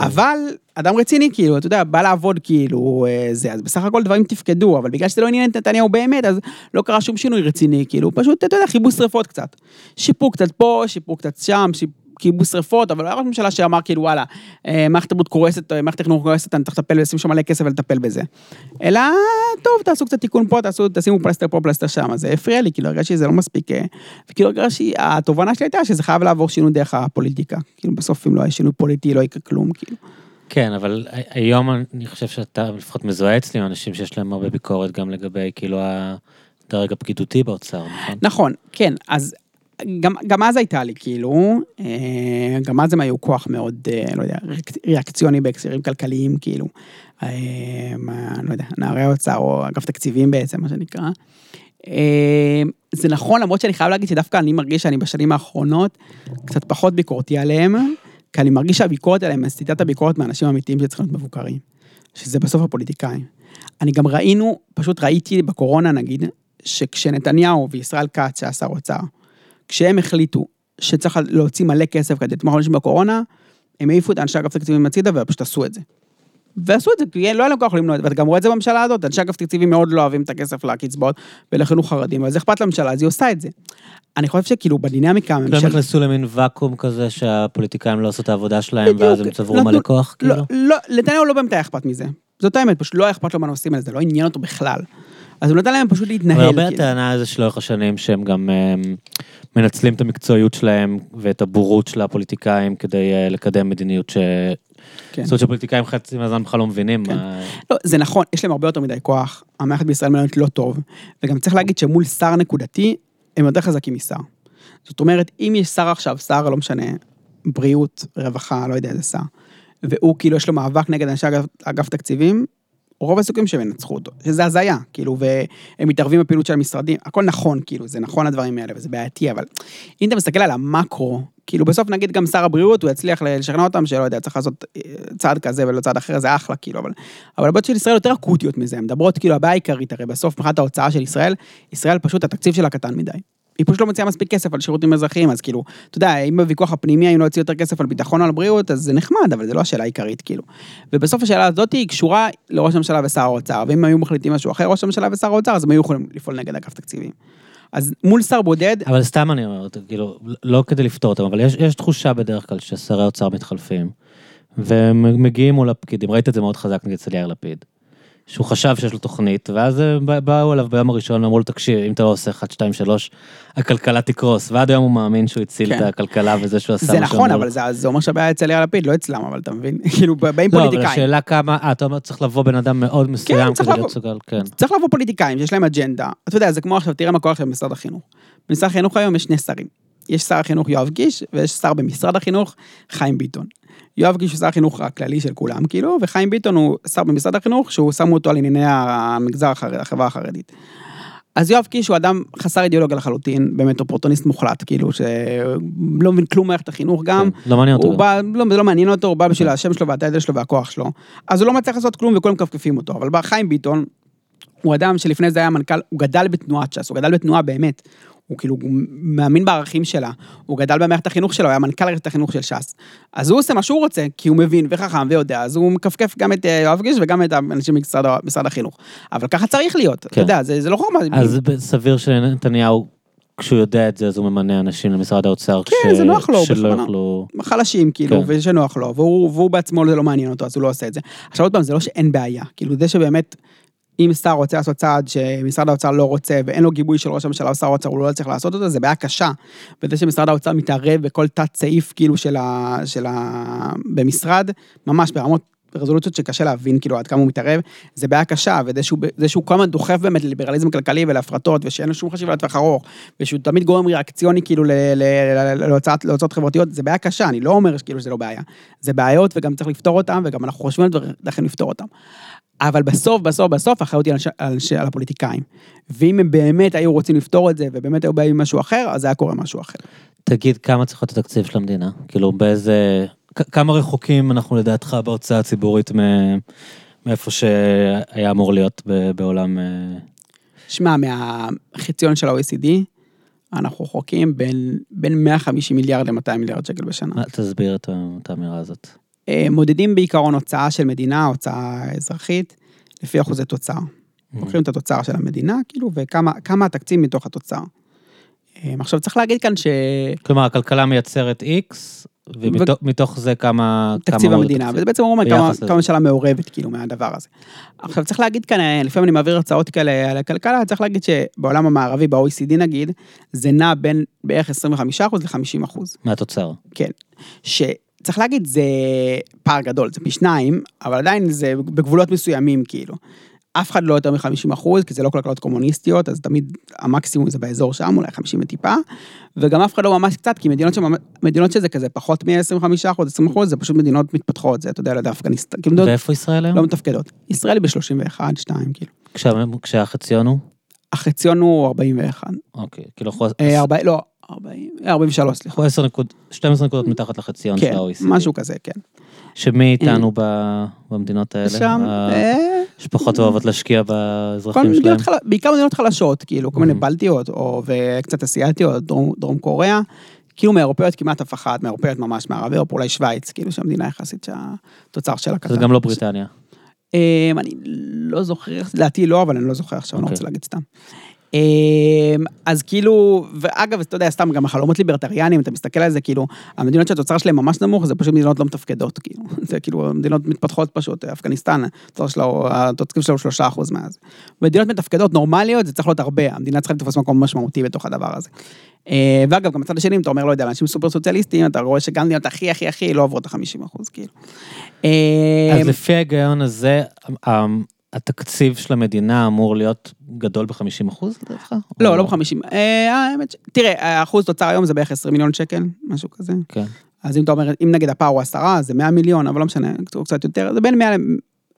Speaker 2: אבל אדם רציני, כאילו, אתה יודע, בא לעבוד, כאילו, אה, זה, אז בסך הכל דברים תפקדו, אבל בגלל שזה לא עניין את נתניהו באמת, אז לא קרה שום שינוי רציני, כאילו, פשוט, אתה יודע, כיבוס שרפות קצת. שיפור קצת פה, שיפור קצת שם, שיפ... כיבוס שרפות, אבל לא היה ראש ממשלה שאמר כאילו וואלה, אה, מערכת תרבות קורסת, אה, מערכת תכנון קורסת, אני צריך לטפל, לשים שם מלא כסף ולטפל בזה. אלא, טוב, תעשו קצת תיקון פה, תעשו, תשימו פלסטר פה, פלסטר שם, זה הפריע לי, כאילו הרגשתי שזה לא מספיק, אה, וכאילו הרגשתי, התובנה שלי הייתה שזה חייב לעבור שינוי דרך הפוליטיקה. כאילו בסוף אם לא יהיה שינוי פוליטי לא יקרה כלום, כאילו.
Speaker 1: כן, אבל היום אני חושב שאתה לפחות מזוהה אצלי עם אנשים שיש להם הרבה ביקורת גם לגבי כאילו הדרג הפקידותי באוצר, נכון?
Speaker 2: נכון, כן, אז גם, גם אז הייתה לי, כאילו, אה, גם אז הם היו כוח מאוד, אה, לא יודע, ריאק- ריאקציוני בהקשרים כלכליים, כאילו, אה, מה, לא יודע, נערי האוצר או אגף תקציבים בעצם, מה שנקרא. זה נכון, למרות שאני חייב להגיד שדווקא אני מרגיש שאני בשנים האחרונות קצת פחות ביקורתי עליהם, כי אני מרגיש שהביקורת עליהם את הביקורת מאנשים אמיתיים שצריכים להיות מבוקרים, שזה בסוף הפוליטיקאים. אני גם ראינו, פשוט ראיתי בקורונה נגיד, שכשנתניהו וישראל כץ, שהיה שר אוצר, כשהם החליטו שצריך להוציא מלא כסף כדי לתמוך אנשים בקורונה, הם העיפו את אנשי אגף תקציבים הצידה ופשוט עשו את זה. ועשו את זה, כי לא היה להם כוח למנוע את זה, ואתה גם רואה את זה בממשלה הזאת, אנשי אגף תקציבים מאוד לא אוהבים את הכסף לקצבאות ולחינוך חרדים, אבל זה אכפת לממשלה, אז היא עושה את זה. אני חושב שכאילו בדינמיקה
Speaker 1: הם
Speaker 2: הממשלתית...
Speaker 1: נכנסו למין ואקום כזה שהפוליטיקאים לא עשו את העבודה שלהם ואז הם צברו מלא כוח, כאילו?
Speaker 2: לא, לא, נתניהו לא באמת היה אכפת מזה. זאת האמת, פשוט לא היה אכפת לו מהנושאים האלה, זה לא עניין אותו בכלל. אז הוא נתן להם פשוט להתנהל.
Speaker 1: אבל הרבה
Speaker 2: כאילו.
Speaker 1: הטענה הזה של לאורך השנים שהם גם אמ, מנצלים את המקצועיות שלהם ואת הבורות של הפוליטיקאים כדי אה, לקדם מדיניות ש...
Speaker 2: כן.
Speaker 1: זאת אומרת שפוליטיקאים חצי מהזמן בכלל לא מבינים
Speaker 2: כן.
Speaker 1: מה...
Speaker 2: לא, זה נכון, יש להם הרבה יותר מדי כוח, המערכת בישראל מנהלת לא טוב, וגם צריך להגיד שמול שר נקודתי, הם יותר חזקים משר. זאת אומרת, אם יש שר עכשיו, שר, לא משנה, בריאות, רווחה, לא יודע איזה שר, והוא כאילו יש לו מאבק נגד אנשי אגף, אגף תקציבים, רוב הסיכויים שהם ינצחו אותו, שזה הזיה, כאילו, והם מתערבים בפעילות של המשרדים, הכל נכון, כאילו, זה נכון הדברים האלה, וזה בעייתי, אבל אם אתה מסתכל על המקרו, כאילו, בסוף נגיד גם שר הבריאות, הוא יצליח לשכנע אותם שלא יודע, צריך לעשות אה, צעד כזה ולא צעד אחר, זה אחלה, כאילו, אבל, אבל הבעיות של ישראל יותר אקוטיות מזה, הן מדברות, כאילו, הבעיה העיקרית, הרי בסוף, מבחינת ההוצאה של ישראל, ישראל פשוט, התקציב שלה קטן מדי. היא פשוט לא מציעה מספיק כסף על שירותים אזרחיים, אז כאילו, אתה יודע, אם בוויכוח הפנימי לא יוציא יותר כסף על ביטחון או על בריאות, אז זה נחמד, אבל זה לא השאלה העיקרית, כאילו. ובסוף השאלה הזאת היא קשורה לראש הממשלה ושר האוצר, ואם היו מחליטים משהו אחר, ראש הממשלה ושר האוצר, אז הם היו יכולים לפעול נגד אגף תקציבים. אז מול שר בודד,
Speaker 1: אבל סתם אני אומר, כאילו, לא כדי לפתור אותם, אבל יש, יש תחושה בדרך כלל ששרי אוצר מתחלפים, ומגיעים מול הפקידים, ראית את זה מאוד חזק נגד אצל יאיר לפיד. שהוא חשב שיש לו תוכנית, ואז אה, בא- באו אליו ביום הראשון ואמרו לו, תקשיב, אם אתה לא עושה 1, 2, 3, הכלכלה תקרוס, ועד היום הוא מאמין שהוא הציל
Speaker 2: כן.
Speaker 1: את הכלכלה וזה שהוא עשה
Speaker 2: זה נכון, אבל. זה, זה אומר שהבעיה אצל יאיר לפיד, לא אצלם, אבל אתה מבין? כאילו, באים
Speaker 1: לא, אבל
Speaker 2: פוליטיקאים.
Speaker 1: השאלה כמה, אה, אתה אומר, צריך לבוא בן אדם מאוד מסוים
Speaker 2: צריך
Speaker 1: כדי. להיות סוגל, כן.
Speaker 2: צריך לבוא פוליטיקאים שיש להם אג'נדה. אתה יודע, זה כמו עכשיו, תראה מה קורה עכשיו במשרד החינוך. במשרד החינוך היום יש שני שרים. יש שר החינוך יואב קיש, ויש שר במשרד החינוך, חיים ביטון. יואב קיש הוא שר החינוך הכללי של כולם, כאילו, וחיים ביטון הוא שר במשרד החינוך, שהוא שמו אותו על ענייני המגזר החרדי, החברה החרדית. אז יואב קיש הוא אדם חסר אידיאולוגיה לחלוטין, באמת אופורטוניסט מוחלט, כאילו, שלא מבין כלום מערכת החינוך גם.
Speaker 1: כן, לא מעניין אותו.
Speaker 2: בא, לא, זה לא מעניין אותו, הוא בא בשביל השם שלו והטייטל שלו והכוח שלו. אז הוא לא מצליח לעשות כלום וכולם מכפכפים אותו. אבל בא חיים ביטון, הוא אדם שלפני זה היה מנכ"ל, הוא גדל בתנועת ש"ס, הוא גדל בתנועה באמת. הוא כאילו הוא מאמין בערכים שלה, הוא גדל במערכת החינוך שלו, היה מנכ"ל מערכת החינוך של ש"ס. אז הוא עושה מה שהוא רוצה, כי הוא מבין וחכם ויודע, אז הוא מכפכף גם את אה, יואב קיש וגם את האנשים במשרד החינוך. אבל ככה צריך להיות, אתה
Speaker 1: כן.
Speaker 2: יודע, זה זה לא חוכמה.
Speaker 1: אז סביר שנתניהו, כשהוא יודע את זה, אז הוא ממנה אנשים למשרד האוצר.
Speaker 2: כן, זה נוח לו, הוא
Speaker 1: שלא. יוכלו...
Speaker 2: חלשים, כאילו,
Speaker 1: כן.
Speaker 2: ושנוח לו, והוא, והוא בעצמו זה לא מעניין אותו, אז הוא לא עושה את זה. עכשיו עוד פעם, זה לא שאין בעיה, כאילו, זה שבאמת, אם שר רוצה לעשות צעד שמשרד האוצר לא רוצה, ואין לו גיבוי של ראש הממשלה או שר האוצר, הוא לא צריך לעשות אותו, זה בעיה קשה. וזה שמשרד האוצר מתערב בכל תת סעיף, כאילו, של ה... של ה... במשרד, ממש ברמות... ברזולוציות שקשה להבין כאילו עד כמה הוא מתערב, זה בעיה קשה, וזה שהוא, כל הזמן דוחף באמת לליברליזם כלכלי ולהפרטות, ושאין לו שום חשיבה לטווח ארוך, ושהוא תמיד גורם ריאקציוני כאילו להוצאות חברתיות, זה בעיה קשה, אני לא אומר כאילו שזה לא בעיה. זה בעיות וגם צריך לפתור אותן, וגם אנחנו חושבים על דרכים לפתור אותן. אבל בסוף, בסוף, בסוף, האחריות היא על, על, על הפוליטיקאים. ואם הם באמת היו רוצים לפתור את זה, ובאמת היו באים עם משהו אחר, אז היה קורה משהו אחר.
Speaker 1: תגיד, כמה צריך להיות התקציב של המדינה? כאילו, באיזה... כמה רחוקים אנחנו לדעתך בהוצאה הציבורית מ- מאיפה שהיה אמור להיות ב- בעולם... אה,
Speaker 2: שמע, מהחציון של ה-OECD, אנחנו רחוקים בין, בין 150 מיליארד ל-200 מיליארד שקל בשנה.
Speaker 1: תסביר את האמירה הזאת.
Speaker 2: אה, מודדים בעיקרון הוצאה של מדינה, הוצאה אזרחית, לפי אחוזי תוצר. לוקחים את התוצר של המדינה, כאילו, וכמה כמה התקציב מתוך התוצר. אה, עכשיו צריך להגיד כאן
Speaker 1: כלומר, הכלכלה מייצרת X, ומתוך זה כמה...
Speaker 2: שתקציב
Speaker 1: כמה
Speaker 2: המדינה,
Speaker 1: התקציב.
Speaker 2: וזה בעצם אומר כמה
Speaker 1: ביחס לזה.
Speaker 2: כמה ממשלה מעורבת, כאילו, מהדבר הזה. עכשיו צריך להגיד כאן, אה, לפעמים אני מעביר הרצאות כאלה על הכלכלה, צריך להגיד שבעולם המערבי, ב-OECD נגיד, זה נע בין בערך 25% ל-50%.
Speaker 1: מהתוצר.
Speaker 2: כן. שצריך להגיד, זה פער גדול, זה פי שניים, אבל עדיין זה בגבולות מסוימים, כאילו. אף אחד לא יותר מ-50 אחוז, כי זה לא כלכלות קומוניסטיות, אז תמיד המקסימום זה באזור שם, אולי 50 וטיפה, וגם אף אחד לא ממש קצת, כי מדינות, שממש, מדינות שזה כזה פחות מ-25 אחוז, 20 אחוז, זה פשוט מדינות מתפתחות, זה, אתה יודע, ליד אפגניסטן, כאילו,
Speaker 1: ואיפה ישראל היום?
Speaker 2: לא מתפקדות. ישראל היא ב-31, 2, כאילו.
Speaker 1: כשה- כשהחציון הוא?
Speaker 2: החציון הוא 41.
Speaker 1: אוקיי, כאילו אנחנו
Speaker 2: אה, 40, לא, 40, 43, סליחה.
Speaker 1: אנחנו 10 נקוד, 12 נקודות מתחת לחציון של
Speaker 2: כן,
Speaker 1: ה-OECD.
Speaker 2: משהו כזה, כן.
Speaker 1: שמי איתנו ב- במדינות האלה?
Speaker 2: שם, אה,
Speaker 1: שפחות אוהבות להשקיע באזרחים שלהם.
Speaker 2: בעיקר מדינות חלשות, כאילו, כל מיני
Speaker 1: Mhm.
Speaker 2: בלטיות, או וקצת אסיאתיות, דרום, קוריאה, כאילו מאירופאיות כמעט אף אחת, מאירופאיות ממש מערבי אירופה, אולי שווייץ, כאילו שהמדינה יחסית שהתוצר שלה קטן.
Speaker 1: זה גם לא בריטניה.
Speaker 2: אמ, אני לא זוכר, לדעתי לא, אבל אני לא זוכר עכשיו, אני לא
Speaker 1: אוקיי.
Speaker 2: רוצה להגיד סתם. אמ, אז כאילו, ואגב, אתה יודע, סתם גם החלומות ליברטריאנים, אתה מסתכל על זה, כאילו, המדינות שהתוצר שלהם ממש נמוך, זה פשוט מדינות לא מתפקדות, כאילו. זה כאילו, מדינות מתפתחות פשוט, אפגניסטן, התוצר שלו, שלושה אחוז מאז. מדינות מתפקדות נורמליות, זה צריך להיות הרבה, המדינה צריכה לתפוס מקום משמעותי בתוך הדבר הזה. אה, ואגב, גם בצד השני, אם אתה אומר, לא יודע, אנשים סופר סוציאליסטים, אתה רואה שגם מדינות הכי הכי הכי לא עוברות את ה-50 אחוז, כאילו.
Speaker 1: אז
Speaker 2: אמ,
Speaker 1: לפי ההיגיון הזה, ה- התקציב של המדינה אמור להיות גדול ב-50 אחוז לדעתך?
Speaker 2: לא, לא ב-50. האמת ש... תראה, האחוז תוצר היום זה בערך 20 מיליון שקל, משהו כזה.
Speaker 1: כן.
Speaker 2: אז אם אתה אומר, אם נגיד הפער הוא 10, אז זה 100 מיליון, אבל לא משנה, הוא קצת יותר, זה בין 100 ל...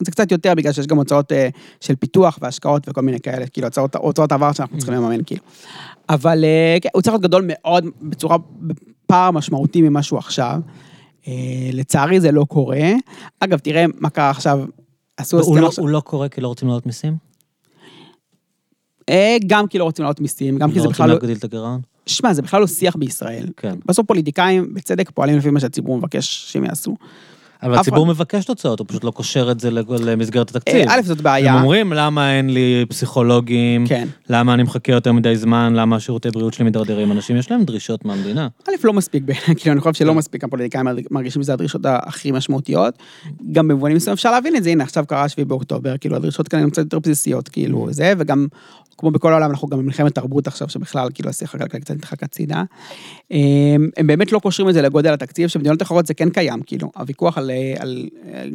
Speaker 2: זה קצת יותר בגלל שיש גם הוצאות אה, של פיתוח והשקעות וכל מיני כאלה, כאילו הוצאות, הוצאות עבר שאנחנו צריכים לממן, כאילו. אבל אה, כן, הוא צריך להיות גדול מאוד, בצורה, בפער משמעותי ממה שהוא עכשיו. אה, לצערי זה לא קורה. אגב, תראה מה קרה עכשיו, עשו הסכם
Speaker 1: לא- הוא לא קורה כי לא רוצים להעלות מיסים?
Speaker 2: אה, גם כי לא רוצים להעלות מיסים, גם כי
Speaker 1: לא
Speaker 2: זה
Speaker 1: רוצים
Speaker 2: בכלל לא...
Speaker 1: להגדיל את הגירעון?
Speaker 2: שמע, זה בכלל לא שיח בישראל.
Speaker 1: כן.
Speaker 2: בסוף פוליטיקאים, בצדק, פועלים לפי מה שהציבור מבקש שהם יעשו.
Speaker 1: אבל הציבור מבקש תוצאות, הוא פשוט לא קושר את זה למסגרת התקציב.
Speaker 2: אה, א', זאת בעיה.
Speaker 1: הם אומרים, למה אין לי פסיכולוגים?
Speaker 2: כן.
Speaker 1: למה אני מחכה יותר מדי זמן? למה השירותי בריאות שלי מידרדרים? אנשים, יש להם דרישות מהמדינה.
Speaker 2: א', לא מספיק, כאילו, אני חושב שלא. מספיק הפוליטיקאים מרגישים שזה הדרישות הכי משמעותיות. גם במובנים מסוימים אפשר להבין את זה, הנה, עכשיו קרה 7 באוקטובר, כאילו, הדרישות כאן הן קצת יותר בסיסיות, כאילו, זה, וגם, כמו בכל העולם, אנחנו גם במלחמת תרבות עכשיו, שבכלל, כאילו, השיח הכלכלי קצת נדחק הצידה. הם הם באמת לא קושרים את זה לגודל התקציב, שבמדינות אחרות זה כן קיים, כאילו, הוויכוח על, אה, על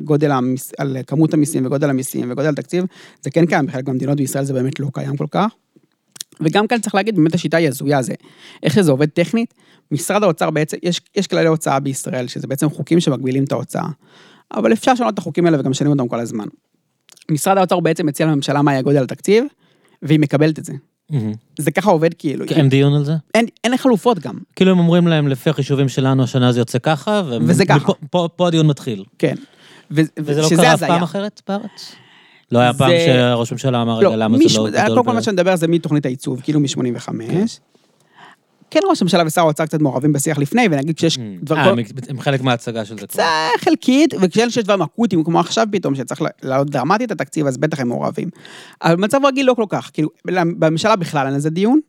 Speaker 2: גודל המיס, על כמות המיסים וגודל המיסים וגודל התקציב, זה כן קיים, בחלק מהמדינות בישראל זה באמת לא קיים כל כך. וגם כאן צריך להגיד, באמת השיטה היא הזויה, זה איך שזה עובד טכנית, משרד האוצר בעצם, יש, יש כללי הוצאה בישראל, שזה בעצם חוקים שמגבילים את ההוצאה. אבל אפשר לשנות את החוקים האלה וגם משנים אותם כל הזמן. משרד האוצר בעצם מציע לממשלה מה יהיה גודל התקציב, והיא מקבלת את זה. זה ככה עובד כאילו.
Speaker 1: אין דיון על זה?
Speaker 2: אין, אין חלופות גם,
Speaker 1: כאילו הם אומרים להם, לפי החישובים שלנו, השנה זה יוצא ככה, ו-
Speaker 2: וזה ככה.
Speaker 1: מפה- פה- פה הדיון מתחיל.
Speaker 2: כן. ו-
Speaker 1: וזה לא קרה אף. פעם אחרת בארץ? לא היה
Speaker 2: זה-
Speaker 1: פעם שראש הממשלה אמר, רגע, למה
Speaker 2: מיש-
Speaker 1: זה לא גדול?
Speaker 2: קודם כל מה שאני מדבר זה מתוכנית העיצוב, כאילו מ-85. כן, ראש הממשלה ושר האוצר קצת מעורבים בשיח לפני, ונגיד כשיש
Speaker 1: אה,
Speaker 2: דברים...
Speaker 1: הם- הם חלק מההצגה של זה.
Speaker 2: זה חלקית, וכשיש דברים אקוטיים, כמו עכשיו פתאום, שצריך להעלות דרמטית את התקציב, אז בטח הם מעורבים. אבל במצב רגיל לא כל כך, כאילו, בממשלה בכלל אין לזה דיון,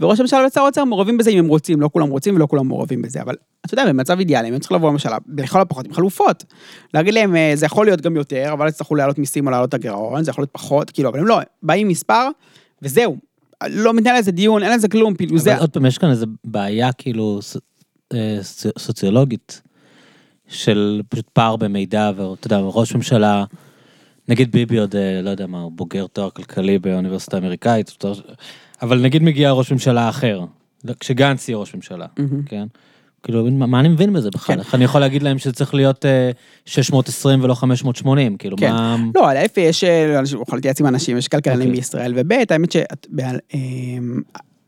Speaker 2: וראש הממשלה ושר האוצר מעורבים בזה אם הם רוצים, לא כולם רוצים ולא כולם מעורבים בזה, אבל אתה יודע, במצב אידיאלי, הם צריכים לבוא לממשלה, לכל הפחות עם חלופות. להגיד להם, אה, זה יכול להיות גם יותר, אבל יצטרכו להעלות מיסים או להעלות את הגירעון, זה יכול להיות פחות, כאילו, אבל הם לא, באים מספר, וזהו. לא מתנהל לזה דיון, אין לזה כלום, כאילו זה...
Speaker 1: אבל עוד פעם, יש כאן איזו בעיה כאילו אה, סוצ- סוציולוגית, של פשוט פער במידע, ואתה יודע, ראש ממשלה, נגיד ביבי עוד, אה, לא יודע מה, הוא בוגר תואר כלכלי באוניברסיטה האמריקאית, אבל נגיד מגיע ראש ממשלה אחר, כשגנץ יהיה ראש ממשלה. כן? כאילו, מה אני מבין בזה בכלל?
Speaker 2: כן.
Speaker 1: איך אני יכול להגיד להם שזה צריך להיות אה, 620 ולא 580? כאילו,
Speaker 2: כן.
Speaker 1: מה...
Speaker 2: לא, אלף יש, אה, אנשים- הוא יכול להתייעץ עם אנשים, יש כלכלנים
Speaker 1: אוקיי.
Speaker 2: בישראל, וב' האמת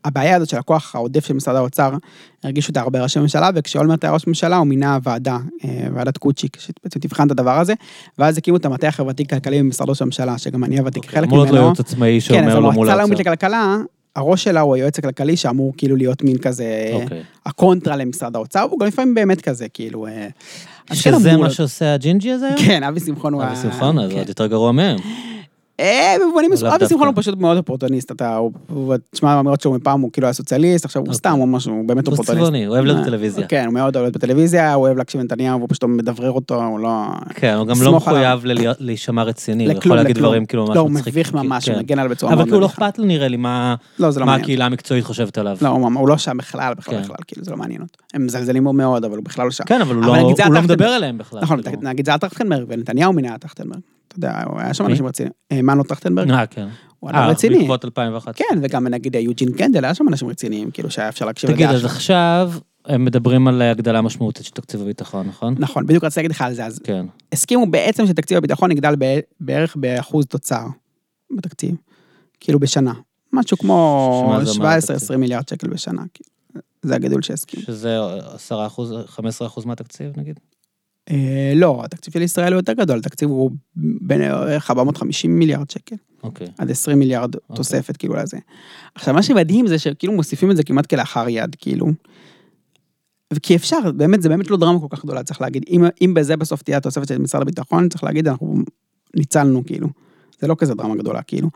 Speaker 2: שהבעיה הזאת של הכוח העודף של משרד האוצר, הרגישו אותה הרבה ראשי ממשלה, וכשאולמרט היה ראש ממשלה הוא מינה ועדה, אה, ועדת קוצ'יק, שבעצם תבחן את הדבר הזה, ואז הקימו את המטה החברתי-כלכלי במשרד ראש הממשלה, שגם אני עבדתי כחלק
Speaker 1: אמור להיות לו
Speaker 2: ממנו.
Speaker 1: עצמאי
Speaker 2: כן, אז
Speaker 1: שאומר לו מול
Speaker 2: המועצה הלאומית
Speaker 1: האוצר.
Speaker 2: לכלכלה, הראש שלה הוא היועץ הכלכלי שאמור כאילו להיות מין כזה,
Speaker 1: אוקיי.
Speaker 2: הקונטרה למשרד האוצר, והוא גם לפעמים באמת כזה, כאילו... אה, כן
Speaker 1: שזה מה שעושה הג'ינג'י הזה היום?
Speaker 2: כן, אבי שמחון הוא...
Speaker 1: אבי שמחון, אז
Speaker 2: כן.
Speaker 1: עוד יותר גרוע מהם.
Speaker 2: אה, במובנים מסוימים,
Speaker 1: לאו
Speaker 2: אבי שמחון הוא. פשוט מאוד אופורטוניסט, אתה, הוא- הוא, תשמע, האמירות שלו מפעם הוא כאילו היה סוציאליסט, עכשיו הוא
Speaker 1: אוקיי.
Speaker 2: סתם, הוא משהו, הוא באמת
Speaker 1: הוא
Speaker 2: אופורטוניסט.
Speaker 1: צבעוני, הוא אוהב לראות
Speaker 2: אה,
Speaker 1: טלוויזיה.
Speaker 2: כן, הוא מאוד אוהב להיות בטלוויזיה, הוא אוהב להקשיב לנתניהו, והוא פשוט מדברר אותו, הוא לא...
Speaker 1: כן, הוא גם לא
Speaker 2: עליו.
Speaker 1: מחויב להישמע רציני, הוא יכול להגיד. דברים כאילו ממש
Speaker 2: לא, הוא
Speaker 1: מצחיקים.
Speaker 2: מביך ממש,
Speaker 1: כן.
Speaker 2: הוא מגן על בצורה
Speaker 1: אבל
Speaker 2: מאוד
Speaker 1: כאילו לא. אכפת לו נראה לי מה
Speaker 2: לא, לא.
Speaker 1: הקהילה המקצועית חושבת עליו.
Speaker 2: לא, הוא הוא לא שם בכלל, בכלל,
Speaker 1: כן.
Speaker 2: בכלל, כאילו, זה לא מעניין אותו. הם מזלזלים בו מאוד, אבל הוא בכלל לא שם.
Speaker 1: כן, אבל הוא
Speaker 2: אבל
Speaker 1: לא- הוא לא. מדבר אליהם בכלל.
Speaker 2: נכון,
Speaker 1: כאילו.
Speaker 2: נגיד זה היה טרכטנברג, ונתניהו מינה טרכטנברג. אתה יודע, היה שם? אנשים רציניים. אה, מנו טרכטנברג,
Speaker 1: אה, כן.
Speaker 2: הוא אדם
Speaker 1: אה,
Speaker 2: רציני.
Speaker 1: בעקבות 2001.
Speaker 2: כן, וגם נגיד יוג'ין קנדל, היה שם אנשים רציניים, כאילו שהיה אפשר להקשיב
Speaker 1: תגיד,
Speaker 2: לדעה
Speaker 1: אז
Speaker 2: שלו.
Speaker 1: עכשיו הם מדברים על הגדלה משמעותית של תקציב הביטחון, נכון?
Speaker 2: נכון, בדיוק רציתי להגיד לך על זה, אז
Speaker 1: כן.
Speaker 2: הסכימו בעצם שתקציב הביטחון יגדל בערך באחוז תוצר בתקציב, כאילו בשנה. משהו כמו
Speaker 1: שמה זה אומר התקציב?
Speaker 2: 17-20 מיליארד שקל בשנה, כאילו. זה הגידול שהסכימו.
Speaker 1: שזה 10 אחוז, 15 אחוז מהתקציב נגיד?
Speaker 2: אה, לא, התקציב של ישראל הוא יותר גדול, התקציב הוא בין בערך 450 מיליארד שקל,
Speaker 1: אוקיי.
Speaker 2: עד 20 מיליארד תוספת כאילו לזה. עכשיו מה שמדהים זה שכאילו מוסיפים את זה כמעט כלאחר יד, כאילו. כי אפשר, באמת, זה באמת לא דרמה כל כך גדולה, צריך להגיד. אם, אם בזה בסוף תהיה התוספת של משרד הביטחון, צריך להגיד, אנחנו ניצלנו, כאילו. זה לא כזה דרמה גדולה, כאילו.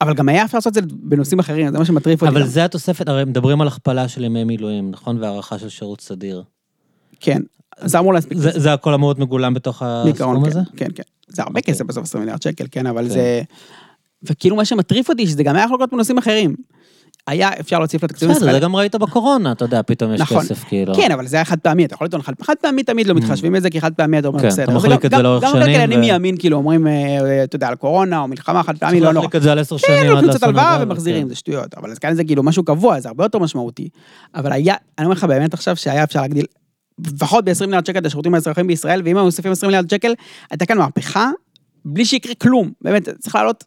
Speaker 2: אבל גם היה אפשר לעשות את זה בנושאים אחרים, זה מה שמטריף אותי.
Speaker 1: אבל. זה התוספת, הרי מדברים על הכפלה של ימי מילואים, נכון? והארכה של שירות סדיר.
Speaker 2: כן, זה אמור להספיק.
Speaker 1: זה זה הכל אמור להיות מגולם בתוך הסכום
Speaker 2: כן,
Speaker 1: הזה?
Speaker 2: כן, כן. זה הרבה. כסף בסוף 20 מיליארד שקל, כן, אבל
Speaker 1: כן.
Speaker 2: זה... וכאילו מה שמטריף אותי, שזה גם היה יכול לקרות בנושאים אחרים. היה אפשר להוסיף לתקציב
Speaker 1: בסדר,
Speaker 2: ישראל.
Speaker 1: זה גם ראית בקורונה, אתה יודע, פתאום יש
Speaker 2: נכון.
Speaker 1: כסף, כאילו.
Speaker 2: כן, אבל זה היה חד פעמי, אתה יכול לטעון חד חד פעמי תמיד לא מתחשבים בזה, כי חד פעמי אתה אומר
Speaker 1: כן,
Speaker 2: בסדר.
Speaker 1: אתה מחליק
Speaker 2: גם-
Speaker 1: את זה
Speaker 2: גם-
Speaker 1: לאורך
Speaker 2: גם
Speaker 1: שנים,
Speaker 2: הכלכלנים
Speaker 1: ו-
Speaker 2: מימין כאילו אומרים, אה, אתה יודע, על קורונה או מלחמה חד פעמי, לא נורא.
Speaker 1: להחליק את זה על עשר שנים.
Speaker 2: כן, לוקחים קצת הלוואה ומחזירים,
Speaker 1: כן.
Speaker 2: זה שטויות. אבל כאן זה כאילו משהו קבוע, זה הרבה יותר משמעותי. אבל היה, אני אומר לך באמת עכשיו שהיה אפשר להגדיל, לפחות ב-20 מיליארד שקל את השירותים האזרחיים בישראל, ואם היו מוסיפים 20 מיליארד שקל, הייתה כאן מהפכה, בלי שיקרה כלום. באמת, צריך להעלות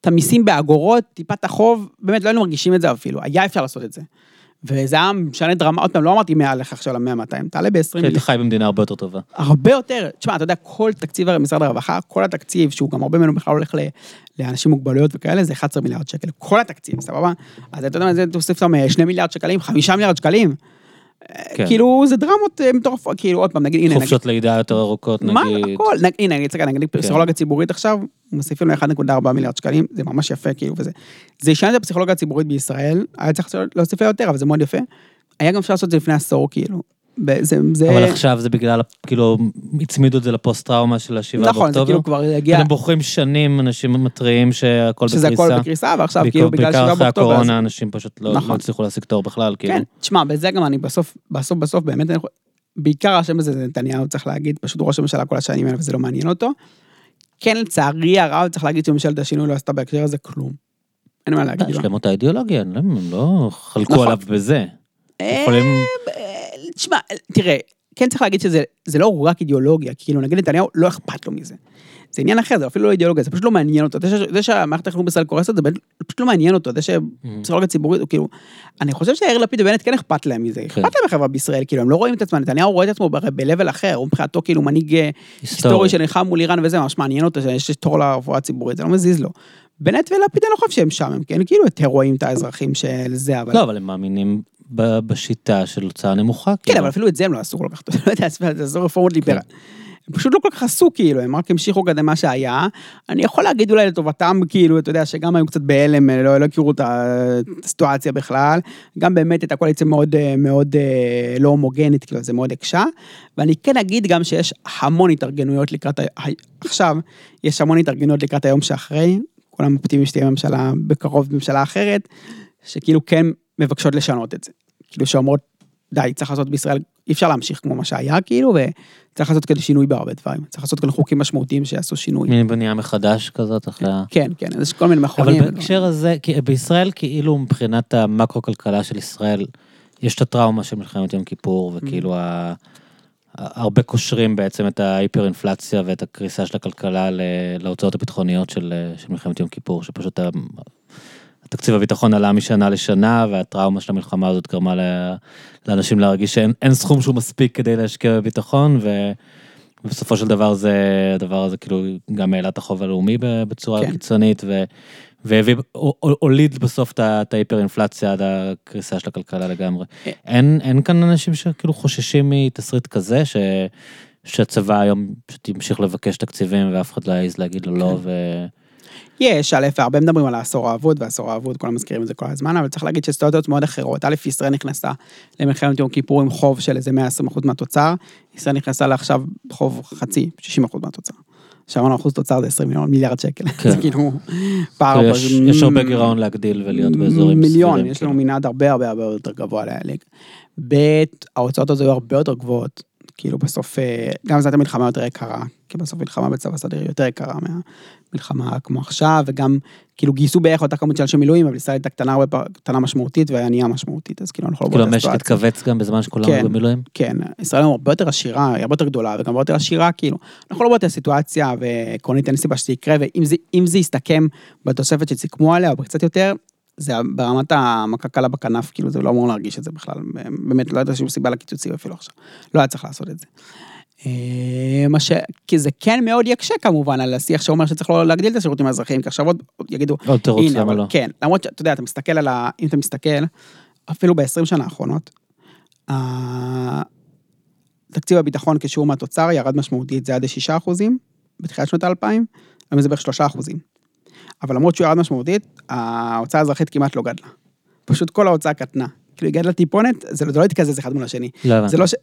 Speaker 2: את המיסים באגורות, טיפה את החוב, באמת לא היינו מרגישים את זה אפילו, היה אפשר לעשות את זה. וזה היה משנה דרמה, עוד פעם, לא אמרתי 100 לך עכשיו ל-100-200, תעלה ב-20
Speaker 1: שהיית
Speaker 2: מיליארד.
Speaker 1: חי במדינה הרבה יותר טובה.
Speaker 2: הרבה יותר, תשמע, אתה יודע, כל תקציב משרד הרווחה, כל התקציב, שהוא גם הרבה ממנו בכלל הולך לאנשים עם מוגבלויות וכאלה, זה 11 מיליארד שקל, כל התקציב, סבבה? אז אתה יודע זה, תוסיף שם 2 מיליארד שקלים, 5 מיליארד שקלים.
Speaker 1: כן.
Speaker 2: כאילו, זה דרמות אה, מטורפות, כאילו, עוד פעם, נגיד, הנה, נגיד,
Speaker 1: חופשות לידה יותר ארוכות,
Speaker 2: מה,
Speaker 1: נגיד. כן.
Speaker 2: הכל, נגיד, הנה, נגיד, סליחה, נגיד, פסיכולוגיה ציבורית עכשיו, מוסיפים לו 1.4 מיליארד שקלים, זה ממש יפה, כאילו, וזה. זה ישנה את הפסיכולוגיה הציבורית בישראל, היה צריך להוסיף לה יותר, אבל זה מאוד יפה. היה גם אפשר לעשות את זה לפני עשור, כאילו. זה, זה...
Speaker 1: אבל עכשיו זה בגלל, כאילו, הצמידו את זה לפוסט-טראומה של השבעה
Speaker 2: נכון, זה
Speaker 1: באוקטובר.
Speaker 2: כאילו כבר הגיע,
Speaker 1: אתם בוחרים שנים, אנשים מתריעים שהכל
Speaker 2: שזה הכל
Speaker 1: בקריסה.
Speaker 2: בקריסה, ועכשיו
Speaker 1: בעיקר-
Speaker 2: כאילו בגלל
Speaker 1: בעיקר
Speaker 2: 7
Speaker 1: אחרי
Speaker 2: באוקטובר. אז-
Speaker 1: הקורונה, אנשים פשוט לא
Speaker 2: נכון.
Speaker 1: לא הצליחו להשיג תור בכלל, כאילו.
Speaker 2: כן, תשמע, בזה גם אני בסוף, בסוף, בסוף, באמת, אני בעיקר האשם בזה זה נתניהו, צריך להגיד, פשוט הוא ראש הממשלה כל השנים האלה וזה לא מעניין אותו. כן, לצערי הרב, צריך להגיד שממשלת השינוי לא עשתה בהקשר הזה כלום. אין מה להגיד.
Speaker 1: יש להם אותה אידיאולוגיה, הם לא- לא חלקו
Speaker 2: נכון.
Speaker 1: עליו בזה.
Speaker 2: אה,
Speaker 1: יכולים...
Speaker 2: תשמע, תראה, כן צריך להגיד שזה זה לא רק אידיאולוגיה, כאילו נגיד נתניהו לא אכפת לו מזה. זה עניין אחר, זה אפילו לא אידיאולוגיה, זה פשוט לא מעניין אותו. זה שהמערכת החינוך בישראל קורסת, זה פשוט לא מעניין אותו. זה שפסיכולוגיה ציבורית, הוא כאילו... אני חושב שיאיר לפיד ובנט כן אכפת להם מזה. אכפת להם החברה בישראל, כאילו, הם לא רואים את עצמם, נתניהו רואה את עצמו ב-level אחר, הוא מבחינתו כאילו מנהיג אה, היסטורי שנלחם מול איראן וזה, ממש מעניין אותו שיש תור לרפואה הציבורית, זה לא מזיז לו. בנט ולפיד אני לא חושב שהם שם, הם כן כאילו יותר רואים את האזרחים של זה, אבל...
Speaker 1: לא, אבל הם מאמינים בשיטה של הוצאה נמוכה.
Speaker 2: כן,
Speaker 1: כאילו.
Speaker 2: אבל אפילו את זה הם לא עשו כל כך טוב, לא יודע, זה עשו רפורמות ליברליות. הם פשוט לא כל כך עשו, כאילו, הם רק המשיכו כזה מה שהיה. אני יכול להגיד אולי לטובתם, כאילו, אתה יודע, שגם היו קצת בהלם, לא, לא הכירו את הסיטואציה בכלל. גם באמת הייתה קואליציה מאוד, אה, מאוד אה, לא הומוגנית, כאילו, זה מאוד הקשה. ואני כן אגיד גם שיש המון התארגנויות לקראת, עכשיו, יש המון התארגנויות לקראת היום שאחרי, כולם אופטימיים שתהיה ממשלה, בקרוב ממשלה אחרת, שכאילו כן מבקשות לשנות את זה. כאילו שאומרות, די, צריך לעשות בישראל, אי אפשר להמשיך כמו מה שהיה, כאילו, וצריך לעשות כאן שינוי בהרבה דברים. צריך לעשות כאן חוקים משמעותיים שיעשו שינוי.
Speaker 1: מין בנייה מחדש כזאת אחרי ה...
Speaker 2: כן, כן, יש כל מיני
Speaker 1: אבל
Speaker 2: מכונים.
Speaker 1: בהקשר הזה, בישראל כאילו מבחינת המקרו-כלכלה של ישראל, יש את הטראומה של מלחמת יום כיפור, וכאילו ה... הרבה קושרים בעצם את ההיפר-אינפלציה ואת הקריסה של הכלכלה להוצאות הביטחוניות של, של מלחמת יום כיפור, שפשוט התקציב הביטחון עלה משנה לשנה, והטראומה של המלחמה הזאת גרמה לאנשים להרגיש שאין אין סכום שהוא מספיק כדי להשקיע בביטחון, ו... ובסופו של דבר זה, הדבר הזה כאילו גם העלה את החוב הלאומי בצורה
Speaker 2: כן.
Speaker 1: כן. קיצונית, ו... והביא, הו- הוליד בסוף את ה- את ההיפר-אינפלציה עד הקריסה של הכלכלה לגמרי.
Speaker 2: אה.
Speaker 1: אין, אין כאן אנשים שכאילו חוששים מתסריט כזה, ש... שהצבא היום פשוט ימשיך לבקש תקציבים ואף אחד לא יעז להגיד לו לא,
Speaker 2: כן.
Speaker 1: ו...
Speaker 2: יש, א', הרבה מדברים על העשור האבוד, והעשור האבוד, כולם מזכירים את זה כל הזמן, אבל צריך להגיד שסיטואציות מאוד אחרות. א', ישראל נכנסה למלחמת יום כיפור עם חוב של איזה 120% מהתוצר, ישראל נכנסה לעכשיו חוב חצי, 60% מהתוצר. שאמרנו אחוז תוצר זה 20 מיליון, מיליארד שקל.
Speaker 1: כן.
Speaker 2: זה כאילו פער.
Speaker 1: יש, יש הרבה גירעון להגדיל ולהיות באזורים
Speaker 2: מיליון,
Speaker 1: סבירים,
Speaker 2: יש לנו
Speaker 1: כאילו.
Speaker 2: מנעד הרבה הרבה הרבה יותר גבוה להעליג. ב', ההוצאות הזו היו הרבה יותר גבוהות. כאילו בסוף, אה, גם זאת המלחמה יותר יקרה, כי בסוף מלחמה בצבא סדיר יותר יקרה מהמלחמה כמו עכשיו, וגם כאילו גייסו בערך אותה כמות של אנשי מילואים, אבל ישראל הייתה קטנה הרבה קטנה משמעותית וענייה משמעותית, אז כאילו אנחנו לא
Speaker 1: כאילו
Speaker 2: באותה
Speaker 1: המשק
Speaker 2: סיטואציה.
Speaker 1: התכווץ גם בזמן שכולם
Speaker 2: כן.
Speaker 1: במילואים?
Speaker 2: כן, ישראל הרבה יותר עשירה, היא הרבה יותר גדולה, וגם הרבה יותר עשירה, כאילו, אנחנו לא באותה סיטואציה, ועקרונית אין סיבה שזה יקרה, ואם זה, זה יסתכם בתוספת שסיכמו עליה, או קצת יותר, זה ברמת המכה קלה בכנף, כאילו, זה לא אמור להרגיש את זה בכלל, באמת, לא הייתה שום סיבה לקיצוצים אפילו עכשיו, לא היה צריך לעשות את זה. אה, מה ש... כי זה כן מאוד יקשה כמובן על השיח שאומר שצריך לא להגדיל את השירותים האזרחיים, כי עכשיו עוד יגידו,
Speaker 1: עוד תירוץ, למה לא?
Speaker 2: כן, למרות שאתה יודע, אתה מסתכל על ה... אם אתה מסתכל, אפילו ב-20 שנה האחרונות, תקציב הביטחון כשיעור מהתוצר ירד משמעותית, זה עד ל-6 אחוזים, בתחילת שנות האלפיים, היום זה בערך 3 אחוזים. אבל למרות שהוא ירד משמעותית, ההוצאה האזרחית כמעט לא גדלה. פשוט כל ההוצאה קטנה. כאילו היא גדלה טיפונת, זה לא לא התקזז אחד מול השני.
Speaker 1: לא הבנתי.
Speaker 2: זה לא ש...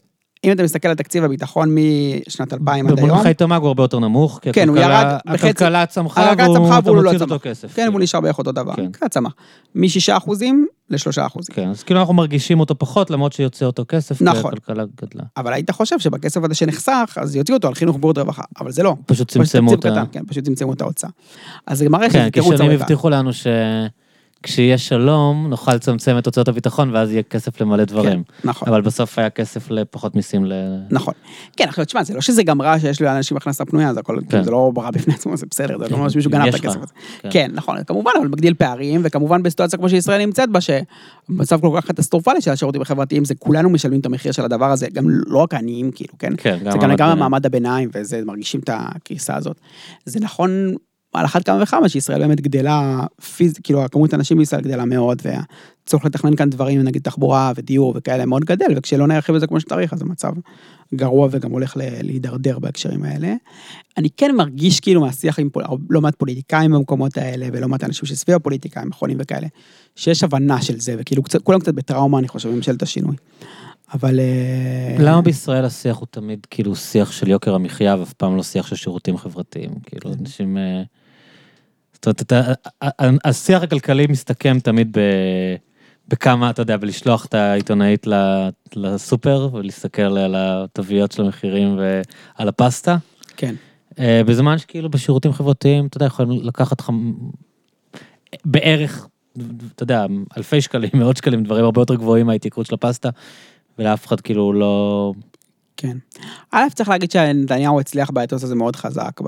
Speaker 2: אם אתה מסתכל על תקציב הביטחון משנת 2000 עד היום,
Speaker 1: במונחי תמ"ג הוא הרבה יותר נמוך, כי
Speaker 2: כן,
Speaker 1: הכלכלה-
Speaker 2: ירד בחצי.
Speaker 1: הכלכלה צמחה והוא
Speaker 2: והוא לא צמח.
Speaker 1: אותו כסף.
Speaker 2: כן,
Speaker 1: כאילו.
Speaker 2: הוא נשאר בערך אותו דבר,
Speaker 1: כן.
Speaker 2: כן, צמח. מ-6 אחוזים ל-3 אחוזים.
Speaker 1: כן, אז כאילו אנחנו מרגישים אותו פחות, למרות שיוצא אותו כסף, כי
Speaker 2: נכון.
Speaker 1: הכלכלה גדלה.
Speaker 2: אבל היית חושב שבכסף הזה שנחסך, אז יוציאו אותו על חינוך בריאות רווחה, אבל זה לא.
Speaker 1: פשוט צמצמו אותה.
Speaker 2: כן, פשוט צמצמו את ההוצאה. אז זה מראה
Speaker 1: כן, כי שנים. הבטיחו לנו שכשיהיה שלום, נוכל לצמצם את הוצאות הביטחון, ואז יהיה כסף למלא דברים.
Speaker 2: נכון.
Speaker 1: אבל בסוף היה כסף לפחות מיסים ל...
Speaker 2: נכון. כן, עכשיו תשמע, זה לא שזה גם רע שיש לאנשים הכנסה פנויה, זה הכל, כאילו, זה לא רע בפני עצמו, זה בסדר, זה
Speaker 1: כן,
Speaker 2: לא ממש מישהו גנב את הכסף הזה.
Speaker 1: כן.
Speaker 2: כן, נכון, כמובן, אבל מגדיל פערים, וכמובן בסיטואציה כמו שישראל נמצאת בה, שבמצב כל כך קטסטרופלי של השירותים החברתיים, זה כולנו משלמים את המחיר של הדבר הזה, גם לא רק העניים, כאילו, כן?
Speaker 1: כן,
Speaker 2: גם גם
Speaker 1: ביניים.
Speaker 2: מעמד הביניים, וזה, מרגישים את הקריסה הזאת. זה נכון על אחת כמה וכמה שישראל באמת גדלה, פיז, כאילו הכמות האנשים בישראל גדלה מאוד, והצורך לתכנן כאן דברים, נגיד תחבורה ודיור וכאלה, מאוד גדל, וכשלא נערכים לזה כמו שצריך, אז המצב גרוע וגם הולך להידרדר בהקשרים האלה. אני כן מרגיש כאילו מהשיח עם פול- לא מעט פוליטיקאים במקומות האלה, ולא מעט אנשים שסביב הפוליטיקאים, מכונים וכאלה, שיש הבנה של זה, וכאילו קצת, כולם קצת בטראומה, אני חושב, ממשלת השינוי. אבל... אה,
Speaker 1: למה בישראל השיח הוא תמיד כאילו שיח של יוקר המחיה, ואף פעם לא שיח של שירותים חברתיים? כאילו. אנשים... זאת אומרת, אתה- השיח הכלכלי מסתכם תמיד ב... בכמה, אתה יודע, בלשלוח את העיתונאית לסופר ולהסתכל על התוויות של המחירים ועל הפסטה.
Speaker 2: כן.
Speaker 1: אה, בזמן שכאילו בשירותים חברתיים, אתה יודע, יכולים לקחת לך... בערך, אתה יודע, אלפי שקלים, מאות שקלים, דברים הרבה יותר גבוהים מההתייקרות של הפסטה, ולאף אחד כאילו לא...
Speaker 2: כן. א', צריך להגיד שנתניהו הצליח באתוס הזה מאוד חזק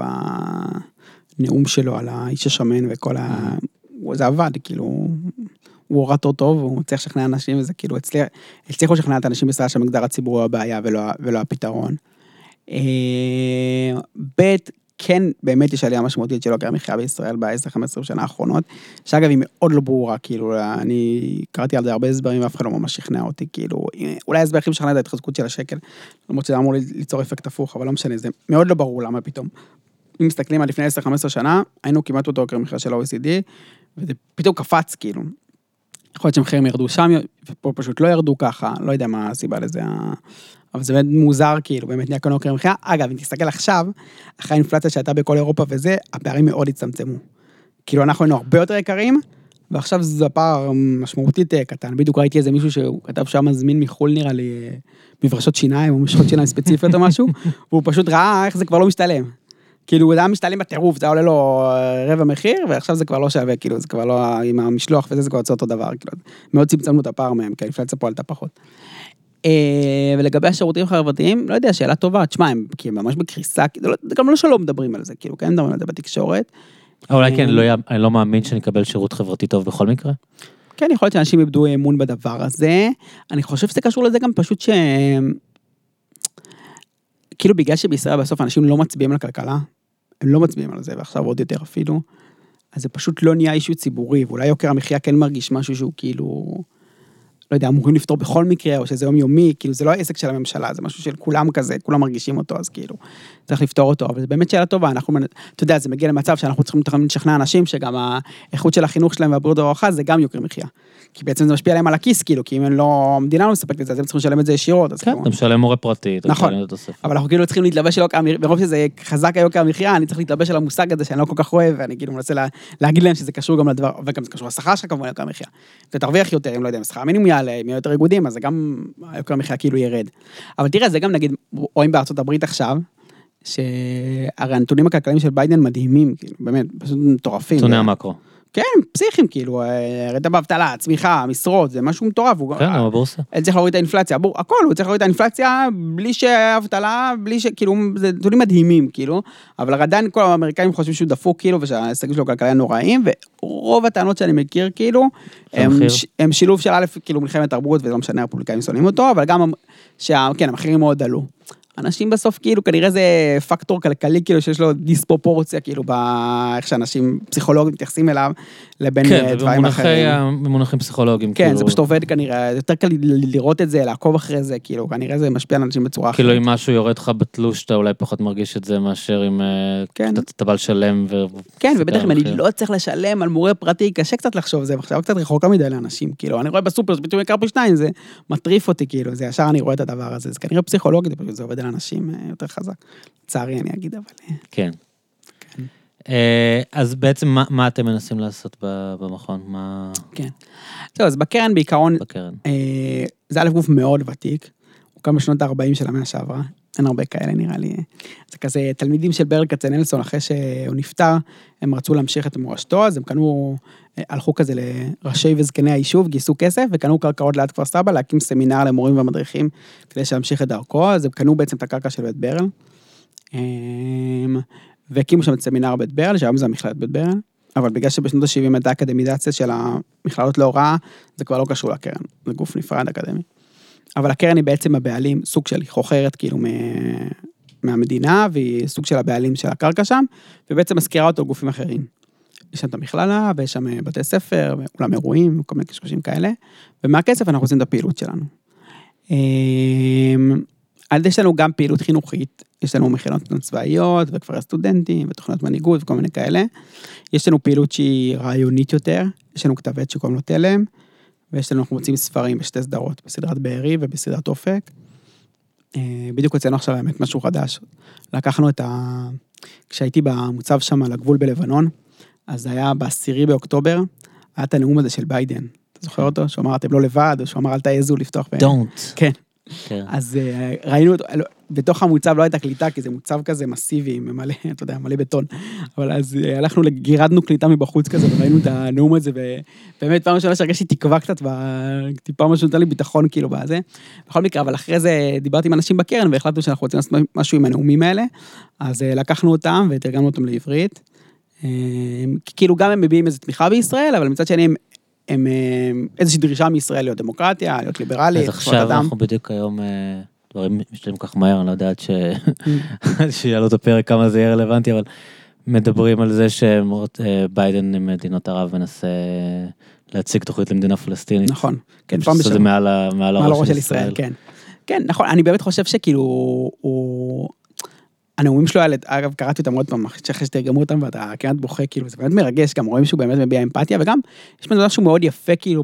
Speaker 2: בנאום שלו על האיש השמן וכל ה... זה עבד, כאילו, הוא אורטור טוב, הוא מצליח לשכנע אנשים, וזה כאילו, הצליח, הצליחו לשכנע את האנשים בישראל שהמגזר הציבורי הוא הבעיה ולא, ולא הפתרון. אה, ב', כן, באמת יש עלייה משמעותית של יוקר המחיה בישראל ב-10-15 שנה האחרונות, שאגב היא מאוד לא ברורה, כאילו, אני קראתי על זה הרבה הסברים ואף אחד לא ממש שכנע אותי, כאילו, אולי ההסבר הכי משכנע את ההתחזקות של השקל, למרות שזה אמור ליצור אפקט הפוך, אבל לא משנה, זה מאוד לא ברור למה פתאום. אם מסתכלים על לפני 10-15 שנה, היינו כמעט אותו יוקר מחיה של ה-OECD, וזה פתאום קפץ, כאילו. יכול להיות שמחירים ירדו שם, ופה פשוט לא ירדו ככה, לא יודע מה הסיבה לזה, אבל זה באמת מוזר, כאילו, באמת נהיה כאן יוקר מחיה. אגב, אם תסתכל עכשיו, אחרי האינפלציה שהייתה בכל אירופה וזה, הפערים מאוד הצטמצמו. כאילו, אנחנו היינו הרבה יותר יקרים, ועכשיו זה פער משמעותית קטן. בדיוק ראיתי איזה מישהו שהוא כתב שהיה מזמין מחו"ל, נראה לי, אה, מברשות שיניים או משחות שיניים ספציפיות או משהו, והוא פשוט ראה איך זה כבר לא משתלם. כאילו, זה היה משתלם בטירוף, זה היה עולה לו אה, רבע מחיר, ועכשיו זה כבר לא שווה, כאילו, זה כבר לא, עם המשלוח וזה, זה כבר יוצא אותו דבר, כאילו, מאוד צמצמנו את הפער מהם, כי האינפלציה פה עלתה פחות. אה, ולגבי השירותים החברתיים, לא יודע, שאלה טובה, תשמע, הם הם ממש בקריסה, כאילו, זה גם לא שלא מדברים על זה, כאילו, כן מדברים על זה בתקשורת.
Speaker 1: אולי כן, לא, אני לא מאמין שאני אקבל שירות חברתי טוב בכל מקרה.
Speaker 2: כן, יכול להיות שאנשים איבדו אמון בדבר הזה. אני חושב שזה קשור לזה גם פשוט ש... כאילו בגלל שבישראל בסוף אנשים לא מצביעים על כלכלה, הם לא מצביעים על זה, ועכשיו עוד יותר אפילו, אז זה פשוט לא נהיה אישו ציבורי, ואולי יוקר המחיה כן מרגיש משהו שהוא כאילו... לא יודע, אמורים לפתור בכל מקרה, או שזה יומיומי, כאילו זה לא העסק של הממשלה, זה משהו של כולם כזה, כולם מרגישים אותו, אז כאילו, צריך לפתור אותו, אבל זו באמת שאלה טובה, אנחנו, אתה יודע, זה מגיע למצב שאנחנו צריכים לשכנע אנשים שגם האיכות של החינוך שלהם והבריאות הרווחה זה גם יוקר מחיה. כי בעצם זה משפיע עליהם על הכיס, כאילו, כי אם לא, המדינה לא מספקת את זה, אז הם צריכים לשלם את זה ישירות.
Speaker 1: כן, אתה משלם מורה פרטי, אתה
Speaker 2: נכון, אבל אנחנו כאילו צריכים להתלבש על יוקר המחיה, ברוב שזה חזק היוקר המחיה, אני צריך להתלבש על המושג הזה שאני לא כל כך אוהב, ואני כאילו מנסה לה, להגיד להם שזה קשור גם לדבר, וגם זה קשור לשכר שלך כמובן יוקר המחיה. אתה תרוויח יותר, אם לא יודע, אם שכר המינימום יעלה, אם יהיו יותר איגודים, אז זה גם, היוקר המחיה כאילו ירד. אבל תראה, זה גם נגיד, רואים בארצות הברית עכשיו, שהרי הנתונים הכלכליים של ביידן מדהימים, כאילו, באמת, פשוט מטורפים.
Speaker 1: נתוני המקרו.
Speaker 2: כן, פסיכים, כאילו, ירדת באבטלה, צמיחה, משרות, זה משהו מטורף.
Speaker 1: כן, אבל בורסה.
Speaker 2: צריך להוריד את האינפלציה, בור, הכל, הוא צריך להוריד את האינפלציה בלי שאבטלה, בלי ש... כאילו, זה נתונים מדהימים, כאילו, אבל עדיין כל האמריקאים חושבים שהוא דפוק, כאילו, ושההישגים שלו כלכליה נוראיים, ורוב הטענות שאני מכיר, כאילו, הם, הם שילוב של א', כאילו, מלחמת תרבות, ולא משנה, הרפובליקאים שונאים אותו, אבל גם, שה... כן, המחירים מאוד עלו. אנשים בסוף כאילו כנראה זה פקטור כלכלי כאילו שיש לו דיספרופורציה כאילו באיך שאנשים פסיכולוגים מתייחסים אליו לבין
Speaker 1: כן,
Speaker 2: אה, דברים אחרים.
Speaker 1: כן, במונחים פסיכולוגיים.
Speaker 2: כן, כאילו... זה פשוט עובד כנראה, יותר קל לראות את זה, לעקוב אחרי זה, כאילו כנראה זה משפיע על אנשים בצורה
Speaker 1: כאילו אחרת. כאילו אם משהו יורד לך בתלוש אתה אולי פחות מרגיש את זה מאשר אם אה, כן. אתה בא לשלם. ו...
Speaker 2: כן, ובטח אם אני לא צריך לשלם על מורה פרטי, קשה קצת לחשוב זה, ועכשיו קצת רחוקה מדי לאנשים, כאילו אני רואה בסופר, פתאום יקר פי שניים, זה מטריף אותי כאילו, זה ישר אני רואה את הדבר הזה, זה כנראה פסיכולוגית, זה עובד על אנשים אה, יותר חזק. לצערי אני אגיד, אבל... אה,
Speaker 1: כן. כן. אה, אז בעצם מה, מה אתם מנסים לעשות במכון? מה...
Speaker 2: כן. זהו, אז בקרן בעיקרון,
Speaker 1: בקרן.
Speaker 2: זה א' גוף מאוד ותיק, הוא קם בשנות ה-40 של המאה שעברה, אין הרבה כאלה נראה לי. זה כזה תלמידים של ברל כצנלסון, אחרי שהוא נפטר, הם רצו להמשיך את מורשתו, אז הם קנו, הלכו כזה לראשי וזקני היישוב, גייסו כסף וקנו קרקעות ליד כפר סבא להקים סמינר למורים ומדריכים כדי שימשיך את דרכו, אז הם קנו בעצם את הקרקע של בית ברל. אמ, והקימו שם את סמינר בית ברל, שהיום זה המכללת בית ברל, אבל בגלל שבשנות ה-70 הייתה אקדמיזציה של המכללות להוראה, זה כבר לא קשור לקרן, זה גוף נפרד אקדמי. אבל הקרן היא בעצם הבעלים, סוג של חוכרת כאילו מהמדינה, והיא סוג של הבעלים של הקרקע שם, ובעצם מזכירה אותו לגופים אחרים. יש שם את המכללה, ויש שם בתי ספר, ואולם אירועים, כל מיני קשקושים כאלה, ומהכסף אנחנו עושים את הפעילות שלנו. אמ, אז יש לנו גם פעילות חינוכית, יש לנו מכינות צבאיות, וכפרי סטודנטים, ותוכניות מנהיגות, וכל מיני כאלה. יש לנו פעילות שהיא רעיונית יותר, יש לנו כתב עת שקוראים לו תלם, ויש לנו, אנחנו מוצאים ספרים בשתי סדרות, בסדרת בארי ובסדרת אופק. אה, בדיוק הוצאנו עכשיו באמת משהו חדש. לקחנו את ה... כשהייתי במוצב שם על הגבול בלבנון, אז זה היה בעשירי באוקטובר, היה את הנאום הזה של ביידן. אתה זוכר אותו? שהוא אמר, אתם לא לבד, או שהוא אמר, אל תעזו לפתוח...
Speaker 1: Don't.
Speaker 2: כן.
Speaker 1: כן.
Speaker 2: אז אה, ראינו אותו, לא, בתוך המוצב לא הייתה קליטה, כי זה מוצב כזה מסיבי, מלא, אתה יודע, מלא בטון. אבל אז אה, הלכנו, גירדנו קליטה מבחוץ כזה, וראינו את הנאום הזה, ובאמת פעם ראשונה שהרגשתי תקווה קצת, טיפה משהו נותן לי ביטחון כאילו בזה. בכל מקרה, אבל אחרי זה דיברתי עם אנשים בקרן, והחלטנו שאנחנו רוצים לעשות משהו עם הנאומים האלה, אז אה, לקחנו אותם ותרגמנו אותם לעברית. כאילו גם הם מביעים איזו תמיכה בישראל, אבל מצד שני הם הם איזושהי דרישה מישראל להיות דמוקרטיה, להיות ליברלית,
Speaker 1: אז עכשיו אנחנו בדיוק היום, אה, דברים משתנים כל כך מהר, אני לא יודעת ש... שיעלו את הפרק כמה זה יהיה רלוונטי, אבל מדברים על זה שביידן עם מדינות ערב מנסה להציג תוכנית למדינה פלסטינית.
Speaker 2: נכון, כן,
Speaker 1: פעם בשבוע. זה מעל הראש של ישראל.
Speaker 2: כן. כן, נכון, אני באמת חושב שכאילו, הוא... הנאומים שלו האלה, אגב, קראתי אותם עוד פעם, אחרי שתרגמו אותם ואתה כמעט בוכה, כאילו, זה באמת מרגש, גם רואים שהוא באמת מביע אמפתיה, וגם יש בזה משהו מאוד יפה, כאילו,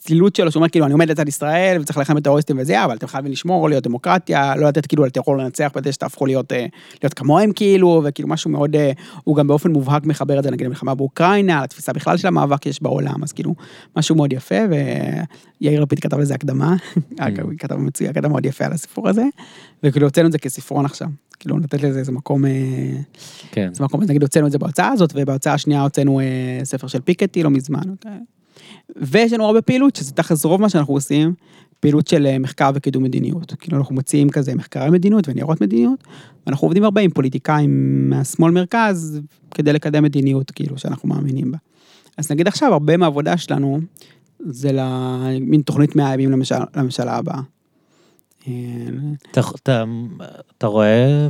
Speaker 2: בצלילות שלו, שהוא אומר, כאילו, אני עומד לצד ישראל, וצריך להילחם בטרוריסטים וזה, אבל אתם חייבים לשמור, להיות דמוקרטיה, לא לתת כאילו לטרור לנצח, בזה שתהפכו להיות, אה, להיות כמוהם, כאילו, וכאילו משהו מאוד, אה, הוא גם באופן מובהק מחבר את זה, נגיד, למלחמה באוקראינה, לתפיסה בכלל של המאבק שיש בעולם, אז כאילו, משהו מאוד יפה, ויאיר לפיד כתב לזה הקדמה, אגב, הוא כתב מצוין, הקדמה מאוד יפה על הסיפור הזה, וכאילו, הוצאנו את זה כספרון עכשיו. כאילו לתת לזה איזה מקום, אה, כן. איזה מקום, נגיד הוצאנו את זה בהוצאה הזאת, ובהוצאה השנייה הוצאנו ספר של פיקטי לא מזמן. אוקיי? ויש לנו הרבה פעילות, שזה תכלס רוב מה שאנחנו עושים, פעילות של אה, מחקר וקידום מדיניות. כאילו אנחנו מציעים כזה מחקרי מדיניות וניירות מדיניות, ואנחנו עובדים הרבה עם פוליטיקאים מהשמאל מרכז, כדי לקדם מדיניות, כאילו, שאנחנו מאמינים בה. אז נגיד עכשיו, הרבה מהעבודה שלנו, זה למין תוכנית 100 ימים לממשלה הבאה.
Speaker 1: אתה, אתה, אתה רואה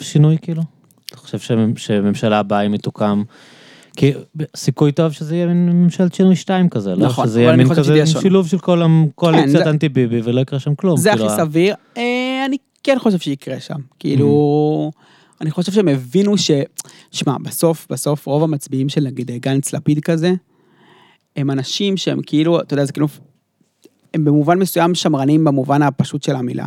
Speaker 1: שינוי כאילו? אתה חושב שממשלה הבאה אם היא תוקם, כי סיכוי טוב שזה יהיה ממשלת שינוי 2 כזה, לא?
Speaker 2: נכון,
Speaker 1: שזה יהיה מין כזה שילוב של כל הקואליציית כן, אנטי ביבי ולא יקרה שם כלום.
Speaker 2: זה כאילו הכי סביר, אה, אני כן חושב שיקרה שם, כאילו, mm-hmm. אני חושב שהם הבינו ש... שמע, בסוף, בסוף רוב המצביעים של נגיד גנץ לפיד כזה, הם אנשים שהם כאילו, אתה יודע, זה כאילו הם במובן מסוים שמרנים במובן הפשוט של המילה.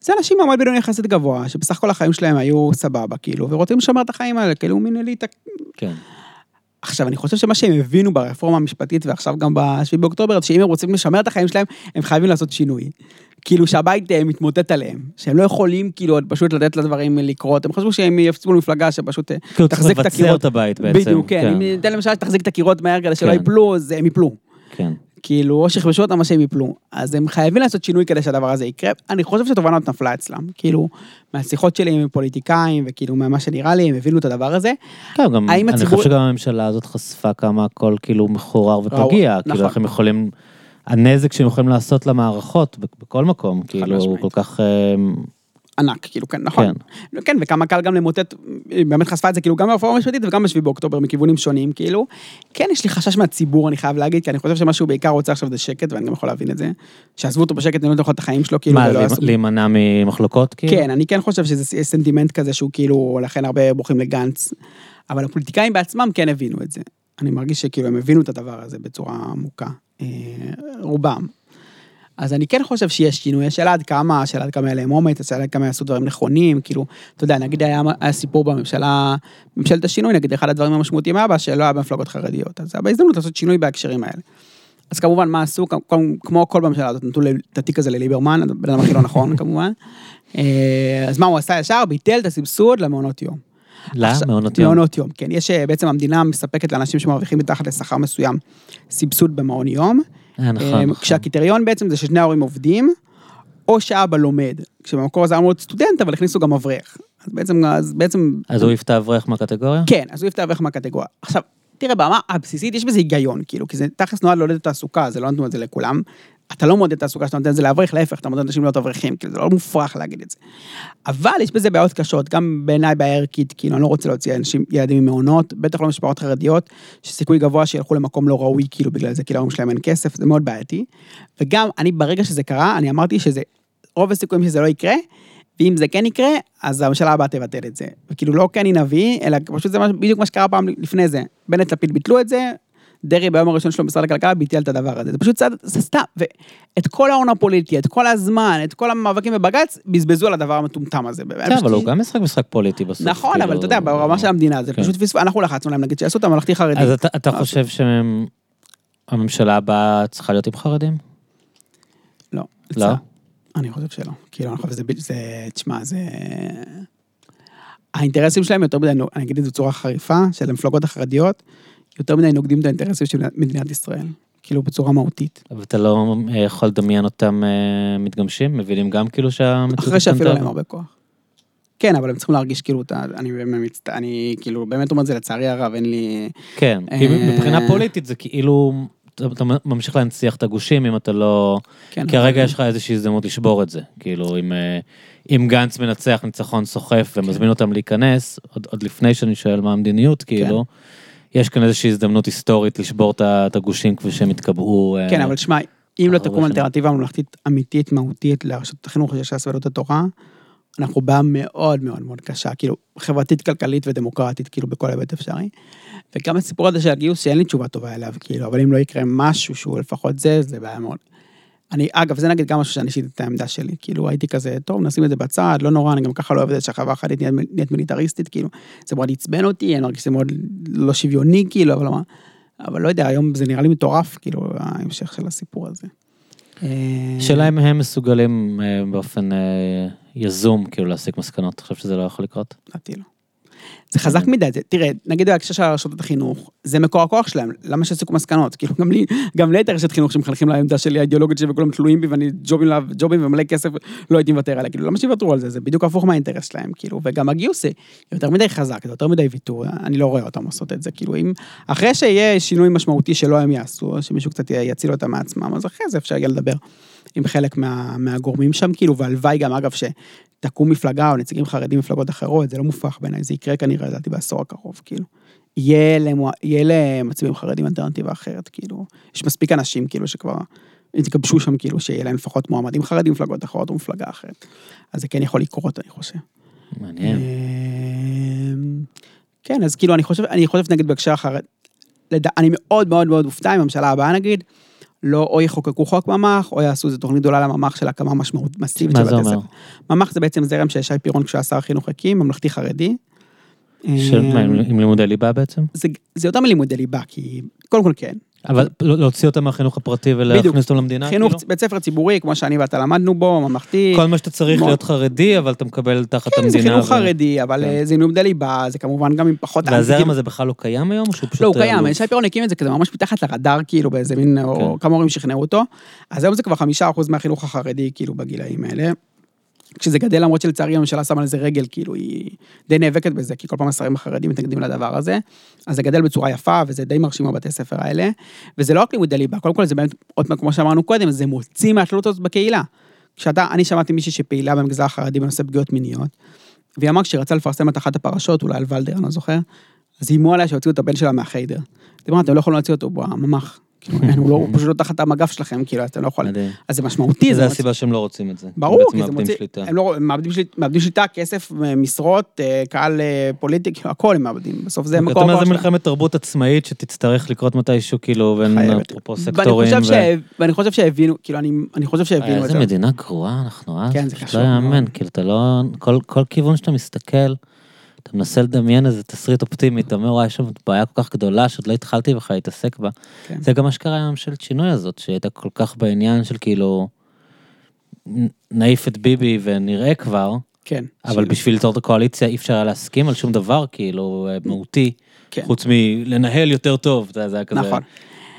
Speaker 2: זה אנשים מעמד בינוני יחסית גבוה, שבסך הכל החיים שלהם היו סבבה, כאילו, ורוצים לשמר את החיים האלה, כאילו מין אליטה.
Speaker 1: כן.
Speaker 2: עכשיו, אני חושב שמה שהם הבינו ברפורמה המשפטית, ועכשיו גם ב-7 באוקטובר, שאם הם רוצים לשמר את החיים שלהם, הם חייבים לעשות שינוי. כאילו שהבית אה, מתמוטט עליהם, שהם לא יכולים כאילו פשוט לתת לדברים לקרות, הם חשבו שהם יפצו למפלגה שפשוט אה,
Speaker 1: כאילו, תחזיק את הקירות. כאילו צריך לבצע את הבית בעצם.
Speaker 2: בדיוק, כן, כן. אם ניתן למשל שתחזיק את הקירות מהר כדי שלא כן. יפלו, אז הם יפלו.
Speaker 1: כן.
Speaker 2: כאילו, או שיכבשו אותם או שהם יפלו. אז הם חייבים לעשות שינוי כדי שהדבר הזה יקרה. אני חושב שהתובנה הזאת נפלה אצלם. כאילו, מהשיחות שלי עם פוליטיקאים, וכאילו, ממה שנראה לי, הם הבינו את הדבר הזה.
Speaker 1: כן, גם, אני הציבור... חושב שגם הממשלה הזאת חשפה כמה הכל כאילו מחורר ופגיע. נכון. כאילו, איך הם יכולים... הנזק שהם יכולים לעשות למערכות בכל מקום, כאילו, כל כך...
Speaker 2: ענק, כאילו, כן, נכון. כן. כן, וכמה קל גם למוטט, היא באמת חשפה את זה, כאילו, גם ברפורמה המשפטית וגם ב באוקטובר, מכיוונים שונים, כאילו. כן, יש לי חשש מהציבור, אני חייב להגיד, כי אני חושב שמה שהוא בעיקר רוצה עכשיו זה שקט, ואני גם יכול להבין את זה. שעזבו אותו בשקט, אני לא את החיים שלו, כאילו,
Speaker 1: מה, להימנע ממחלוקות, כאילו?
Speaker 2: כן, אני כן חושב שזה סנטימנט כזה שהוא כאילו, לכן הרבה בורחים לגנץ. אבל הפוליטיקאים בעצמם כן הבינו את זה. אני מרגיש שכאילו הם הבינו את הדבר הזה בצורה עמוקה. אה, רובם. אז אני כן חושב שיש שינוי, השאלה עד כמה, השאלה עד כמה היה להם אומץ, השאלה עד כמה יעשו דברים נכונים, כאילו, אתה יודע, נגיד היה, היה סיפור בממשלה, ממשלת השינוי, נגיד אחד הדברים המשמעותיים היה בה, שלא היה במפלגות חרדיות, אז היה בהזדמנות לעשות שינוי בהקשרים האלה. אז כמובן, מה עשו, כמו כל בממשלה הזאת, נתנו את התיק הזה לליברמן, בן אדם הכי לא נכון, כמובן. אה, אז מה הוא עשה ישר? ביטל את הסבסוד למעונות יום.
Speaker 1: למעונות יום?
Speaker 2: מעונות יום, כן. יש, אה, בעצם המדינה מספקת לאנשים שמרוויחים מתחת לשכר מסוים סבסוד במעון יום.
Speaker 1: אה, נכון, אה, נכון.
Speaker 2: כשהקריטריון בעצם זה ששני ההורים עובדים, או שאבא לומד. כשבמקור זה אמור להיות סטודנט, אבל הכניסו גם אברך. אז בעצם, אז בעצם...
Speaker 1: אז הוא העיף את האברך מהקטגוריה?
Speaker 2: כן, אז הוא העיף את האברך מהקטגוריה. עכשיו, תראה, ברמה הבסיסית יש בזה היגיון, כאילו, כי זה תכלס נועד לעודד תעסוקה, זה לא נתנו את זה לכולם. אתה לא מודד תעסוקה שאתה נותן את זה לאברך, להפך, אתה מודד אנשים להיות אברכים, כאילו, זה לא מופרך להגיד את זה. אבל יש בזה בעיות קשות, גם בעיניי בעיה ערכית, כאילו, אני לא רוצה להוציא אנשים, ילדים ממעונות, בטח לא משפחות חרדיות, שסיכוי גבוה שילכו למקום לא ראוי, כאילו, בגלל זה, כי להורים שלהם אין כסף, זה מאוד בעייתי. וגם, אני, ברגע שזה קרה, אני אמרתי שזה, רוב הסיכויים שזה לא יקרה, ואם זה כן יקרה, אז הממשלה הבאה תבטל את זה. וכאילו, לא כן היא נביא, אלא פשוט זה בדיוק מה שקרה פעם לפני זה. בנט לפיד ביטלו את זה, דרעי ביום הראשון שלו במשרד הכלכלה ביטל את הדבר הזה. זה פשוט צד, זה סתם. ואת כל ההון הפוליטי, את כל הזמן, את כל המאבקים בבג"ץ, בזבזו על הדבר המטומטם הזה.
Speaker 1: כן, אבל הוא גם משחק משחק פוליטי בסוף.
Speaker 2: נכון, אבל כאילו, אתה יודע, ברמה של המדינה, זה כן. פשוט פספוס, אנחנו לחצנו להם, נגיד, שיעשו את הממלכתי חרדי.
Speaker 1: אז אתה חושב שהממשלה הבאה צריכה להיות עם חרדים?
Speaker 2: לא.
Speaker 1: לא?
Speaker 2: אני חושב שלא. כאילו, אני חושב שזה, זה, תשמע, זה... האינטרסים שלהם יותר מדי, אני אגיד את זה בצורה חריפה, של המפלגות החרדיות, יותר מדי נוגדים את האינטרסים של מדינת ישראל. כאילו, בצורה מהותית.
Speaker 1: ואתה לא אה, יכול לדמיין אותם אה, מתגמשים? מבינים גם כאילו שהמציאות
Speaker 2: אחרי שאפילו? להם הרבה כוח. כן, אבל הם צריכים להרגיש כאילו, אתה- אני באמת, אני כאילו באמת אומר את זה לצערי הרב, אין לי...
Speaker 1: כן, כי
Speaker 2: אה,
Speaker 1: מבחינה פוליטית זה כאילו, אתה אתה ממשיך להנציח את הגושים אם אתה לא...
Speaker 2: כן,
Speaker 1: כי הרגע
Speaker 2: אבל-
Speaker 1: יש לך איזושהי הזדמנות לשבור את זה. כאילו, אם, אם גנץ מנצח ניצחון סוחף
Speaker 2: כן.
Speaker 1: ומזמין אותם להיכנס, עוד, עוד לפני שאני שואל מה המדיניות, כאילו, יש כאן איזושהי הזדמנות היסטורית לשבור את הגושים כפי שהם התקבעו. אה,
Speaker 2: כן, אבל שמע, אם לא תקום. אלטרנטיבה ממלכתית אמיתית, מהותית, לרשת החינוך של ש"ס ויהדות התורה, אנחנו בעיה מאוד מאוד מאוד קשה, כאילו, חברתית, כלכלית ודמוקרטית, כאילו, בכל היבט אפשרי. וגם הסיפור הזה של הגיוס, שאין לי תשובה טובה אליו, כאילו, אבל אם לא יקרה משהו שהוא לפחות זה, זה בעיה מאוד. אני, אגב, זה נגיד גם משהו שאני שיניתי את העמדה שלי, כאילו, הייתי כזה, טוב, נשים את זה בצד, לא נורא, אני גם ככה לא אוהב את זה שהחברה החרדית נהיית, נהיית מיליטריסטית, כאילו, זה מאוד עצבן אותי, אני מרגיש שזה מאוד לא שוויוני, כאילו, אבל מה, אבל לא יודע, היום זה נראה לי מטורף, כאילו, ההמשך של הסיפור הזה. אה,
Speaker 1: שאלה אם הם מסוגלים אה, באופן אה, יזום, כאילו, להסיק מסקנות. אתה חושב שזה לא יכול לקרות?
Speaker 2: לדעתי לא. זה חזק מדי, זה, תראה, נגיד בהקשר של רשתות החינוך, זה מקור הכוח שלהם, למה שיסיקו מסקנות? כאילו, גם לי, גם לי הייתה רשת חינוך שמחנכים לעמדה שלי, האידיאולוגית שלי, וכולם תלויים בי, ואני ג'ובים, לה- ג'ובים ומלא כסף, לא הייתי מוותר עליה, כאילו, למה שיוותרו על זה? זה בדיוק הפוך מהאינטרס שלהם, כאילו, וגם הגיוס זה יותר מדי חזק, זה יותר מדי ויתור, אני לא רואה אותם לעשות את זה, כאילו, אם, אחרי שיהיה שינוי משמעותי שלא הם יעשו, שמישהו קצת יציל אותם מעצמם, אז אחרי זה אפשר יהיה לדבר עם חלק מה, מהגורמים שם, כאילו, והלוואי גם, אגב, שתקום מפלגה או נציגים חרדים ממפלגות אחרות, זה לא מופרך בעיניי, זה יקרה כנראה, לדעתי, בעשור הקרוב, כאילו. יהיה יהיה למצביעים חרדים אלטרנטיבה אחרת, כאילו, יש מספיק אנשים, כאילו, שכבר התגבשו שם, כאילו, שיהיה להם לפחות מועמדים חרדים ממפלגות אחרות או מפלגה אחרת. אז זה כן יכול לקרות, אני חושב.
Speaker 1: מעניין.
Speaker 2: אמ, כן, אז כאילו, אני חושב, אני חושב, נגיד, בהקשר החרד, לד... אני מאוד מאוד מאוד אופתע אם הממשלה הבאה, נגיד, לא או יחוקקו חוק ממ"ח, או יעשו איזו תוכנית גדולה לממ"ח של הקמה משמעות מסיבית
Speaker 1: מה
Speaker 2: של
Speaker 1: זה
Speaker 2: בתי
Speaker 1: אומר?
Speaker 2: ספר. ממ"ח זה בעצם זרם ששי פירון, כשהוא היה שר החינוך הקים, ממלכתי חרדי.
Speaker 1: של מה, עם
Speaker 2: אמ,
Speaker 1: עם לימודי ליבה בעצם?
Speaker 2: זה, זה יותר מלימודי ליבה, כי קודם כל כן.
Speaker 1: אבל לא- להוציא אותם מהחינוך הפרטי ולהכניס אותם למדינה?
Speaker 2: חינוך,
Speaker 1: כאילו?
Speaker 2: בית ספר ציבורי, כמו שאני ואתה למדנו בו, ממלכתי.
Speaker 1: כל מה שאתה צריך. להיות חרדי, אבל אתה מקבל תחת
Speaker 2: כן,
Speaker 1: המדינה.
Speaker 2: זה חינוך חרדי, אבל
Speaker 1: כן.
Speaker 2: אה, זה לימודי ליבה, זה כמובן גם עם פחות...
Speaker 1: והזרם הזה בכלל לא קיים היום, או שהוא פשוט...
Speaker 2: לא, הוא
Speaker 1: אה,
Speaker 2: קיים? שי פירון הקים את זה כזה ממש מתחת לרדאר, כאילו, באיזה מין, או
Speaker 1: כן.
Speaker 2: כמה הורים שכנעו אותו. אז היום זה כבר חמישה אחוז מהחינוך החרדי, כאילו, בגילאים האלה. כשזה גדל, למרות שלצערי הממשלה שמה לזה רגל, כאילו, היא די נאבקת בזה, כי כל פעם השרים החרדים מתנגדים לדבר הזה. אז זה גדל בצורה יפה, וזה די מרשים בבתי ספר האלה. וזה לא רק לימודי ליבה, קודם כל זה באמת, עוד פעם, כמו שאמרנו קודם, זה מוציא מהתלות הזאת בקהילה. כשאתה, אני שמעתי מישהי שפעילה במגזר החרדי בנושא פגיעות מיניות, והיא אמרה כשהיא רצה לפרסם את אחת הפרשות, אולי על ולדר, אני לא זוכר, אז איימו עליה שהוציאו את הבן שלה מהחיידר. היא אמרה, אתם לא יכולים להוציא אותו בממ"ח. כאילו, הוא לא- הוא פשוט לא תחת המגף שלכם, כאילו, אתם לא יכולים. אז זה משמעותי,
Speaker 1: זה הסיבה שהם לא רוצים את זה.
Speaker 2: ברור, כי זה מוציא. הם לא, הם מאבדים שליטה, מאבדים שליטה, כסף, משרות, אה, קהל אה, פוליטי, כאילו, הכל הם מאבדים, בסוף זה
Speaker 1: אתה
Speaker 2: מקור
Speaker 1: אומר זה
Speaker 2: שלהם.
Speaker 1: מלחמת תרבות עצמאית שתצטרך לקרות מתישהו, כאילו, בין. אפרופו סקטורים.
Speaker 2: ואני חושב שהבינו, כאילו, אני חושב שהבינו את
Speaker 1: איזה
Speaker 2: זה.
Speaker 1: מדינה גרועה אנחנו אז,
Speaker 2: כן, זה קשור
Speaker 1: לא. יאמן, כאילו אתה לא, כל כיוון שאתה מסתכל, אתה מנסה לדמיין איזה תסריט אופטימי, אתה אומר וואי יש שם בעיה כל כך גדולה שעוד לא התחלתי בכלל להתעסק בה.
Speaker 2: כן.
Speaker 1: זה גם מה שקרה עם הממשלת שינוי הזאת, שהייתה כל כך בעניין של כאילו, נעיף את ביבי ונראה כבר,
Speaker 2: כן.
Speaker 1: אבל
Speaker 2: של-
Speaker 1: בשביל ליצור את הקואליציה אי אפשר היה להסכים על שום דבר כאילו אה, מהותי,
Speaker 2: כן.
Speaker 1: חוץ מלנהל יותר טוב, זה זה היה כזה.
Speaker 2: נכון.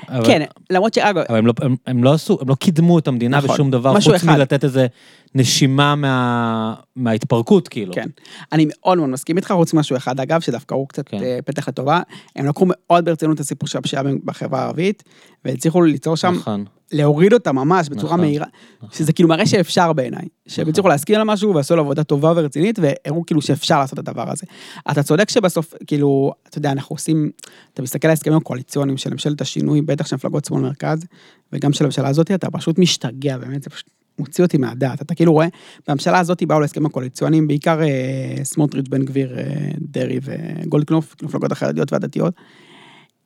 Speaker 1: אבל-
Speaker 2: כן, למרות שאגב,
Speaker 1: אבל הם לא, הם, הם לא עשו, הם לא קידמו את המדינה
Speaker 2: נכון.
Speaker 1: בשום דבר, חוץ
Speaker 2: אחד.
Speaker 1: מלתת איזה נשימה מה, מההתפרקות, כאילו.
Speaker 2: כן. אני מאוד מאוד מסכים איתך, חוץ משהו אחד, אגב, שדווקא הוא קצת
Speaker 1: כן.
Speaker 2: אה, פתח לטובה. הם לקחו מאוד ברצינות את הסיפור של הפשיעה בחברה הערבית, והצליחו ליצור שם,
Speaker 1: נכון.
Speaker 2: להוריד אותה ממש בצורה
Speaker 1: נכון.
Speaker 2: מהירה, שזה כאילו מראה שאפשר בעיניי. שהם הצליחו להסכים על משהו ועשו לו עבודה טובה ורצינית, והראו כאילו שאפשר לעשות את הדבר הזה. אתה צודק שבסוף, כאילו, אתה יודע, אנחנו עושים, אתה מסתכל על ההסכמים הקואליציוניים של ממשלת השינוי, בטח של מפלגות שמאל מרכז, וגם של הממשלה הזאת, אתה פשוט משתגע, באמת, זה פשוט מוציא אותי מהדעת. אתה כאילו רואה, בממשלה הזאת באו להסכמים הקואליציוניים, בעיקר אה, סמוטריץ', בן גביר, אה, דרעי וגולדקנופ, המפלגות החרדיות והדתיות,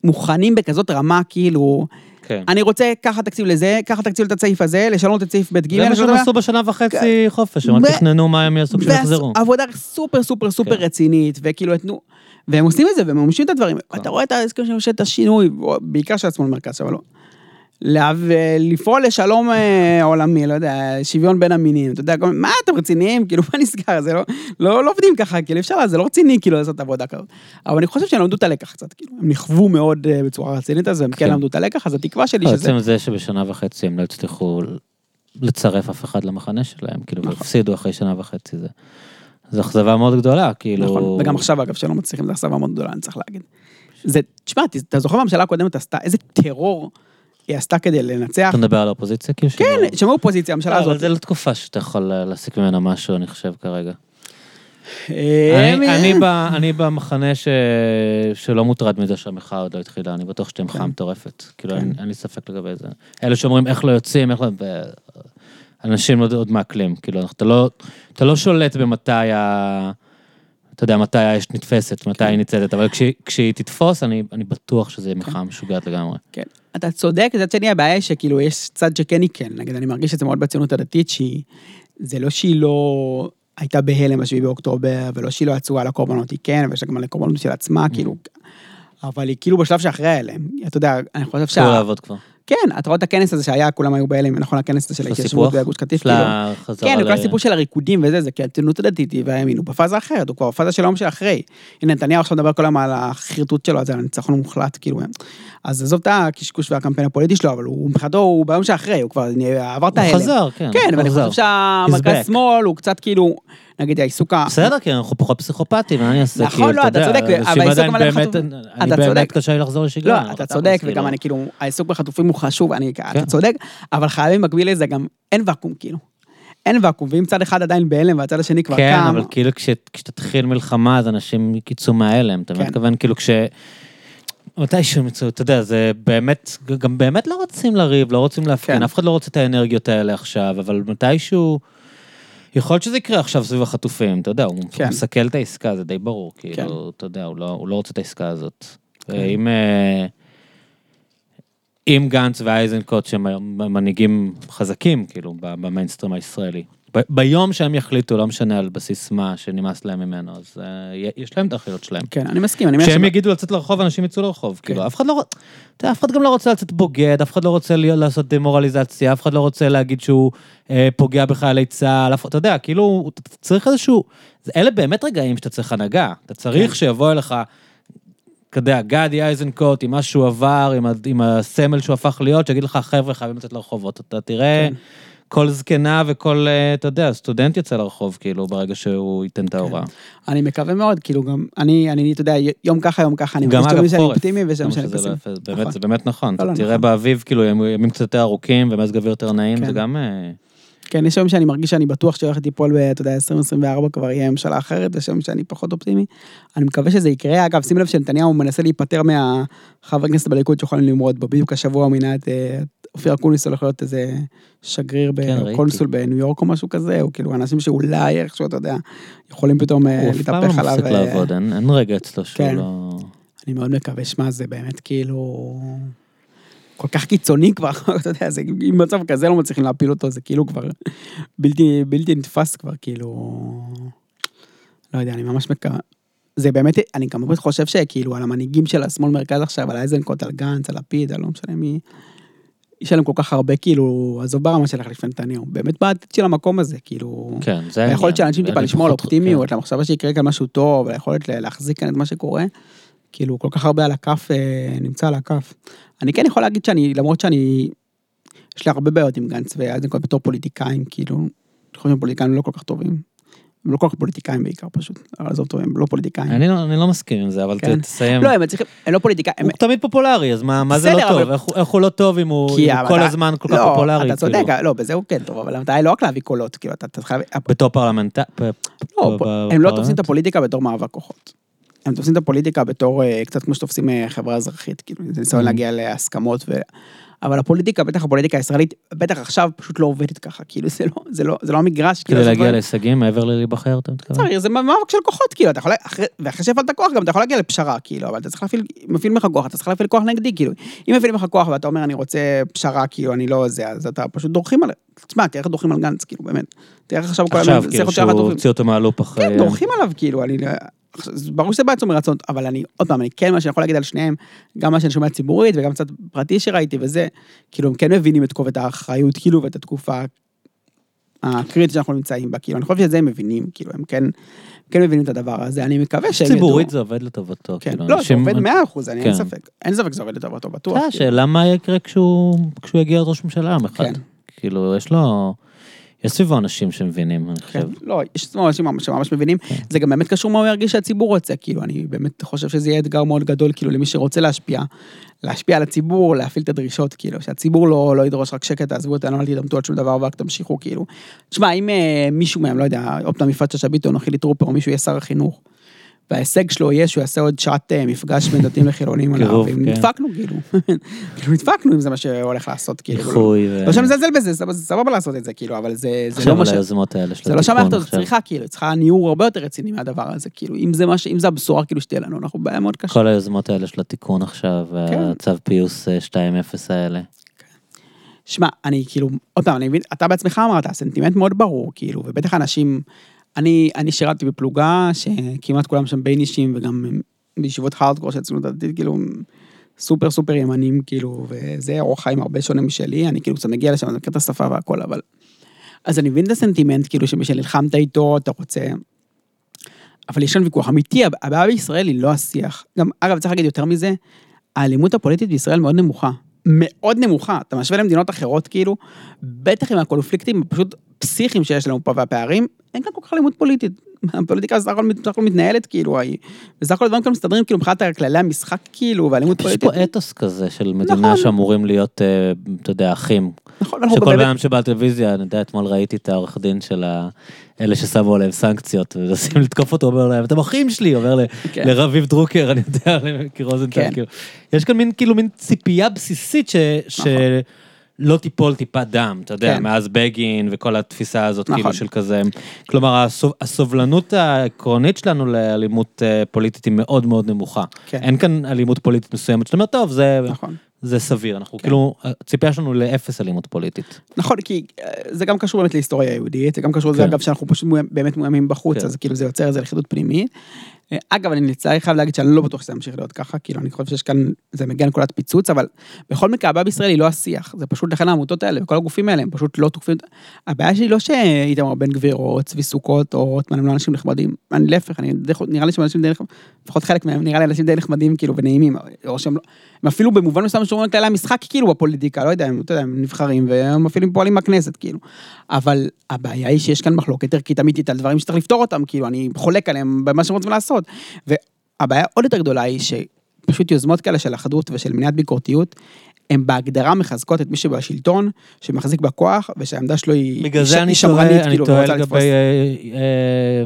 Speaker 2: מוכנים בכזאת רמה, כאילו,
Speaker 1: כן.
Speaker 2: אני רוצה ככה תקציב לזה, ככה תקציב את הסעיף הזה, לשנות את סעיף ב' ג',
Speaker 1: זה מה שהם עשו בשנה וחצי חופש, הם רק
Speaker 2: ו-
Speaker 1: תכננו מה הם יעשו כשיחזרו.
Speaker 2: עבודה סופר סופר סופר
Speaker 1: כן.
Speaker 2: רצינית, וכאילו התנו, והם עושים את זה, והם מממשים את הדברים.
Speaker 1: כן.
Speaker 2: אתה רואה את ההסכם של ממשלת השינוי, בעיקר של השמאל מרכז, אבל לא. לפעול לשלום אה, עולמי, לא יודע, שוויון בין המינים, אתה יודע, מה אתם רציניים? כאילו, מה נסגר? זה לא, לא, לא עובדים ככה, כאילו, אפשר, זה לא רציני, כאילו, לעשות עבודה כזאת. אבל אני חושב שהם למדו את הלקח קצת, כאילו, הם נכוו מאוד אה, בצורה רצינית, אז הם כן
Speaker 1: כן.
Speaker 2: למדו את הלקח, אז התקווה שלי שזה...
Speaker 1: עצם זה שבשנה וחצי הם לא הצליחו לצרף אף אחד למחנה שלהם, כאילו,
Speaker 2: נכון.
Speaker 1: הפסידו אחרי שנה וחצי, זה... זו אכזבה מאוד גדולה, כאילו...
Speaker 2: נכון, וגם עכשיו, אגב, שלא מצליחים, זה אכזבה מאוד גדולה, אני צריך להגיד. זה, תשמע, אתה זוכר בממשלה הקודמת עשתה, איזה טרור היא עשתה כדי לנצח?
Speaker 1: אתה מדבר על האופוזיציה? כאילו
Speaker 2: כן, שמעו אופוזיציה, הממשלה
Speaker 1: לא, אבל
Speaker 2: הזאת.
Speaker 1: זה לא תקופה שאתה יכול אה, להסיק ממנה משהו, אני חושב כרגע.
Speaker 2: אה,
Speaker 1: אני-
Speaker 2: אה,
Speaker 1: אני ב- אני במחנה ש- שלא מוטרד מזה שהמחאה עוד לא התחילה, אני בטוח שתהיה מחאה
Speaker 2: כן.
Speaker 1: מטורפת. כאילו,
Speaker 2: כן.
Speaker 1: אין לי ספק לגבי זה. אלה שאומרים איך לא יוצאים, איך לא... אנשים עוד- מעכלים, כאילו, אתה לא- אתה לא שולט במתי ה... אתה יודע, מתי האש נתפסת, מתי
Speaker 2: כן.
Speaker 1: היא ניצדת, אבל כשהיא- תתפוס, אני אני בטוח שזה יהיה מחאה משוגעת לגמרי.
Speaker 2: כן. אתה צודק, מצד שני הבעיה היא שכאילו יש צד שכן היא כן, נגיד אני מרגיש את זה מאוד בציונות הדתית, שהיא, זה לא שהיא לא הייתה בהלם בשביעי באוקטובר, ולא שהיא לא על הקורבנות, היא כן, ויש לה גם מלא קורבנות של עצמה, כאילו, אבל היא כאילו בשלב שאחרי ההלם, אתה יודע, אני חושב שה...
Speaker 1: לעבוד כבר.
Speaker 2: כן, אתה רואה את הכנס הזה שהיה, כולם היו בהלם, נכון, הכנס הזה של ההתיישבות? בגוש קטיף, כאילו. כן,
Speaker 1: ל-
Speaker 2: וכל הסיפור של הריקודים וזה, זה כי הציונות הדתית והימין הוא בפאזה אחרת, הוא כבר בפאזה של היום שאחרי. הנה, נתניהו עכשיו מדבר כל היום על החרטוט שלו, אז על הניצחון המוחלט, כאילו. אז עזוב את הקשקוש והקמפיין הפוליטי שלו, אבל הוא מבחינתו, הוא ביום שאחרי, הוא כבר עבר את
Speaker 1: הוא
Speaker 2: ההלם.
Speaker 1: חזר, כן.
Speaker 2: כן,
Speaker 1: הוא
Speaker 2: ואני. חושב. שהמרכז שמאל הוא קצת כאילו, נגיד העיסוק ה...
Speaker 1: בסדר, כי אנחנו פחות פסיכופטים, מה אני אעשה?
Speaker 2: נכון,
Speaker 1: כאילו,
Speaker 2: לא, אתה צודק, אבל העיסוק מלא
Speaker 1: באמת,
Speaker 2: בחטופים.
Speaker 1: אני
Speaker 2: אתה
Speaker 1: באמת. קשה לי לחזור לשגרה.
Speaker 2: לא, אתה צודק. וגם אני כאילו, העיסוק בחטופים הוא חשוב, אני,
Speaker 1: כן.
Speaker 2: אתה צודק, אבל חייבים במקביל לזה גם, אין ואקום, כאילו. אין ואקום, ואם צד אחד עדיין בהלם והצד השני כבר
Speaker 1: כן,
Speaker 2: קם,
Speaker 1: אבל כאילו כש- כשתתחיל מלחמה, אז אנשים יקיצו מההלם, אתה
Speaker 2: כן.
Speaker 1: מתכוון כאילו כש... מתישהו הם יצאו, אתה יודע, זה באמת, גם באמת לא רוצים לריב, לא רוצים להפגין,
Speaker 2: כן.
Speaker 1: אף אחד לא רוצה את האנרגיות האלה עכשיו, אבל מתישהו... יכול להיות שזה יקרה עכשיו סביב החטופים, אתה יודע, הוא
Speaker 2: כן.
Speaker 1: מסכל את העסקה, זה די ברור,
Speaker 2: כן.
Speaker 1: כאילו, אתה יודע, הוא לא, הוא לא רוצה את העסקה הזאת.
Speaker 2: כן.
Speaker 1: אם, אה, אם גנץ ואייזנקוט, שהם מנהיגים חזקים, כאילו, במיינסטרים הישראלי, ב- ביום שהם יחליטו, לא משנה על בסיס מה, שנמאס להם ממנו, אז אה, יש להם את האחריות שלהם.
Speaker 2: כן, אני מסכים, אני
Speaker 1: כשהם יגידו לצאת לרחוב, אנשים יצאו לרחוב.
Speaker 2: כן.
Speaker 1: כאילו, אף אחד לא רוצה, אתה יודע, אף אחד גם לא רוצה לצאת בוגד, אף אחד לא רוצה לעשות דמורליזציה, אף אחד לא רוצה להגיד שהוא אה, פוגע בחיילי צה"ל, אף- אתה יודע, כאילו, אתה צריך איזשהו, אלה באמת רגעים שאתה צריך הנהגה. אתה צריך
Speaker 2: כן.
Speaker 1: שיבוא אליך, אתה יודע, גדי איזנקוט, עם מה שהוא עבר, עם, ה- עם הסמל שהוא הפך להיות, שיגיד לך, חבר'ה, חייבים לצאת לרחובות. אתה תראה,
Speaker 2: כן.
Speaker 1: כל זקנה וכל, אה, אתה יודע, סטודנט יצא לרחוב, כאילו, ברגע שהוא ייתן
Speaker 2: כן.
Speaker 1: את ההוראה.
Speaker 2: אני מקווה מאוד, כאילו גם, אני, אני, אתה יודע, יום ככה, יום ככה, אני מרגיש שאני אופטימי ושם
Speaker 1: כמה
Speaker 2: שאני
Speaker 1: לא
Speaker 2: פסימי.
Speaker 1: באמת,
Speaker 2: נכון.
Speaker 1: זה באמת נכון,
Speaker 2: לא,
Speaker 1: אתה
Speaker 2: לא,
Speaker 1: תראה
Speaker 2: נכון.
Speaker 1: באביב כאילו ימים קצת יותר ארוכים ומזג אוויר יותר נעים,
Speaker 2: כן.
Speaker 1: זה גם...
Speaker 2: כן, יש יום שאני מרגיש שאני בטוח שהולכת ליפול, ב- אתה יודע, 2024 כבר יהיה ממשלה אחרת, יש יום שאני פחות אופטימי. אני מקווה שזה יקרה. אגב, שים לב שנתניהו מנסה להיפטר מהחבר כנסת בליכוד שיכולים למרוד בו. בדיוק השבוע הוא מינה את אה, אופיר אקוניס הולך להיות איזה שגריר,
Speaker 1: כן.
Speaker 2: קונסול בניו יורק או משהו כזה, או כאילו אנשים שאולי איכשהו, אתה יודע, יכולים פתאום אה,
Speaker 1: הוא אף פעם לא
Speaker 2: להתהפך עליו.
Speaker 1: מפסיק
Speaker 2: אה,
Speaker 1: לעבוד, אין אין רגע אצלו שהוא
Speaker 2: כן.
Speaker 1: לא...
Speaker 2: אני מאוד מקווה, שמע, זה באמת כאילו... כל כך קיצוני כבר, אתה יודע, זה, אם במצב כזה לא מצליחים להפיל אותו, זה כאילו כבר בלתי, בלתי נתפס כבר, כאילו... לא יודע, אני ממש מקווה. זה באמת, אני גם באמת חושב שכאילו על המנהיגים של השמאל מרכז עכשיו, על איזנקוט, על גנץ, על לפיד, על לא משנה מי, יש להם כל כך הרבה, כאילו, עזוב ברמה של להחליף נתניהו, באמת בעתיד של המקום הזה, כאילו...
Speaker 1: כן, זה העניין.
Speaker 2: היכולת של אנשים טיפה לשמור על אופטימיות,
Speaker 1: כן.
Speaker 2: למחשבה שיקרה כאן משהו טוב, ליכולת ל- להחזיק כאן את מה שקורה, כאילו כל כך הרבה על הכף, אה, נמצא על הכף. אני כן יכול להגיד שאני, למרות שאני, יש לי הרבה בעיות עם גנץ ואייזנקוט בתור פוליטיקאים, כאילו, אני חושב שפוליטיקאים לא כל כך טובים. הם לא כל כך פוליטיקאים בעיקר פשוט, אבל עזוב טוב, הם לא פוליטיקאים.
Speaker 1: אני לא- אני לא מסכים עם זה, אבל
Speaker 2: כן.
Speaker 1: תסיים.
Speaker 2: לא, הם צריכים, הם לא פוליטיקאים, הם-
Speaker 1: הוא תמיד פופולרי, אז מה מה זה לא טוב?
Speaker 2: אבל-
Speaker 1: איך איך הוא לא טוב אם הוא אם כל
Speaker 2: אתה-
Speaker 1: הזמן כל כך
Speaker 2: לא,
Speaker 1: פופולרי?
Speaker 2: אתה צודק,
Speaker 1: כאילו?
Speaker 2: לא, בזה הוא כן טוב, אבל המטרה היא לא רק להביא קולות, כאילו, אתה אתה חייב,
Speaker 1: בתור פרלמנטר...
Speaker 2: לא, הם לא תופסים את הפוליטיקה בתור מאבק כוחות. הם תופסים את הפוליטיקה בתור, אה, קצת כמו שתופסים אה, חברה אזרחית, כאילו, זה ניסיון
Speaker 1: Mhm.
Speaker 2: להגיע להסכמות ו... אבל הפוליטיקה, בטח הפוליטיקה הישראלית, בטח עכשיו פשוט לא עובדת ככה, כאילו זה לא, זה לא, זה לא המגרש, כאילו,
Speaker 1: כדי להגיע להישגים מעבר ללהיבחר, אתה מתכוון?
Speaker 2: זה מאבק של כוחות, כאילו, אתה יכול, אחרי, ואחרי שהפעלת כוח גם אתה יכול להגיע לפשרה, כאילו, אבל אתה צריך להפעיל, אם מפעילים לך כוח, אתה צריך להפעיל כוח נגדי, כאילו, אם מפעילים לך כוח ואתה אומר, אני רוצה פשרה, כאילו, אני לא זה, אז אתה פשוט דורכים על, תשמע, תראה איך דורכים על גנץ, כאילו, באמת, תראה איך עכשיו כל
Speaker 1: עכשיו,
Speaker 2: היום,
Speaker 1: כאילו, שהוא. הוציא אותו מהלופ אחרי...
Speaker 2: כן, דורכים עליו, כאילו, אני... ברור שזה בא מרצון, אבל אני, עוד פעם, אני כן, מה שאני יכול להגיד על שניהם, גם מה שאני שומע ציבורית וגם קצת פרטי שראיתי וזה, כאילו, הם כן מבינים את כובד האחריות, כאילו, ואת התקופה הקריטית שאנחנו נמצאים בה, כאילו, אני חושב שאת זה הם מבינים, כאילו, הם כן, כן מבינים את הדבר הזה, אני מקווה שהם ידעו.
Speaker 1: ציבורית זה עובד לטובתו.
Speaker 2: כן,
Speaker 1: כאילו,
Speaker 2: לא, זה
Speaker 1: אנשים-
Speaker 2: עובד מאה אחוז, אני אין
Speaker 1: כן.
Speaker 2: ספק, אין ספק שזה עובד לטובתו, בטוח. כאילו.
Speaker 1: השאלה מה יקרה כשהוא כשהוא יגיע להיות ראש ממשלה יום אחד.
Speaker 2: כן.
Speaker 1: כאילו, יש לו... יש סביבו אנשים שמבינים, אני
Speaker 2: כן,
Speaker 1: חושב.
Speaker 2: לא, יש אנשים ממש- שממש מבינים, זה גם באמת קשור מה הוא ירגיש שהציבור רוצה, כאילו, אני באמת חושב שזה יהיה אתגר מאוד גדול, כאילו, למי שרוצה להשפיע, להשפיע על הציבור, להפעיל את הדרישות, כאילו, שהציבור לא, לא ידרוש רק שקט, תעזבו אותנו, אל תתעמתו על שום דבר, ורק תמשיכו, כאילו. תשמע, אם אה, מישהו מהם, לא יודע, עוד פעם יפעת שאשא ביטון או חילי טרופר, או מישהו יהיה שר החינוך, וההישג שלו יהיה שהוא יעשה עוד שעת אה, מפגש בין דתיים לחילונים על הערבים,
Speaker 1: כן.
Speaker 2: נדפקנו, כאילו. כאילו, נדפקנו אם זה מה שהולך לעשות, כאילו.
Speaker 1: איחוי.
Speaker 2: לא שאני מזלזל בזה, סבבה- לעשות את זה, כאילו, אבל זה לא מה
Speaker 1: על
Speaker 2: ש...
Speaker 1: היוזמות האלה של
Speaker 2: זה לא הזאת
Speaker 1: עכשיו.
Speaker 2: צריכה, כאילו, צריכה ניעור הרבה יותר רציני מהדבר הזה, כאילו, אם זה מה ש... אם זה הבשורה, כאילו, שתהיה לנו, אנחנו בבעיה מאוד קשה.
Speaker 1: כל היוזמות האלה של התיקון עכשיו,
Speaker 2: כן.
Speaker 1: הצו פיוס אה, 2.0 האלה.
Speaker 2: שמע, אני כאילו, עוד פעם, אני מבין, אתה בעצמך אמרת, הסנטימנט מאוד ברור, כאילו, ובטח אנשים, אני, אני שירתתי בפלוגה שכמעט כולם שם ביינישים, וגם בישיבות הארדקור הציונות הדתית, כאילו, סופר סופר ימנים, כאילו, וזה אורח חיים הרבה שונה משלי, אני כאילו קצת מגיע לשם, אני מכיר את השפה והכל, אבל... אז אני מבין את הסנטימנט, כאילו, שנלחמת איתו, אתה רוצה... אבל יש כאן ויכוח אמיתי, הבעיה בישראל היא לא השיח. גם, אגב, צריך להגיד יותר מזה, האלימות הפוליטית בישראל מאוד נמוכה. מאוד נמוכה. אתה משווה למדינות אחרות, כאילו, בטח עם הקונפליקטים הפשוט פסיכיים שיש לנו פה והפערים, אין כאן כל כך אלימות פוליטית. הפוליטיקה בסך הכל בסך הכל מתנהלת, כאילו, היא- בסך הכל הדברים כאלה מסתדרים, כאילו, מבחינת כללי המשחק, כאילו, ואלימות
Speaker 1: יש
Speaker 2: פוליטית.
Speaker 1: פה אתוס כזה של מדינה
Speaker 2: נכון.
Speaker 1: שאמורים להיות, אה, אתה יודע, אחים.
Speaker 2: נכון, אנחנו
Speaker 1: שכל בן אדם שבא לטלוויזיה, אני יודע, אתמול ראיתי את העורך דין של ה- אלה ששמו עליהם סנקציות, ומנסים לתקוף אותו, אומר להם, אתם אחים שלי, אומר
Speaker 2: כן.
Speaker 1: לרביב דרוקר, אני יודע, למיקי רוזנטל,
Speaker 2: כן.
Speaker 1: כאילו. יש כאן מין, כאילו, מין ציפייה בסיסית ש-
Speaker 2: נכון.
Speaker 1: שלא תיפול טיפת דם, אתה יודע,
Speaker 2: כן.
Speaker 1: מאז בגין וכל התפיסה הזאת,
Speaker 2: נכון.
Speaker 1: כאילו, של כזה, כלומר, הסוב- הסובלנות העקרונית שלנו לאלימות אה, פוליטית היא מאוד מאוד נמוכה.
Speaker 2: כן.
Speaker 1: אין כאן אלימות פוליטית מסוימת, שאתה אומר, טוב, זה...
Speaker 2: נכון.
Speaker 1: זה סביר, אנחנו
Speaker 2: כן.
Speaker 1: כאילו, הציפייה שלנו לאפס אלימות פוליטית.
Speaker 2: נכון, כי אה, זה גם קשור באמת להיסטוריה היהודית, זה גם קשור לזה,
Speaker 1: כן.
Speaker 2: אגב, שאנחנו פשוט באמת מאוימים בחוץ,
Speaker 1: כן.
Speaker 2: אז כאילו זה יוצר איזה לכידות פנימית. אגב, אני לצערי חייב להגיד שאני לא בטוח שזה ימשיך להיות ככה, כאילו, אני חושב שיש כאן, זה מגיע לנקודת פיצוץ, אבל בכל מקרה, הבעיה בישראל היא לא השיח, זה פשוט לכן העמותות האלה וכל הגופים האלה, הם פשוט לא תוקפים, הבעיה שלי לא שאיתמר בן גביר או צבי סוכות או רוטמן הם לא אנשים נחמדים, אני להפך, אני די- נראה לי שהם אנשים די נחמדים, לפחות חלק מהם נראה לי אנשים די נחמדים כאילו ונעימים, או שהם לא, הם אפילו במובן מסוים שומרים כללי המשחק כאילו בפוליטיקה, לא יודע, הם, אתה יודע, הם נבחרים והם אפילו פועלים בכנסת כאילו. אבל הבעיה היא שיש כאן מחלוקת ערכית אמיתית על דברים שצריך לפתור אותם, כאילו אני חולק עליהם במה שהם רוצים לעשות. והבעיה עוד יותר גדולה היא שפשוט יוזמות כאלה של אחדות ושל מניעת ביקורתיות, הן בהגדרה מחזקות את מי שבשלטון, שמחזיק בכוח, ושהעמדה שלו היא
Speaker 1: בגלל
Speaker 2: היא
Speaker 1: זה אני
Speaker 2: שמרנית,
Speaker 1: תוהה,
Speaker 2: כאילו, ורוצה
Speaker 1: לגבי. אה, אה,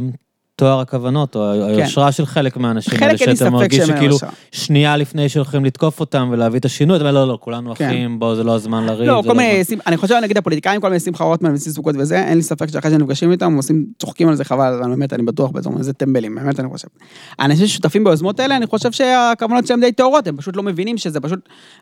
Speaker 1: טוהר הכוונות, או היושרה של חלק מהאנשים האלה, שאתה מרגיש שכאילו. שנייה לפני שהולכים לתקוף אותם ולהביא את השינוי, אתה אומר לא, לא, כולנו
Speaker 2: כן.
Speaker 1: אחים, בואו, זה לא הזמן לריב.
Speaker 2: לא,
Speaker 1: זה
Speaker 2: כל מיני,
Speaker 1: הזמן."
Speaker 2: שים- אני חושב, נגיד הפוליטיקאים, כל מיני שמחה רוטמן וצבי סוכות וזה, אין לי ספק שאחרי שנפגשים איתם, הם עושים, צוחקים על זה חבל, אבל באמת, אני בטוח בזה, איזה טמבלים, באמת אני חושב. האנשים ששותפים ביוזמות האלה, אני חושב שהכוונות שלהם די טהורות, הם פשוט לא מבינים שזה פשוט,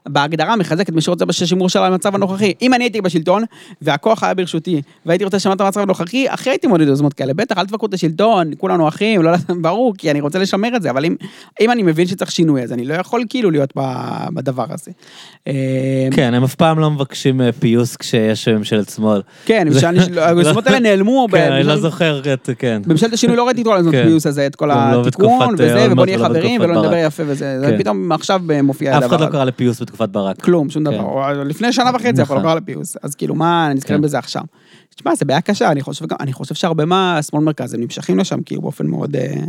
Speaker 2: בהגדרה מחזק את מי שרוצה בשימור של המצב הנוכחי. אם אני הייתי בשלטון, והכוח היה ברשותי, והייתי רוצה לשנות את המצב הנוכחי, אחרי הייתי מעודד יוזמות כאלה, בטח, אל תבקרו את השלטון, כולנו אחים, לא, ברור, כי אני רוצה לשמר את זה, אבל אם, אם אני מבין שצריך שינוי, אז אני לא יכול כאילו להיות בדבר הזה. אה,
Speaker 1: כן, הם אף פעם לא מבקשים אה, פיוס כשיש ממשלת שמאל.
Speaker 2: כן, היוזמות האלה נעלמו.
Speaker 1: כן, אני לא זוכר את, כן.
Speaker 2: בממשלת השינוי לא ראיתי את כל
Speaker 1: כן.
Speaker 2: פיוס הזה, את כל
Speaker 1: לא
Speaker 2: התיקון
Speaker 1: בתקופת,
Speaker 2: וזה,
Speaker 1: אה,
Speaker 2: ובוא נהיה
Speaker 1: ולא
Speaker 2: חברים ולא נדבר. יפה וזה, זה
Speaker 1: כן.
Speaker 2: פתאום עכשיו מופיע
Speaker 1: אף
Speaker 2: הדבר
Speaker 1: אחד לא
Speaker 2: הזה.
Speaker 1: קרא לפיוס בתקופת ברק.
Speaker 2: כלום, שום
Speaker 1: כן.
Speaker 2: דבר. לפני שנה וחצי אנחנו לא
Speaker 1: נכון.
Speaker 2: קרא לפיוס, אז כאילו מה, אני נזכרים. בזה עכשיו. תשמע, זה בעיה קשה, אני חושב, אני חושב שהרבה מהשמאל מרכז הם נמשכים לשם, כאילו באופן מאוד, אה,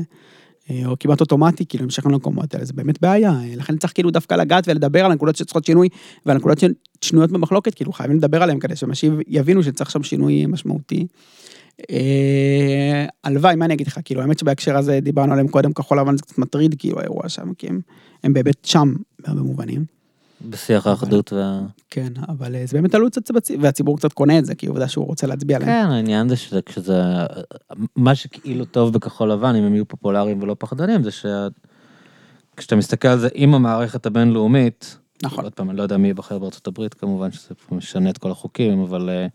Speaker 2: אה, או כמעט אוטומטי, כאילו נמשכים למקומות האלה, זה באמת בעיה. אה, לכן צריך כאילו דווקא לגעת ולדבר על הנקודות שצריכות שינוי, ועל הנקודות שנויות במחלוקת, כאילו חייבים לדבר עליהן כדי שאנשים יבינו שצריך שם שינוי משמעותי. הלוואי, מה אני אגיד לך, כאילו, האמת שבהקשר הזה דיברנו עליהם קודם, כחול לבן זה קצת מטריד, כאילו, האירוע שם, כי הם, הם באמת שם, בהרבה מובנים.
Speaker 1: בשיח האחדות וה...
Speaker 2: כן, אבל אה, זה באמת עלות קצת בציבור, והציבור קצת קונה את זה, כי עובדה שהוא רוצה להצביע עליהם.
Speaker 1: כן, העניין זה שזה, כשזה, מה שכאילו טוב בכחול לבן, אם הם יהיו פופולריים ולא פחדנים, זה שכשאתה מסתכל על זה עם המערכת הבינלאומית,
Speaker 2: נכון.
Speaker 1: עוד פעם, אני לא יודע מי ייבחר בארצות הברית, כמובן שזה משנה את כל החוקים, אבל uh,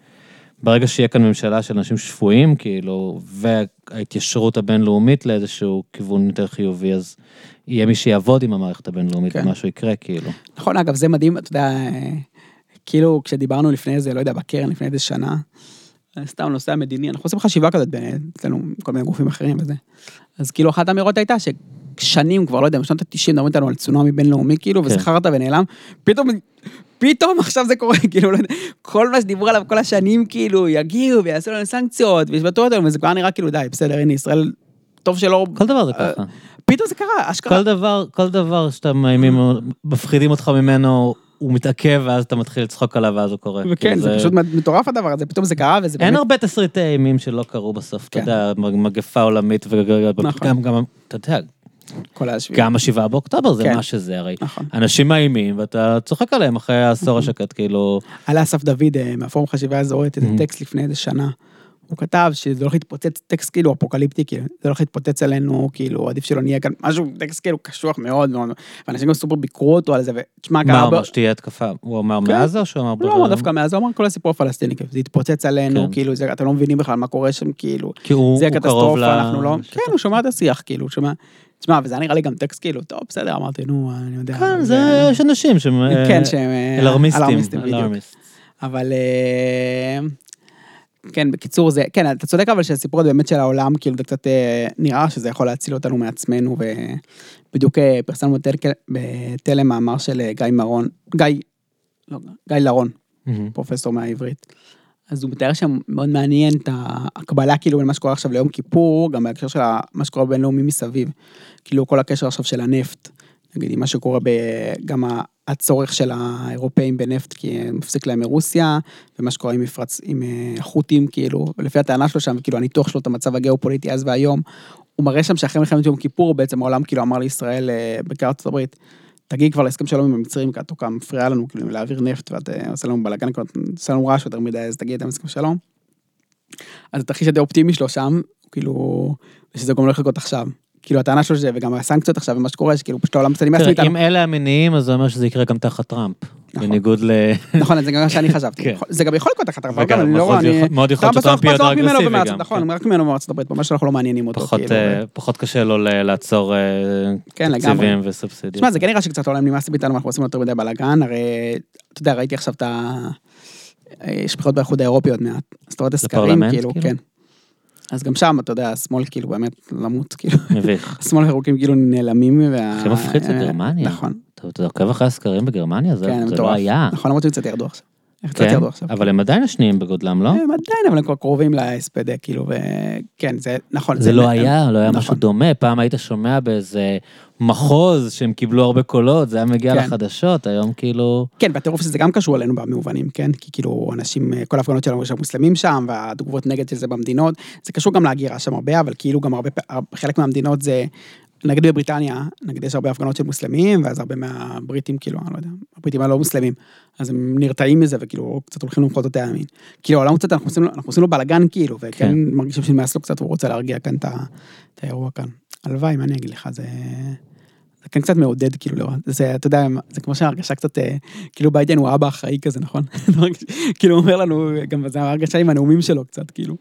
Speaker 1: ברגע שיהיה כאן ממשלה של אנשים שפויים, כאילו, וההתיישרות הבינלאומית לאיזשהו כיוון יותר חיובי, אז יהיה מי שיעבוד עם המערכת הבינלאומית,
Speaker 2: כן.
Speaker 1: ומשהו יקרה, כאילו.
Speaker 2: נכון, אגב, זה מדהים, אתה יודע, כאילו, כשדיברנו לפני איזה, לא יודע, בקרן, לפני איזה שנה, סתם נושא המדיני, אנחנו עושים חשיבה כזאת אצלנו, כל מיני גופים אחרים וזה. אז כאילו, אחת האמירות הייתה ששנים כבר, לא יודע, בשנות ה-90 מדברים איתנו על צונאמי בינלאומי, כאילו,
Speaker 1: כן.
Speaker 2: וזה חרטא ונעלם, פתאום, פתאום עכשיו זה קורה, כאילו, לא יודע, כל מה שדיברו עליו כל השנים, כאילו, יגיעו ויעשו לנו סנקציות, וישבתו אותנו, וזה כבר נראה כאילו, די, בסדר, הנה, ישראל, טוב שלא...
Speaker 1: כל דבר זה
Speaker 2: אה,
Speaker 1: ככה.
Speaker 2: פתאום זה קרה, אשכרה.
Speaker 1: כל דבר, כל דבר שאתה מאיימים, מפחידים אותך ממנו, הוא מתעכב, ואז אתה מתחיל לצחוק עליו, ואז הוא קורה.
Speaker 2: וכן,
Speaker 1: כאילו,
Speaker 2: זה פשוט מטורף הדבר הזה, פתאום זה קרה, וזה
Speaker 1: אין
Speaker 2: באמת...
Speaker 1: הרבה תסריטי אימים שלא קרו בסוף, אתה
Speaker 2: כן.
Speaker 1: יודע, מגפה עולמית, וגם,
Speaker 2: נכון.
Speaker 1: גם, גם, אתה יודע,
Speaker 2: כל השביעי.
Speaker 1: גם השבעה באוקטובר זה
Speaker 2: כן.
Speaker 1: מה שזה, הרי
Speaker 2: נכון.
Speaker 1: אנשים מאיימים, ואתה צוחק עליהם אחרי העשור השקט, כאילו,
Speaker 2: עלה אסף דוד אה, מהפורום חשיבה אזורית, איזה
Speaker 1: Mhm.
Speaker 2: טקסט לפני איזה שנה. הוא כתב שזה הולך להתפוצץ, טקסט כאילו אפוקליפטי, כאילו, זה הולך להתפוצץ עלינו, כאילו, עדיף שלא נהיה כאן, משהו, טקסט כאילו קשוח מאוד מאוד, ואנשים גם סופר ביקרו אותו על זה, ותשמע,
Speaker 1: מה
Speaker 2: כמה...
Speaker 1: הוא
Speaker 2: הרבה-
Speaker 1: אמר, שתהיה התקפה? הוא אמר
Speaker 2: כן.
Speaker 1: מעזה או שהוא אמר...
Speaker 2: הוא לא דווקא מאז, הוא אמר כל הסיפור הפלסטיני, כאילו, זה יתפוצץ עלינו,
Speaker 1: כן.
Speaker 2: כאילו, זה- אתם לא מבינים בכלל מה קורה שם, כאילו,
Speaker 1: כי הוא
Speaker 2: זה
Speaker 1: הוא
Speaker 2: קטסטרופה,
Speaker 1: ל...
Speaker 2: אנחנו לא...
Speaker 1: לשטח.
Speaker 2: כן, הוא שומע את השיח, כאילו, הוא שומע... תשמע, וזה היה נראה לי גם טקסט, כאילו, טוב, בסדר, אמרתי, נו, אני יודע.
Speaker 1: כן, זה, יש אנשים שהם...
Speaker 2: כן,
Speaker 1: אה,
Speaker 2: שהם... אה,
Speaker 1: אלרמיסטים.
Speaker 2: אלרמיסטים, בדיוק. אבל אה, כן, בקיצור זה, כן, אתה צודק אבל שהסיפור הזה באמת של העולם, כאילו זה קצת אה, נראה שזה יכול להציל אותנו מעצמנו, ובדיוק פרסמנו בתלם מאמר של גיא מרון, גיא, לא, גיא לרון,
Speaker 1: מהמם.
Speaker 2: פרופסור מהעברית. אז הוא מתאר שם מאוד מעניין את ההקבלה כאילו בין מה שקורה עכשיו ליום כיפור, גם בהקשר של מה שקורה בינלאומי מסביב. כאילו כל הקשר עכשיו של הנפט, נגיד עם מה שקורה ב... גם הצורך של האירופאים בנפט, כי מפסיק להם מרוסיה, ומה שקורה עם מפרץ, עם אה, החות'ים כאילו, ולפי הטענה שלו שם, כאילו הניתוח שלו את המצב הגיאופוליטי אז והיום, הוא מראה שם שאחרי מלחמת יום כיפור בעצם העולם כאילו אמר לישראל אה, בעיקר ארצות הברית, תגיעי כבר להסכם שלום עם המצרים, כי את תוקע מפריעה לנו כאילו להעביר נפט ואת אה, עושה לנו בלאגן, כבר עושה לנו רעש יותר מדי, אז תגיעי איתם להסכם שלום. אז התרחיש הדי אופטימי שלו שם, כאילו, שזה גם הולך לקרות עכשיו. כאילו הטענה שלו שזה, וגם הסנקציות עכשיו ומה שקורה, שכאילו פשוט העולם קצת נמאס מאיתנו.
Speaker 1: אם אלה המניעים, אז זה אומר שזה יקרה גם תחת טראמפ.
Speaker 2: נכון.
Speaker 1: בניגוד ל...
Speaker 2: נכון, זה גם מה שאני חשבתי.
Speaker 1: כן.
Speaker 2: זה גם יכול לקרות תחת טראמפ, אבל אני לא רואה, אני...
Speaker 1: מאוד יכול להיות
Speaker 2: טראמפ
Speaker 1: שטראמפ יהיה יותר אגרסיבי גם.
Speaker 2: נכון,
Speaker 1: כן.
Speaker 2: רק ממנו מארצות הברית, ממש אנחנו לא מעניינים אותו.
Speaker 1: פחות,
Speaker 2: כאילו,
Speaker 1: אה, קשה לו לעצור אה,
Speaker 2: כן.
Speaker 1: תקציבים וסובסידיות.
Speaker 2: תשמע, זה כן נראה שקצת העולם נמאס מאיתנו, אנחנו עושים יותר מדי בלאגן, הרי, אתה יודע, ראיתי עכשיו את ה... יש בחירות באיחוד האירופי עוד מעט, אז אתה רואה את הסקרים, כאילו,
Speaker 1: כאילו?
Speaker 2: כן. אז גם שם, אתה יודע, השמאל כאילו באמת למות, כאילו,
Speaker 1: מביך.
Speaker 2: השמאל הירוקים כאילו נעלמים, וה...
Speaker 1: הכי מפחיד זה
Speaker 2: אה,
Speaker 1: גרמניה.
Speaker 2: נכון,
Speaker 1: אתה עוקב אחרי הסקרים בגרמניה? זה
Speaker 2: כן,
Speaker 1: זה לא. היה.
Speaker 2: נכון, למרות שהם קצת ירדו עכשיו.
Speaker 1: כן. אבל הם עדיין השניים בגודלם, לא?
Speaker 2: הם עדיין, אבל הם כבר קרובים ל-SPD, כאילו, וכן, זה נכון.
Speaker 1: זה לא היה, לא היה
Speaker 2: נכון.
Speaker 1: משהו דומה. פעם היית שומע באיזה מחוז שהם קיבלו הרבה קולות, זה היה מגיע
Speaker 2: כן.
Speaker 1: לחדשות, היום כאילו...
Speaker 2: כן, בטירוף שזה גם קשור אלינו במובנים, כן? כי כאילו, אנשים, כל ההפגנות שלנו, יש שם מוסלמים שם, והתגובות נגד של זה במדינות, זה קשור גם להגירה שם הרבה, אבל כאילו גם הרבה, חלק מהמדינות זה, נגיד בבריטניה, נגיד יש הרבה הפגנות של מוסלמים, ואז הרבה מהבריטים, כאילו, אני לא יודע, הבריטים הלא מוסלמים, אז הם נרתעים מזה, וכאילו, קצת הולכים למחות את הימין. כאילו, העולם קצת, אנחנו עושים לו, אנחנו עושים לו בלאגן, כאילו, וכן,
Speaker 1: כן.
Speaker 2: מרגישים שנמאס לו קצת, והוא רוצה להרגיע כאן את האירוע כאן. הלוואי, מה אני אגיד לך, זה... זה כן קצת מעודד, כאילו, לראות, זה, אתה יודע, זה כמו שההרגשה קצת, אה, כאילו ביידן הוא האבא האחראי כזה, נכון? כאילו, הוא אומר לנו, גם זה ההרגשה עם הנאומים שלו קצת, כאילו.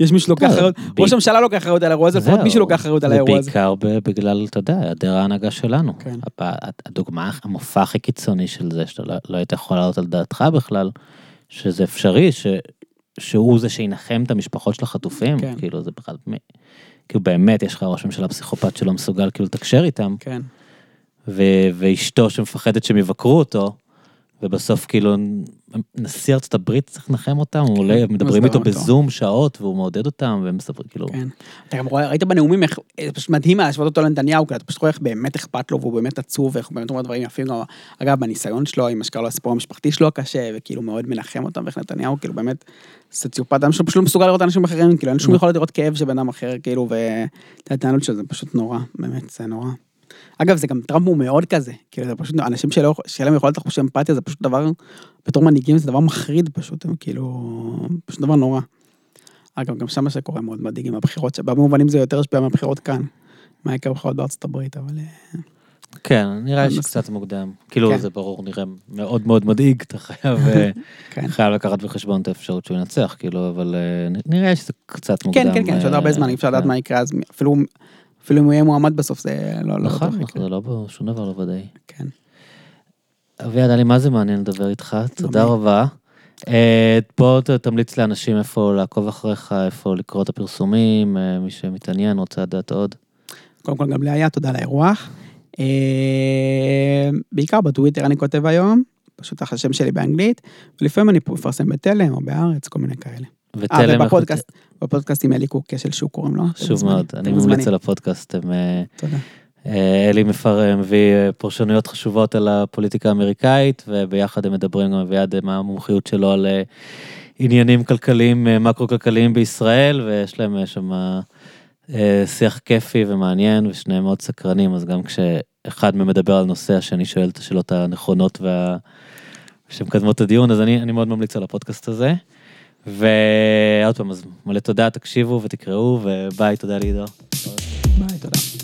Speaker 2: יש מישהו שלוקח
Speaker 1: כן,
Speaker 2: אחריות, ראש הממשלה לוקח אחריות על האירוע הזה, לפחות. מישהו לוקח אחריות על האירוע הזה.
Speaker 1: ובעיקר ב- בגלל, אתה יודע, היעדר ההנהגה שלנו.
Speaker 2: כן.
Speaker 1: הדוגמה, המופע הכי קיצוני של זה, שאתה לא- לא היית יכול לעלות על דעתך בכלל, שזה אפשרי, שהוא זה שינחם את המשפחות של החטופים,
Speaker 2: כן.
Speaker 1: כאילו זה בכלל, כאילו באמת יש לך ראש ממשלה פסיכופת שלא מסוגל כאילו לתקשר איתם,
Speaker 2: כן,
Speaker 1: ו- ואשתו שמפחדת שהם יבקרו אותו, ובסוף כאילו נשיא ארצות הברית צריך לנחם אותם, הוא עולה, מדברים
Speaker 2: מסדר
Speaker 1: איתו. בזום שעות והוא מעודד אותם, והם מספרים כאילו,
Speaker 2: כן. אתה גם רואה, ראית בנאומים איך, זה פשוט מדהים להשוות אותו לנתניהו, כאילו, אתה פשוט רואה איך באמת אכפת לו, והוא באמת עצוב, ואיך הוא באמת אומר דברים יפים, אגב, בניסיון שלו, עם לו הסיפור המשפחתי שלו הקשה, וכאילו מאוד מנחם אותם, ואיך נתניהו, כאילו באמת, סוציופט, אדם שפשוט לא מסוגל לראות אנשים אחרים, כאילו אין שום יכולת לראות כאב של בן אדם אחר, כאילו, וההתנהלות שלו זה פשוט נורא, באמת, זה נורא. אגב, זה גם טראמפ הוא מאוד כזה, כאילו, זה פשוט, אנשים שלא, שאין להם יכולת לחוש אמפתיה, זה פשוט דבר, בתור מנהיגים זה דבר מחריד פשוט, כאילו, פשוט דבר נורא. אגב, גם שם מה שקורה מאוד מדאיג עם הבחירות, שבמובנים זה יותר השפיע מהבחירות כאן. מה יקרה בבחירות בארצות הברית, אבל... אה,
Speaker 1: כן, נראה לי
Speaker 2: אבל
Speaker 1: שקצת מוקדם. כאילו,
Speaker 2: כן.
Speaker 1: זה ברור, נראה מאוד מאוד מדאיג, אתה חייב אה,
Speaker 2: כן.
Speaker 1: חייב לקחת בחשבון את האפשרות שהוא ינצח, כאילו, אבל אה, נראה לי שזה קצת מוקדם.
Speaker 2: כן, כן, כן, יש עוד הרבה זמן, אי אפשר לדעת
Speaker 1: כן.
Speaker 2: מה יקרה, אז אפילו אפילו אם הוא יהיה מועמד בסוף, זה לא... לא
Speaker 1: נכון, נכון. זה לא, ב- שום דבר לא ודאי.
Speaker 2: כן.
Speaker 1: אביעד, היה לי מה זה מעניין לדבר איתך, תודה
Speaker 2: לי.
Speaker 1: רבה. אה, בוא תמליץ לאנשים איפה לעקוב אחריך, איפה לקרוא את הפרסומים, אה, מי שמתעניין, רוצה לדעת עוד.
Speaker 2: קודם כל גם לאיה, תודה על האירוח. אה, בעיקר בטוויטר אני כותב היום, פשוט השם שלי באנגלית, ולפעמים אני מפרסם בתלם או בארץ, כל מיני כאלה.
Speaker 1: ותלם,
Speaker 2: ובפודקאסט, בפודקאסט עם אלי קוק, כשל שוק קוראים לו. מוזמנים,
Speaker 1: מאוד, אני. ממליץ על הפודקאסט, אה,
Speaker 2: תודה.
Speaker 1: אה, אלי מפר מביא אה, פרשנויות חשובות על הפוליטיקה האמריקאית, וביחד הם מדברים גם אביעד אה, מה המומחיות שלו על עניינים כלכליים, מקרו-כלכליים בישראל, ויש להם שם שיח כיפי ומעניין, ושניהם מאוד סקרנים, אז גם כשאחד מהם מדבר על נושא, השני שואל את השאלות הנכונות וה... שמקדמות את הדיון, אז אני, אני מאוד ממליץ על הפודקאסט הזה. ועוד פעם, אז מלא תודה, תקשיבו ותקראו, וביי, תודה לעידו.
Speaker 2: ביי, תודה.